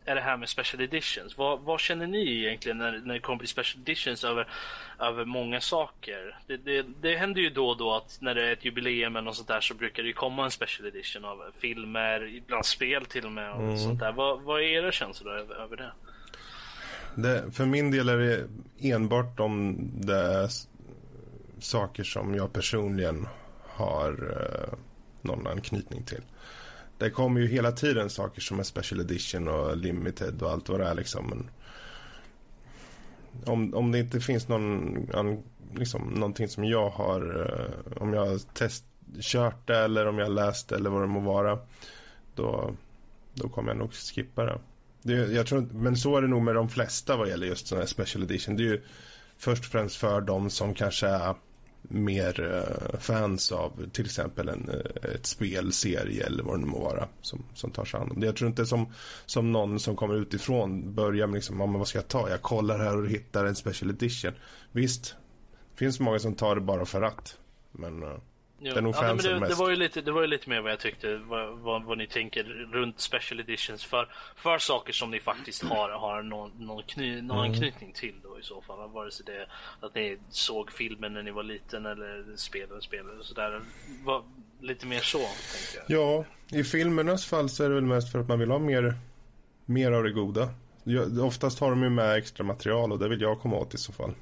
är det här med special editions. Vad, vad känner ni egentligen när, när det kommer till special editions över, över många saker? Det, det, det händer ju då och då att när det är ett jubileum eller sånt där så brukar det ju komma en special edition av filmer, ibland spel till och med och mm. sånt där. Vad, vad är era känslor över, över det? det? För min del är det enbart om det är saker som jag personligen har eh, någon anknytning till. Det kommer ju hela tiden saker som är special edition och limited och allt vad det är liksom. Men om, om det inte finns någon, liksom, någonting som jag har, eh, om jag har testkört det eller om jag har läst det eller vad det må vara. Då, då kommer jag nog skippa det. det jag tror, men så är det nog med de flesta vad gäller just sådana här special edition. Det är ju först och främst för de som kanske är mer eh, fans av till exempel en, eh, ett spel, spelserie eller vad det nu må vara som, som tar sig an om det. Jag tror inte som, som någon som kommer utifrån börjar med liksom, ja, men vad ska jag ta? Jag kollar här och hittar en special edition. Visst, det finns många som tar det bara för att. Men uh, Jo. Ja, men det, det, var ju lite, det var ju lite mer vad jag tyckte, vad, vad, vad, ni tänker runt special editions för, för saker som ni faktiskt har, har någon, någon, kny, någon mm. anknytning till då i så fall. Vare sig det att ni såg filmen när ni var liten eller spelade spelade och sådär. Var, lite mer så, tänker jag. Ja, i filmernas fall så är det väl mest för att man vill ha mer, mer av det goda. Jag, oftast har de ju med extra material och det vill jag komma åt i så fall.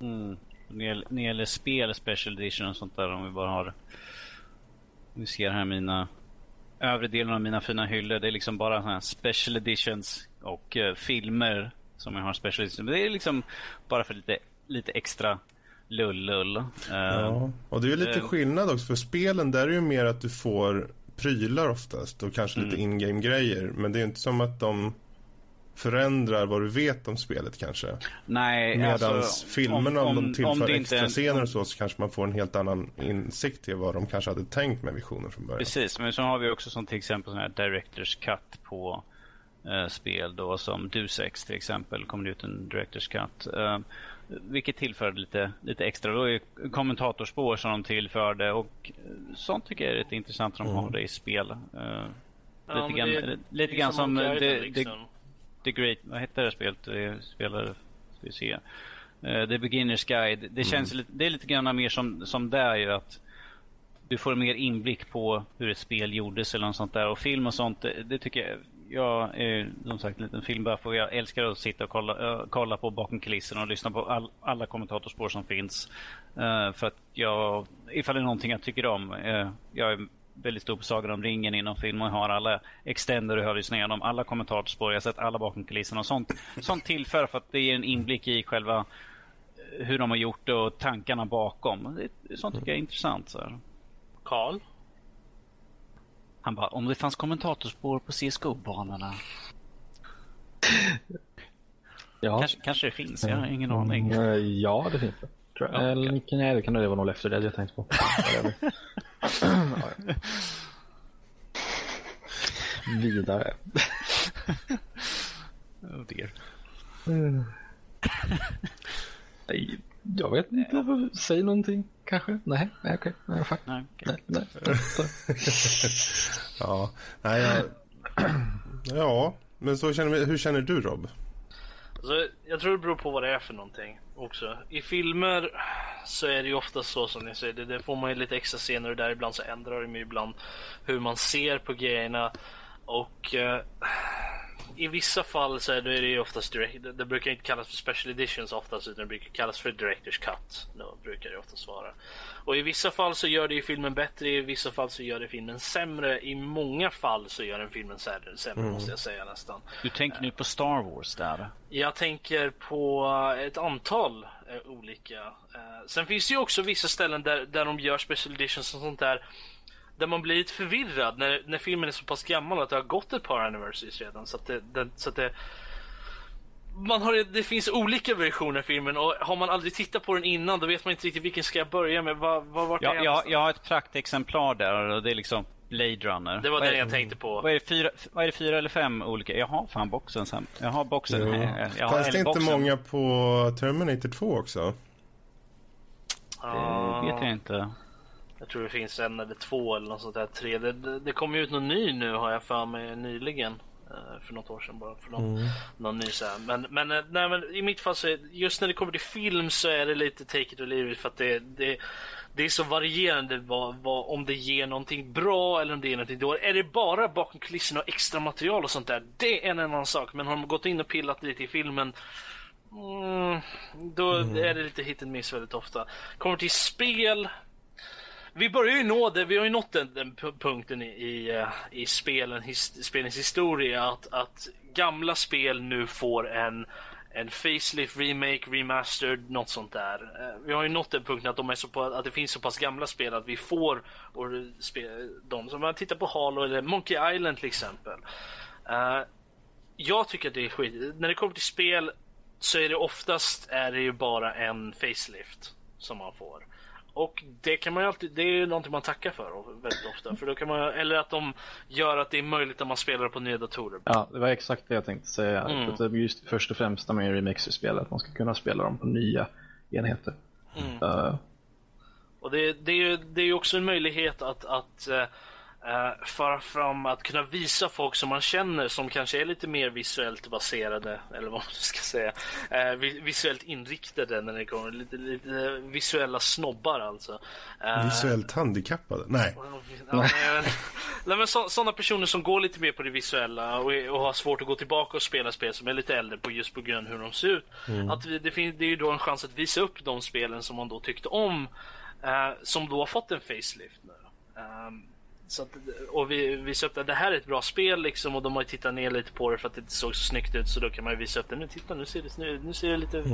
Mm. När det gäller spel, special edition och sånt där om vi bara har Vi ser här mina övre delen av mina fina hyllor. Det är liksom bara här special editions och uh, filmer som jag har special edition. Men det är liksom bara för lite, lite extra lull-lull. Uh, ja, och det är ju lite uh, skillnad också för spelen där är ju mer att du får prylar oftast och kanske lite mm. in-game grejer. Men det är inte som att de förändrar vad du vet om spelet kanske. Nej, Medan alltså, filmerna om, om, de tillför om extra inte, scener och så, så kanske man får en helt annan insikt i vad de kanske hade tänkt med visionen från början. Precis, men så har vi också som till exempel sån här Directors Cut på eh, spel då som Dusex till exempel kom det ut en Directors Cut. Eh, vilket tillförde lite, lite extra. Då är kommentatorspår som de tillförde och sånt tycker jag är rätt intressant när de har det i spel. Ja, lite men grann, det- lite det grann som som Island, the, liksom. The Great, vad hette det spelet? Det spelade, ska vi se. Eh, the Beginner's Guide. Det känns lite, det är lite grann mer som, som där ju att du får mer inblick på hur ett spel gjordes eller något sånt där. Och film och sånt, det, det tycker jag. Jag är som sagt en liten filmbuff och jag älskar att sitta och kolla, eh, kolla på bakom kulisserna och lyssna på all, alla kommentatorspår som finns. Eh, för att jag, ifall det är någonting jag tycker om. eh, jag är väldigt stor på Sagan om ringen inom film och har alla extender och lyssnat igenom alla kommentatorspår. Jag har sett alla bakom kulisserna och sånt. Sånt tillför för att det ger en inblick i själva eh, hur de har gjort det och tankarna bakom. Det, sånt tycker jag är intressant. Karl? Han bara, om det fanns kommentatorspår på CSGO-banorna. Ja, Kanske, kanske det finns, jag har ingen aning. Mm, eh, ja det finns det. Tror jag. Ja, Eller nej, det kan det vara nog efter det jag tänkte på. Vidare. Oh dear. Nej, Jag vet inte. Säg någonting kanske? Nej, nej okej. Nej, fuck. Nej, okej. Nej, nej. Ja, nej, jag... ja, men så känner vi, hur känner du Rob? Alltså, jag tror det beror på vad det är för någonting också. I filmer så är det ju ofta så som ni säger, det, det får man ju lite extra scener och där ibland så ändrar de ju ibland hur man ser på grejerna. Och eh, i vissa fall så är det, är det ju oftast direkt, det, det brukar inte kallas för special editions oftast utan det brukar kallas för directors cut. Då brukar det oftast vara. Och i vissa fall så gör det ju filmen bättre, i vissa fall så gör det filmen sämre. I många fall så gör den filmen sämre, sämre måste jag säga nästan. Du tänker nu på Star Wars där? Jag tänker på ett antal eh, olika. Eh, sen finns det ju också vissa ställen där, där de gör special editions och sånt där. Där man blir lite förvirrad när, när filmen är så pass gammal att det har gått ett par anniversaries redan. Så att det, det, så att det, man har, det finns olika versioner av filmen och har man aldrig tittat på den innan då vet man inte riktigt vilken ska jag börja med. Vad, vad, vart är Ja, jag jag, jag har ett praktexemplar där och det är liksom Blade Runner. Det var den jag tänkte på. Vad är, det, fyra, vad är det, fyra eller fem olika? Jag har fan boxen sen. Jag har boxen. Jo. här. Jag har, Fanns det inte boxen. många på Terminator 2 också? Det vet jag inte. Jag tror det finns en eller två eller något sånt där. Tre. Det, det, det kom ju ut någon ny nu har jag för mig nyligen. eh, För något år sedan bara. För någon, någon ny så här. Men, men, eh, nej, men i mitt fall så är, just när det kommer till film så är det lite take it or leave it. För att det, det, det är så varierande vad, vad, om det ger någonting bra eller om det ger någonting dåligt. Är det bara bakom kulisserna och extra material och sånt där. Det är en annan sak. Men har de gått in och pillat lite i filmen. Mm, då är det lite hit and miss väldigt ofta. Kommer till spel. Vi börjar ju nå det, vi har ju nått den, den punkten i, i, eh, i spelen, his, spelens historia att, att gamla spel nu får en, en facelift, remake, remastered, något sånt där. Eh, vi har ju nått den punkten att, de är så på, att det finns så pass gamla spel att vi får och, spe, dem. Så om man tittar på Halo eller Monkey Island till exempel. Uh, jag tycker att det är skit. När det kommer till spel så är det oftast är det ju bara en facelift som man får. Och det kan man ju alltid, det är ju någonting man tackar för väldigt ofta. För då kan man, eller att de gör att det är möjligt att man spelar på nya datorer. Ja, det var exakt det jag tänkte säga. Mm. Är just först och främst med remix-spel, att man ska kunna spela dem på nya enheter. Mm. Eh, Och det, det, är ju, det är ju också en möjlighet att, att eh, föra fram, att kunna visa folk som man känner som kanske är lite mer visuellt baserade, eller vad man ska säga, vi- visuellt inriktade när det kommer, lite, lite visuella snobbar alltså. Eh, Visuellt handikappade? Nej. Ja, men, så, sådana personer som går lite mer på det visuella och, och har svårt att gå tillbaka och spela spel som är lite äldre på just på grund av hur de ser ut. Att vi, det, fin, det är ju då en chans att visa upp de spelen som man då tyckte om. Som då har fått en facelift nu. Ehm, så att, och vi visa upp att det här är ett bra spel liksom och de har ju tittat ner lite på det för att det inte såg så snyggt ut så då kan man ju visa upp det. Nu titta nu ser det, nu, nu ser det lite,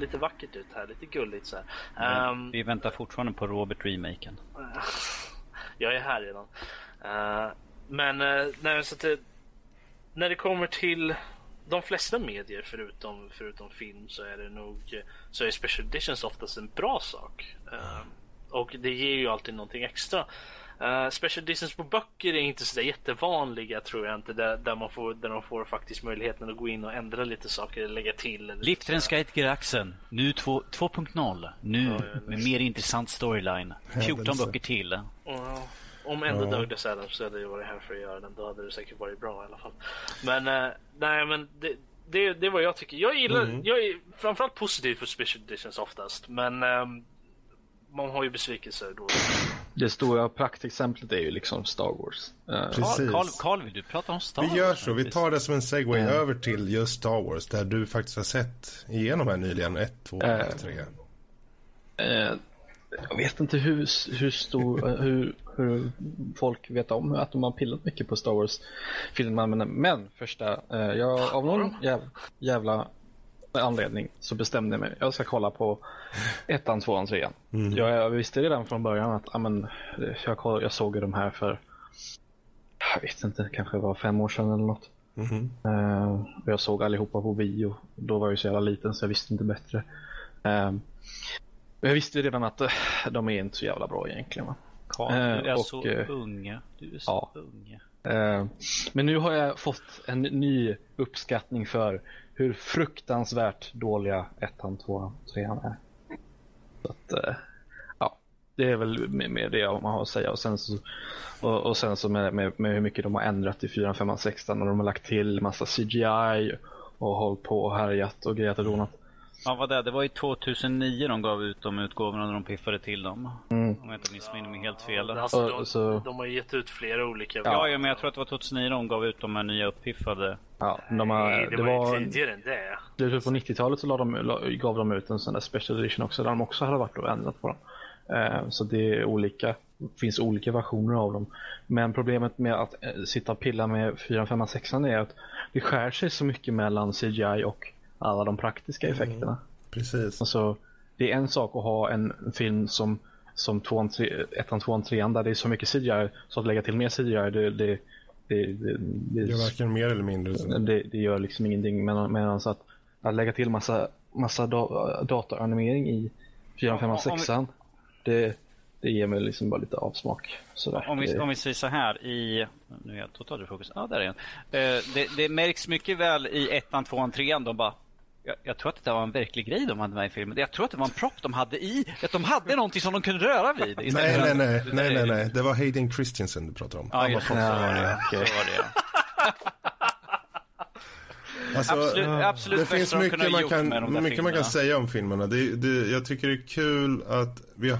lite vackert ut här, lite gulligt så här. Ehm, Vi väntar fortfarande på Robert-remaken. jag är här redan. Eh, men uh, nej, så att det, när det kommer till de flesta medier förutom, förutom film så är det nog så är special editions oftast en bra sak. Eh, och det ger ju alltid någonting extra. Uh, special editions på böcker är inte så jättevanliga tror jag inte. Där, där, man får, där de får faktiskt möjligheten att gå in och ändra lite saker, lägga till. Eller Liftrens guide till galaxen. Nu 2.0. Nu ja, ja, med mer intressant storyline. 14 böcker till. Uh, om ändå ja. Douglas Adams hade ju varit här för att göra den, då hade det säkert varit bra i alla fall. Men uh, nej, men det, det, det är vad jag tycker. Jag gillar, mm. jag är framförallt positiv för special editions oftast, men um, man har ju besvikelser då. Det stora praktexemplet är ju liksom Star Wars. Uh, Precis. Carl, Carl, vill du prata om Star Wars? Vi gör så, vi tar det som en segway mm. över till just Star Wars, där du faktiskt har sett igenom här nyligen, 1, 2, 3. Jag vet inte hur, hur stor, eh, hur, hur folk vet om att de har pillat mycket på Star Wars-filmerna. Men, men första, eh, jag, av någon jävla, jävla anledning så bestämde jag mig. Jag ska kolla på ettan, tvåan, trean. Mm. Jag, jag visste redan från början att amen, jag, jag såg de här för, jag vet inte, kanske var fem år sedan eller något. Mm. Uh, jag såg allihopa på bio. Då var jag så jävla liten så jag visste inte bättre. Uh, jag visste redan att uh, de är inte så jävla bra egentligen. Va? Carl, du är och, så unga. Du är så ja. unga. men nu har jag fått en ny uppskattning för hur fruktansvärt dåliga ettan, tvåan, trean är. Så att, eh, ja, det är väl mer det man har att säga. Och sen så, och, och sen så med, med, med, hur mycket de har ändrat i 4, 5, 6 och de har lagt till massa CGI och hållit på och härjat och grejat och donat. Ja, vad det? Det var ju 2009 de gav ut de utgåvorna när de piffade till dem. Mm. Om jag inte missminner mig helt fel. Alltså, de, så... de har gett ut flera olika. Ja, ja, men jag tror att det var 2009 de gav ut de här nya uppiffade. Ja, de har, Nej, det, det var, var tidigare än det. det på 90-talet så de, gav de ut en sån där special edition också där de också hade varit och ändrat på dem. Uh, så det är olika, finns olika versioner av dem. Men problemet med att uh, sitta och pilla med 4, 5, 6 är att det skär sig så mycket mellan CGI och alla de praktiska mm. effekterna. Mm, precis. Alltså, det är en sak att ha en film som, som tvåan, tre, ettan, tvåan, trean där det är så mycket CGI så att lägga till mer CGI det, det, det, det, det gör varken mer eller mindre. Det, det gör liksom ingenting. Men, medan att, att lägga till massa, massa da, dataanimering i 4, 5, 6 det, det ger mig liksom bara lite avsmak. Sådär. Om, vi, om vi säger så här i... Nu är jag totalt fokus. Ja, där är den. Eh, det, det märks mycket väl i ettan, tvåan, trean. De bara jag, jag, tror att det var en verklig grej de hade med i filmen. Jag tror att det var en propp de hade i. Att de hade någonting som de kunde röra vid. Nej, nej, nej, nej, nej, nej. Det var Hayden Christensen du pratade om. Ja, just det. Det. Okay. Var det. Alltså, absolut, absolut det finns mycket, man kan, mycket man kan säga om filmerna. Det, det, jag tycker det är kul att vi har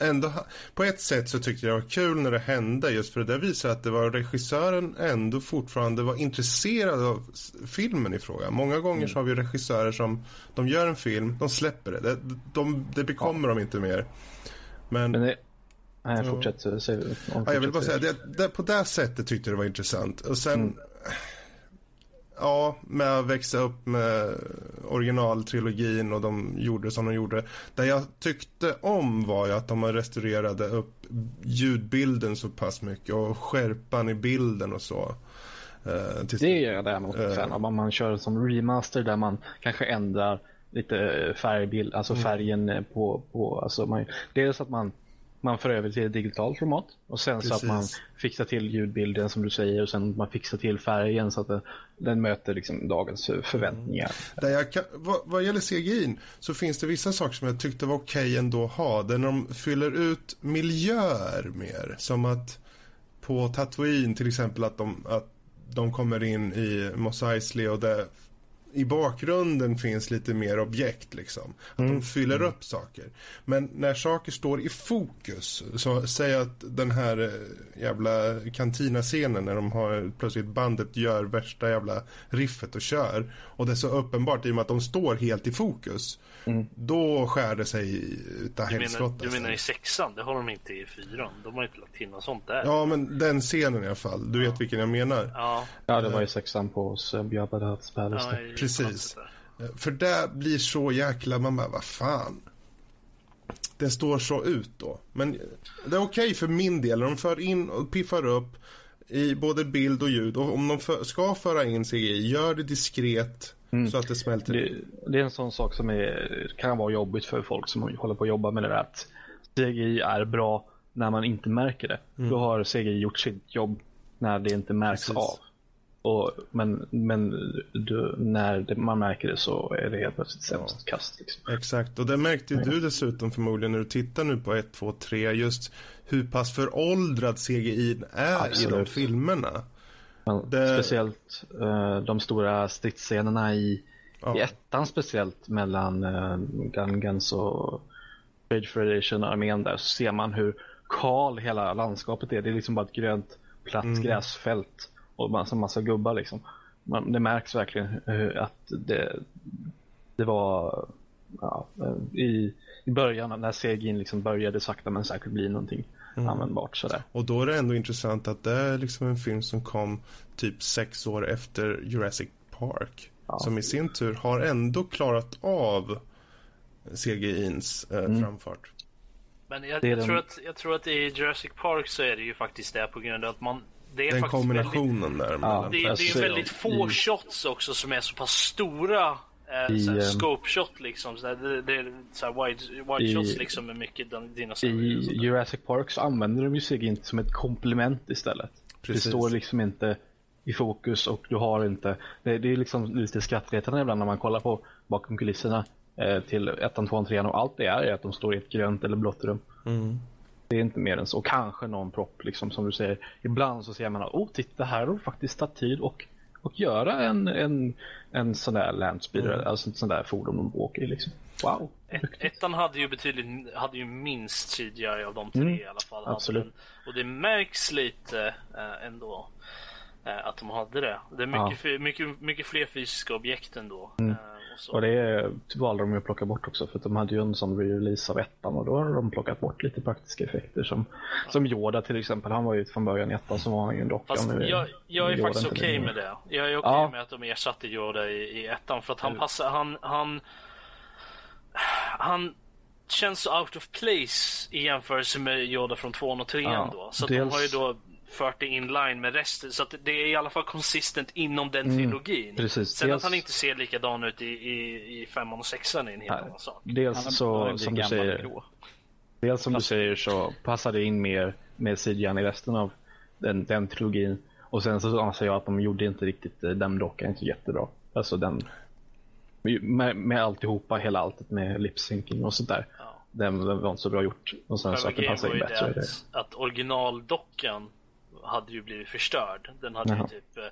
ändå, på ett sätt så tyckte jag det var kul när det hände just för det visar att det var regissören ändå fortfarande var intresserad av filmen i fråga. Många gånger mm. så har vi regissörer som de gör en film, de släpper det. Det, de, det bekommer ja. de inte mer. Men, Men det, nej, fortsätt. Ja. Säg, ja, jag vill bara säga, det, det, på det sättet tyckte jag det var intressant. Och sen mm Ja, med att växa upp med originaltrilogin och de gjorde som de gjorde. Det jag tyckte om var ju att de restaurerade upp ljudbilden så pass mycket och skärpan i bilden och så. Uh, till... Det är jag däremot fan om man kör som remaster där man kanske ändrar lite färgbild, alltså mm. färgen på, på alltså man, dels att man man för över till ett digitalt format och sen Precis. så att man fixar till ljudbilden som du säger och sen man fixar till färgen så att den, den möter liksom dagens förväntningar. Mm. jag kan, vad, vad gäller CGI så finns det vissa saker som jag tyckte var okej okay ändå att ha. Där de fyller ut miljöer mer. Som att på Tatooine till exempel att de, att de kommer in i Mos Eisley och det i bakgrunden finns lite mer objekt liksom. Att mm. de fyller mm. upp saker. Men när saker står i fokus, så säg att den här eh, jävla kantina-scenen när de har plötsligt bandet gör värsta jävla riffet och kör och det är så uppenbart i och med att de står helt i fokus. Mm. Då skär det sig utav helskotta. Du menar i sexan? Det har de inte i fyran. De har inte lagt till något sånt där. Ja, men den scenen i alla fall. Du ja. vet vilken jag menar. Ja, ja det var i sexan på Hutt's Palace. Ja, Precis. För det blir så jäkla, man bara, vad fan. Det står så ut då. Men det är okej okay för min del. De för in och piffar upp i både bild och ljud. Och om de för, ska föra in CGI, gör det diskret mm. så att det smälter. Det, det, är en sån sak som är, kan vara jobbigt för folk som håller på att jobba med det där. Att CGI är bra när man inte märker det. Då har CGI gjort sitt jobb när det inte märks Mm. Precis. av. Och, men men du, när det, man märker det så är det helt plötsligt sämst kast. Liksom. Exakt, och det märkte ju du dessutom förmodligen när du tittar nu på 1, 2, 3 just hur pass föråldrad CGI är i de Absolut. filmerna. Men Det- Speciellt eh, de stora stridsscenerna i, Ja. i ettan speciellt mellan uh, Gungans och Rage Federation armén där så ser man hur kal hela landskapet är. Det är liksom bara ett grönt platt Mm. gräsfält och massa, massa gubbar liksom. Man, det märks verkligen hur, att det, det var ja, i, i början när CGI liksom började sakta men säkert bli någonting Mm. användbart sådär. Och då är det ändå intressant att det är liksom en film som kom typ sex år efter Jurassic Park. Ja. Som i sin tur har ändå klarat av CGI'ns eh, Mm. framfart. Men jag, jag, tror att, jag tror att i Jurassic Park så är det ju faktiskt det på grund av att man... Det är Den faktiskt väldigt, kombinationen där mellan. det, det är ju väldigt få i- shots också som är så pass stora. Eh, I, såhär ehm, scope shot liksom. Såhär, det, det är såhär wide, wide I- shots liksom med mycket din- dinosaurier. I. Jurassic Park så använder de ju inte som ett komplement istället. Precis. Det står liksom inte i fokus och du har inte, det, det är liksom lite skrattretande ibland när man kollar på bakom kulisserna eh, till ettan, tvåan, trean och allt det är är att de står i ett grönt eller blått rum. Mm. Det är inte mer än så. Kanske någon propp liksom som du säger. Ibland så ser man att oh titta här har de faktiskt tagit tid och, och göra en, en, en sån där landspeeder, Mm. alltså ett sån där fordon de åker i liksom. Wow. Ett, ettan hade ju betydligt, hade ju minst CGI av de tre Mm, i alla fall. absolut. den. Och det märks lite eh, ändå att de hade det. Det är mycket, Ja. mycket, mycket fler fysiska objekt ändå. Mm. Eh, och så. Och det valde de ju att plocka bort också för att de hade ju en sån re-release av ettan och då har de plockat bort lite praktiska effekter som, som Yoda till exempel. Han var ju från början i ettan så var han ju en docka. Fast Nu är jag, jag är Yoda faktiskt okej längre. med det. Jag är okej Ja. med att de ersatte Yoda i, i ettan för att han Eller- passar, han, han han känns så out of place i jämförelse med Yoda från tvåan och trean Ja, då. Så dels- de har ju då fört det in line med resten. Så att det är i alla fall konsistent inom den trilogin. Mm, precis. Sen Dels- att han inte ser likadan ut i, i, i femman och sexan är en helt Nej. annan sak. Dels han så, som du säger, grå. dels som Fast- du säger så passar det in mer med CGI i resten av den, den trilogin. Och sen så anser jag att de gjorde inte riktigt eh, den dockan inte jättebra. Alltså den med, med alltihopa, hela alltet med lip-syncing och sånt där. Ja. Den, den var inte så bra gjort. Och sen så att passar var in bättre. att, att originaldockan hade ju blivit förstörd. Den hade ju Jaha. typ eh,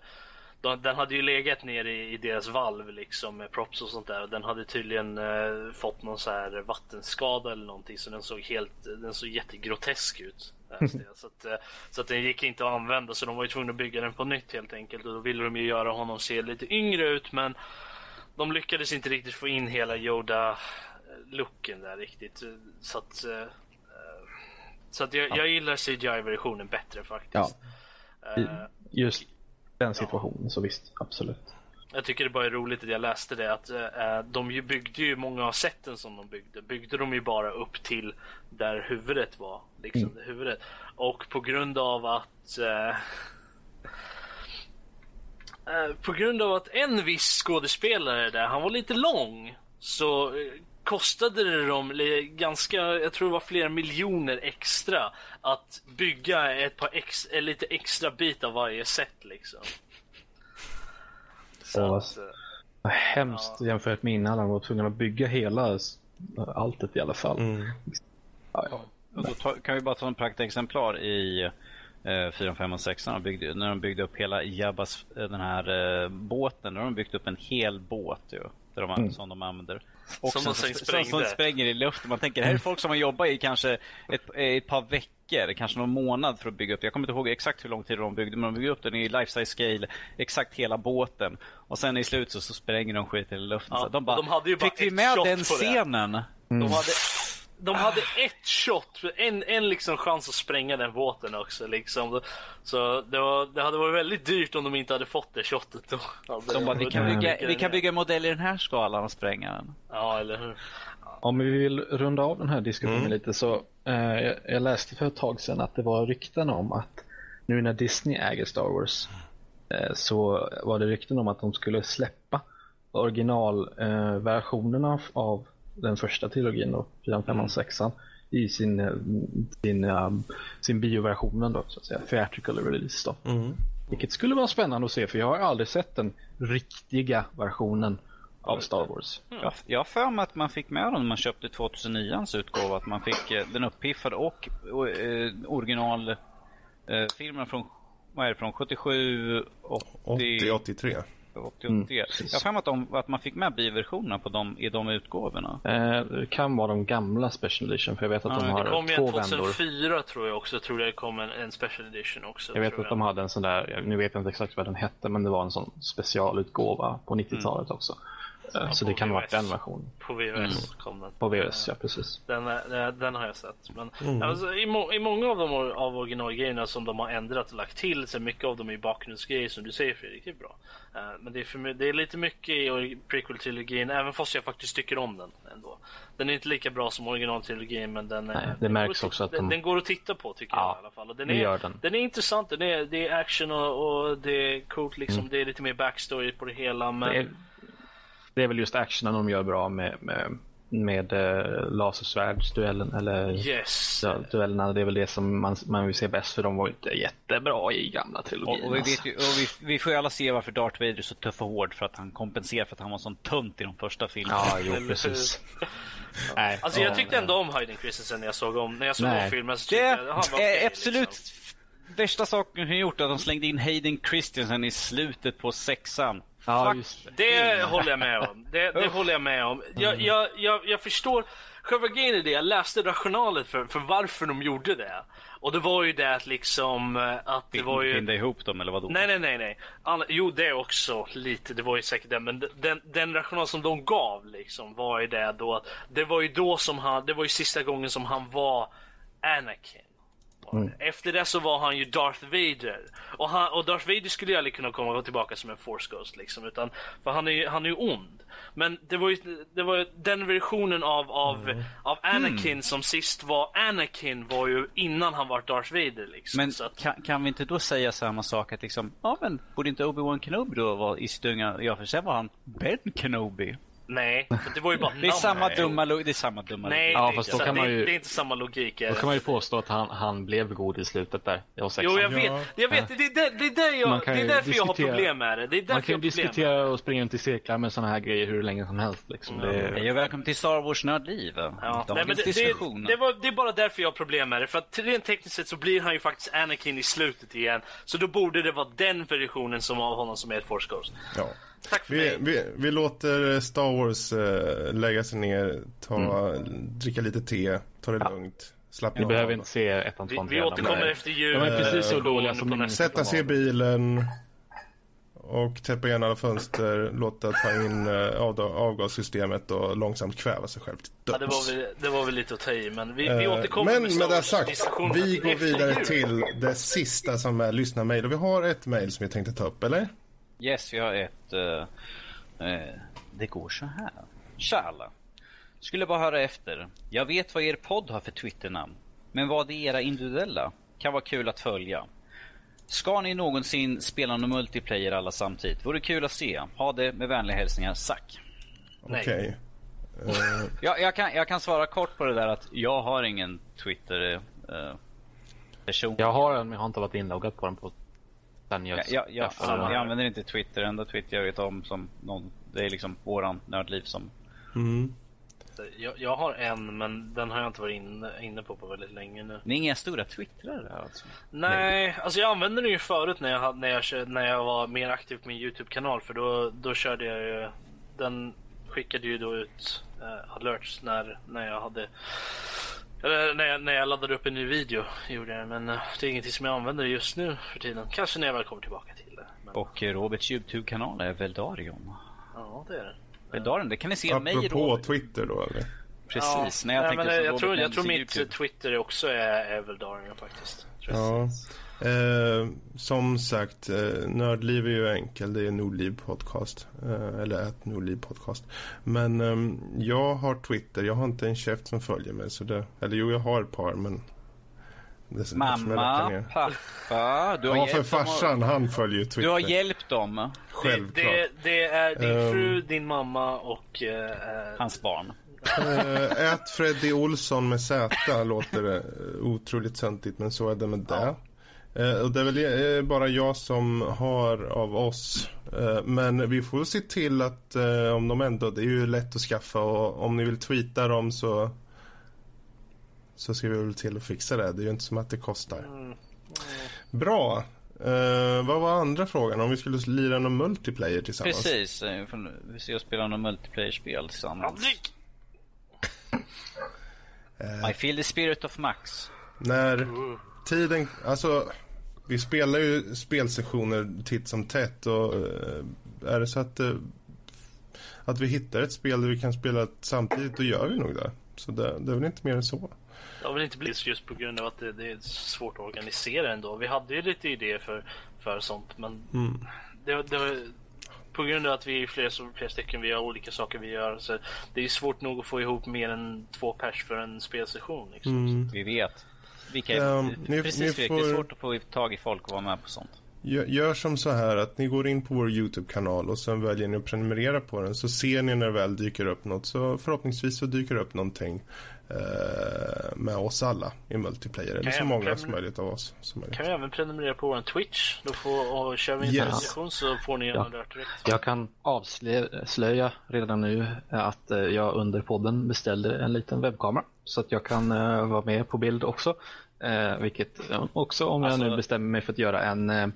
de- den hade ju legat ner i, deras valv liksom med props och sånt där. Och Den hade tydligen eh, fått någon så här vattenskada eller någonting så den såg helt, den såg jättegrotesk ut. jag. så, att, eh, så att den gick inte att använda så de var ju tvungna att bygga den på nytt helt enkelt. Och då ville de ju göra honom se lite yngre ut men de lyckades inte riktigt få in hela Yoda-looken där riktigt. Så att, eh, så jag, jag gillar CGI-versionen bättre faktiskt. I Eh, just den situationen så visst, absolut. Jag tycker det bara är roligt att jag läste det att eh, de ju byggde ju många av sätten som de byggde byggde de ju bara upp till där huvudet var. Liksom huvudet. Och på grund av att eh, på grund av att en viss skådespelare där, han var lite lång så kostade det dem ganska, jag tror det var flera miljoner extra att bygga ett par ex, lite extra bit av varje set liksom. Så Åh, att, eh, Vad hemskt jämfört med innan han var tvungen att bygga hela alltet i alla fall. Mm. Ja, ja. Och då ta, kan vi bara ta en praktexemplar i eh, 4, 5 och 6 när de byggde, när de byggde upp hela Jabbas, eh, den här eh, båten. Då har de byggt upp en hel båt ju, där de, Mm. som de använder. Och Som de sen som, sprängde. som spränger i luften. Man tänker, det här är folk som har jobbat i kanske ett, ett par veckor, kanske någon månad för att bygga upp det. Jag kommer inte ihåg exakt hur lång tid de byggde, men de byggde upp den i life size scale, exakt hela båten. Och sen i slutet så, så spränger de skit i luften. Ja, så de bara, de hade ju bara fick vi med den på det." scenen? De hade, de hade ett shot, en, en liksom chans att spränga den båten också. Liksom. Så det, var, det hade varit väldigt dyrt om de inte hade fått det shotet. Då. De bara, vi kan, bygga, vi kan bygga en modell i den här skalan och spränga den. Ja, eller hur? Om vi vill runda av den här diskussionen Mm. lite så eh, jag, läste för ett tag sedan att det var rykten om att nu när Disney äger Star Wars eh, så var det rykten om att de skulle släppa originalversionerna eh, av den första trilogin då, 4, 5 och 6 i sin, eh, sin, uh, sin bioversionen då, så att säga. Theatrical release då. Mm. Vilket skulle vara spännande att se för jag har aldrig sett den riktiga versionen av Star Wars. Jag, jag har för mig att man fick med den när man köpte 2009ans utgåva. Att man fick eh, den uppiffade och eh, originalfilmen från, vad är det, från 77, 80, 80, 83. 83. Mm, jag har för mig att, de, att man fick med bioversionerna på de, i de utgåvorna. Eh, det kan vara de gamla Special Edition för jag vet att Ja, de har Det kom ju två en vändor. 2004 tror jag också. Tror jag det kom en, en special edition också. Jag vet tror att de hade en sån där, nu vet jag inte exakt vad den hette, men det var en sån specialutgåva på 90-talet också. Eh, så det kan ha varit den versionen. På VHS kom den. På VHS, ja precis. Den, är- den har jag sett. Men alltså, i, må, i många av de av originalgrejerna som de har ändrat och lagt till så mycket av dem är bakgrundsgrejer som du säger Fredrik, det är bra. Eh, men det är, för, det är lite mycket i prequel-trilogin, även fast jag faktiskt tycker om den ändå. Den är inte lika bra som originaltrilogin men den, Nej, det den märks går också att de- den går att titta på tycker Ja, jag i alla fall. Och den, är, gör den. den är intressant, den är, det är action och, och det är coolt liksom. Mm. Det är lite mer backstory på det hela men... Det är, det är väl just actionen de gör bra med, med, med uh, lasersvärdsduellen eller Yes! duellerna. Det är väl det som man, man vill se bäst för de var inte jättebra i gamla trilogin. Och, och, vi, alltså. vet ju, och vi, vi får ju alla se varför Darth Vader är så tuff och hård för att han kompenserar för att han var sån tunt i de första filmerna. Ja, jo precis. Nej, Alltså jag ja, tyckte ändå om Hayden Christensen när jag såg om, när jag såg Nej. om filmen så Det tyckte jag han var är okej, absolut liksom. värsta saken han gjort att de slängde in Hayden Christensen i slutet på sexan. Ja, Det håller jag med om. Det, det håller jag med om. Jag, jag, jag, jag förstår. Själva grejen är det, jag läste rationalet för, för varför de gjorde det. Och det var ju det att liksom eh, att det var ju... Binda ihop dem eller vadå? Nej, nej, nej, nej. Alla, jo, det också lite. Det var ju säkert det. Men den, den rational som de gav liksom var ju det då att det var ju då som han, det var ju sista gången som han var Anakin. Efter det så var han ju Darth Vader. Och, han, och Darth Vader skulle ju aldrig kunna komma tillbaka som en force ghost liksom. Utan, för han är ju han är ju ond. Men det var ju, det var ju den versionen av, av, av Anakin som sist var Anakin var ju innan han var Darth Vader liksom. Men att, kan, kan vi inte då säga samma sak att liksom, ja men borde inte Obi-Wan Kenobi då vara i stunga? Ja för sen var han Ben Kenobi. Nej, det var ju bara Det är samma Nej. dumma logik. Det är samma dumma Nej, logik. Ja, det, är fast inte, då kan det, man ju- det är inte samma logik. är Då det. kan man ju påstå att han, han blev god i slutet där. Jag. Jo, jag vet. Ja. Jag vet. Det är, där, det är, där jag, kan det är ju därför jag har diskutera- problem med det. Det är därför Man kan ju jag har problem med det. diskutera och springa runt i cirklar med sådana här grejer hur länge som helst. Liksom. Det, Hej och välkommen till Star Wars Nördliv. Ja. Dagens Nej, men det, det, det, var, det är bara därför jag har problem med det. För att rent tekniskt sett så blir han ju faktiskt Anakin i slutet igen. Så då borde det vara den versionen som av honom som är ett Force Ghost. Ja. Tack för Vi, mig. vi, vi låter Star Wars eh, lägga sig ner, ta, dricka lite te, ta det lugnt, slappna vi av. behöver inte se ettan, Vi, tvåan, vi trean. återkommer Nej. efter jul. De är precis så Eh, dåliga som de Sätta sig i bilen och täppa igen alla fönster, låta ta in eh, av, avgassystemet och långsamt kväva sig själv till Ja, det, döds. var väl, det var väl lite att ta i, men vi, vi återkommer Men med det sagt, vi går vidare till det sista som är lyssnarmail. Och vi har ett mail som vi tänkte ta upp, eller? Yes, vi har ett... eh, eh, det går så här. Tja alla. Skulle bara höra efter. Jag vet vad er podd har för Twitternamn. Men vad är era individuella? Kan vara kul att följa. Ska ni någonsin spela någon multiplayer alla samtidigt? Vore kul att se. Ha det med vänliga hälsningar, Zack. Nej. Okej. Eh, Ja, jag, kan, jag kan svara kort på det där att jag har ingen Twitter eh, person. Jag har en, men jag har inte varit inloggad på den på sen jag Jag, jag, jag, jag använder inte Twitter. Enda Twitter jag vet om som någon, det är liksom våran nördliv som mm. Jag, jag har en, men den har jag inte varit inne, inne på på väldigt länge nu. Ni är inga stora twittrare alltså? Nej, alltså jag använde den ju förut när jag, när jag, när jag var mer aktiv på min YouTube-kanal för då, då körde jag ju, den skickade ju då ut eh, alerts när, när jag hade eller när jag, när jag laddade upp en ny video gjorde jag men eh, det är ingenting som jag använder just nu för tiden. Kanske när jag väl kommer tillbaka till det. Men, Och eh, Roberts YouTube-kanal är Veldarion. ja, det är det. Veldarion, det kan ni se mig Apropå. Twitter då, eller? Precis, Ja, när jag nej, tänkte men, så jag, Robert tror, jag tror mitt YouTube. Twitter också är Eveldarion faktiskt. Tror jag. Ja. Eh, som sagt, eh, Nördliv är ju enkel. Det är Nordliv Podcast. Eh, eller ett Nordliv Podcast. Men ehm, jag har Twitter. Jag har inte en käft som följer mig. Så det, eller jo, jag har ett par, men... Det, Mamma, pappa, du har, Ja, för farsan, han följer ju Twitter. du har hjälpt dem, Det, Självklart. det, det är din Ehm. fru, din mamma och... eh, hans barn. Ät Freddy Olsson med Z låter det otroligt söntigt men så är det med det. Uh, och det är väl uh, bara jag som har av oss. men vi får se till att om de ändå, det är ju lätt att skaffa och om ni vill tweeta dem så så ska vi väl till att fixa det. Det är ju inte som att det kostar. Mm. Mm. Bra. Uh, vad var andra frågan? Om vi skulle lira någon multiplayer tillsammans? Precis. Vi ska spela någon multiplayer-spel tillsammans. uh, I feel the spirit of Max. När tiden... Alltså, vi spelar ju spelsessioner titt som tätt och uh, är det så att, att vi hittar ett spel där vi kan spela samtidigt, då gör vi nog det. Så det, det är väl inte mer än så. Det har väl inte blivit just på grund av att det, det, är svårt att organisera ändå. Vi hade ju lite idéer för, för sånt men mm. det, det var, på grund av att vi är flera, flera stycken, vi har olika saker vi gör. Så det är svårt nog att få ihop mer än två pers för en spelsession. Liksom. Mm. Vi vet. Vilka, um, ni, precis, ni får... Det är svårt att få tag i folk och vara med på sånt. Gör, som så här att ni går in på vår Youtube-kanal och sen väljer ni att prenumerera på den. Så ser ni när det väl dyker upp något. Så förhoppningsvis så dyker upp någonting med oss alla i multiplayer. Eller så många som möjligt av oss. Som möjligt. Kan vi även prenumerera på vår Twitch? Då får, och kör vi en yes. så får ni en ja. alert direkt. Jag kan avslöja redan nu att eh, jag under podden beställde en liten webbkamera. Så att jag kan uh, vara med på bild också. Uh, vilket också om alltså, jag nu bestämmer mig för att göra en,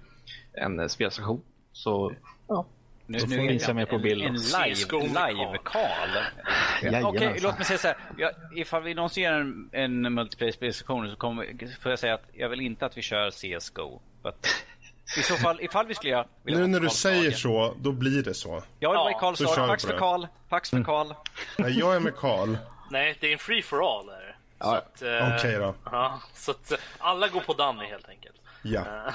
en spelstation. Så ja, nu, nu finns jag med på bild. En, en live, live Karl. Okej, okay, låt mig säga så här. Jag, ifall vi någonsin gör en, en multiplayer-spelsession så kommer, får jag säga att jag vill inte att vi kör CSGO. But I så fall, ifall vi skulle göra... Nu när du säger så, då blir det så. Jag vill vara i Karls lag. Pax för Karl. Pax för Karl. Nej, jag är med Karl. Nej, det är en free for all. Är ja. Okej okay, då. Ja, så att eh, alla går på Danny helt enkelt. Ja.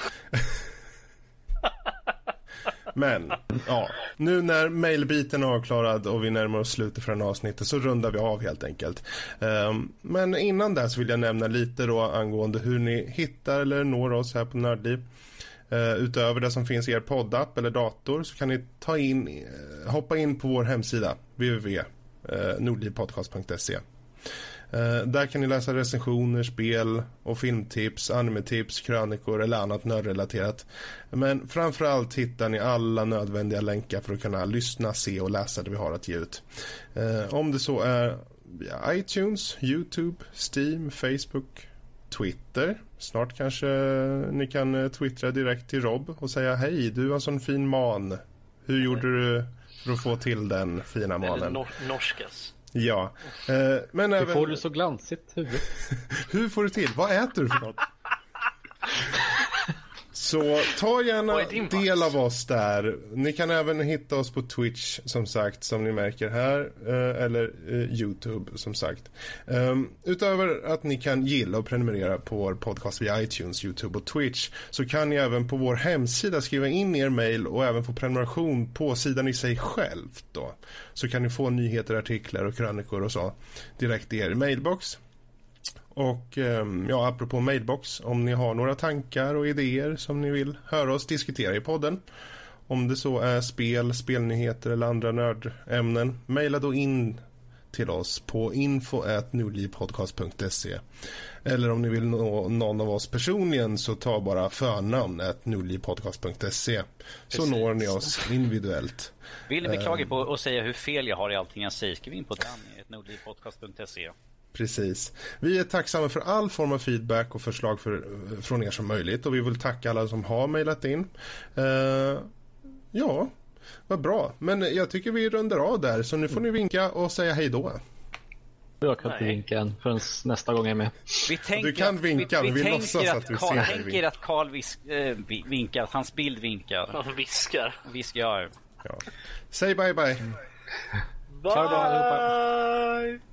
Men, ja. Nu när mailbiten är avklarad och vi närmar oss slutet för den avsnittet så rundar vi av helt enkelt. Um, men innan det så vill jag nämna lite då angående hur ni hittar eller når oss här på Nördliv. Uh, utöver det som finns i er poddapp eller dator så kan ni ta in, uh, hoppa in på vår hemsida www.nordlivpodcast.se. Eh, Eh, där kan ni läsa recensioner, spel och filmtips, animetips, krönikor eller annat nördrelaterat. Men framförallt hittar ni alla nödvändiga länkar för att kunna lyssna, se och läsa det vi har att ge ut. Eh, om det så är via iTunes, Youtube, Steam, Facebook, Twitter. Snart kanske ni kan eh, twittra direkt till Rob och säga hej, du har sån fin man. Hur gjorde du för att få till den fina manen? Eller nor norskas. Ja. Eh, men Hur även... får du så glansigt huvud? Hur får du till? Vad äter du för något? Så ta gärna del av oss där. Ni kan även hitta oss på Twitch som sagt som ni märker här. Eh, eller eh, Youtube som sagt. Um, utöver att ni kan gilla och prenumerera på vår podcast via iTunes, Youtube och Twitch så kan ni även på vår hemsida skriva in er mail och även få prenumeration på sidan i sig självt då. Så kan ni få nyheter, artiklar och krönikor och så direkt i er mailbox. Och ehm, ja, apropå mailbox, om ni har några tankar och idéer som ni vill höra oss diskutera i podden. Om det så är spel, spelnyheter eller andra nördämnen, mejla då in till oss på info.nordlivpodcast.se Eller om ni vill nå någon av oss personligen så ta bara förnamn nordlivpodcast.se så når ni oss individuellt. Vill ni beklaga på och säga hur fel jag har i allting jag säger, skriv in på danny.nordlivpodcast.se Precis. Vi är tacksamma för all form av feedback och förslag för, från er som möjligt och vi vill tacka alla som har mejlat in. Uh, ja, vad bra. Men jag tycker vi rundar av där så nu får ni vinka och säga hej då. Jag kan inte vinka än förrän nästa gång jag är med. Vi du kan att, vinka, vi, vi, vi låtsas att, att vi Carl, ser dig tänker att Karl vis, äh, vinkar, att hans bild vinkar. Han viskar. Viskar. Ja. Säg bye bye. Bye! bye.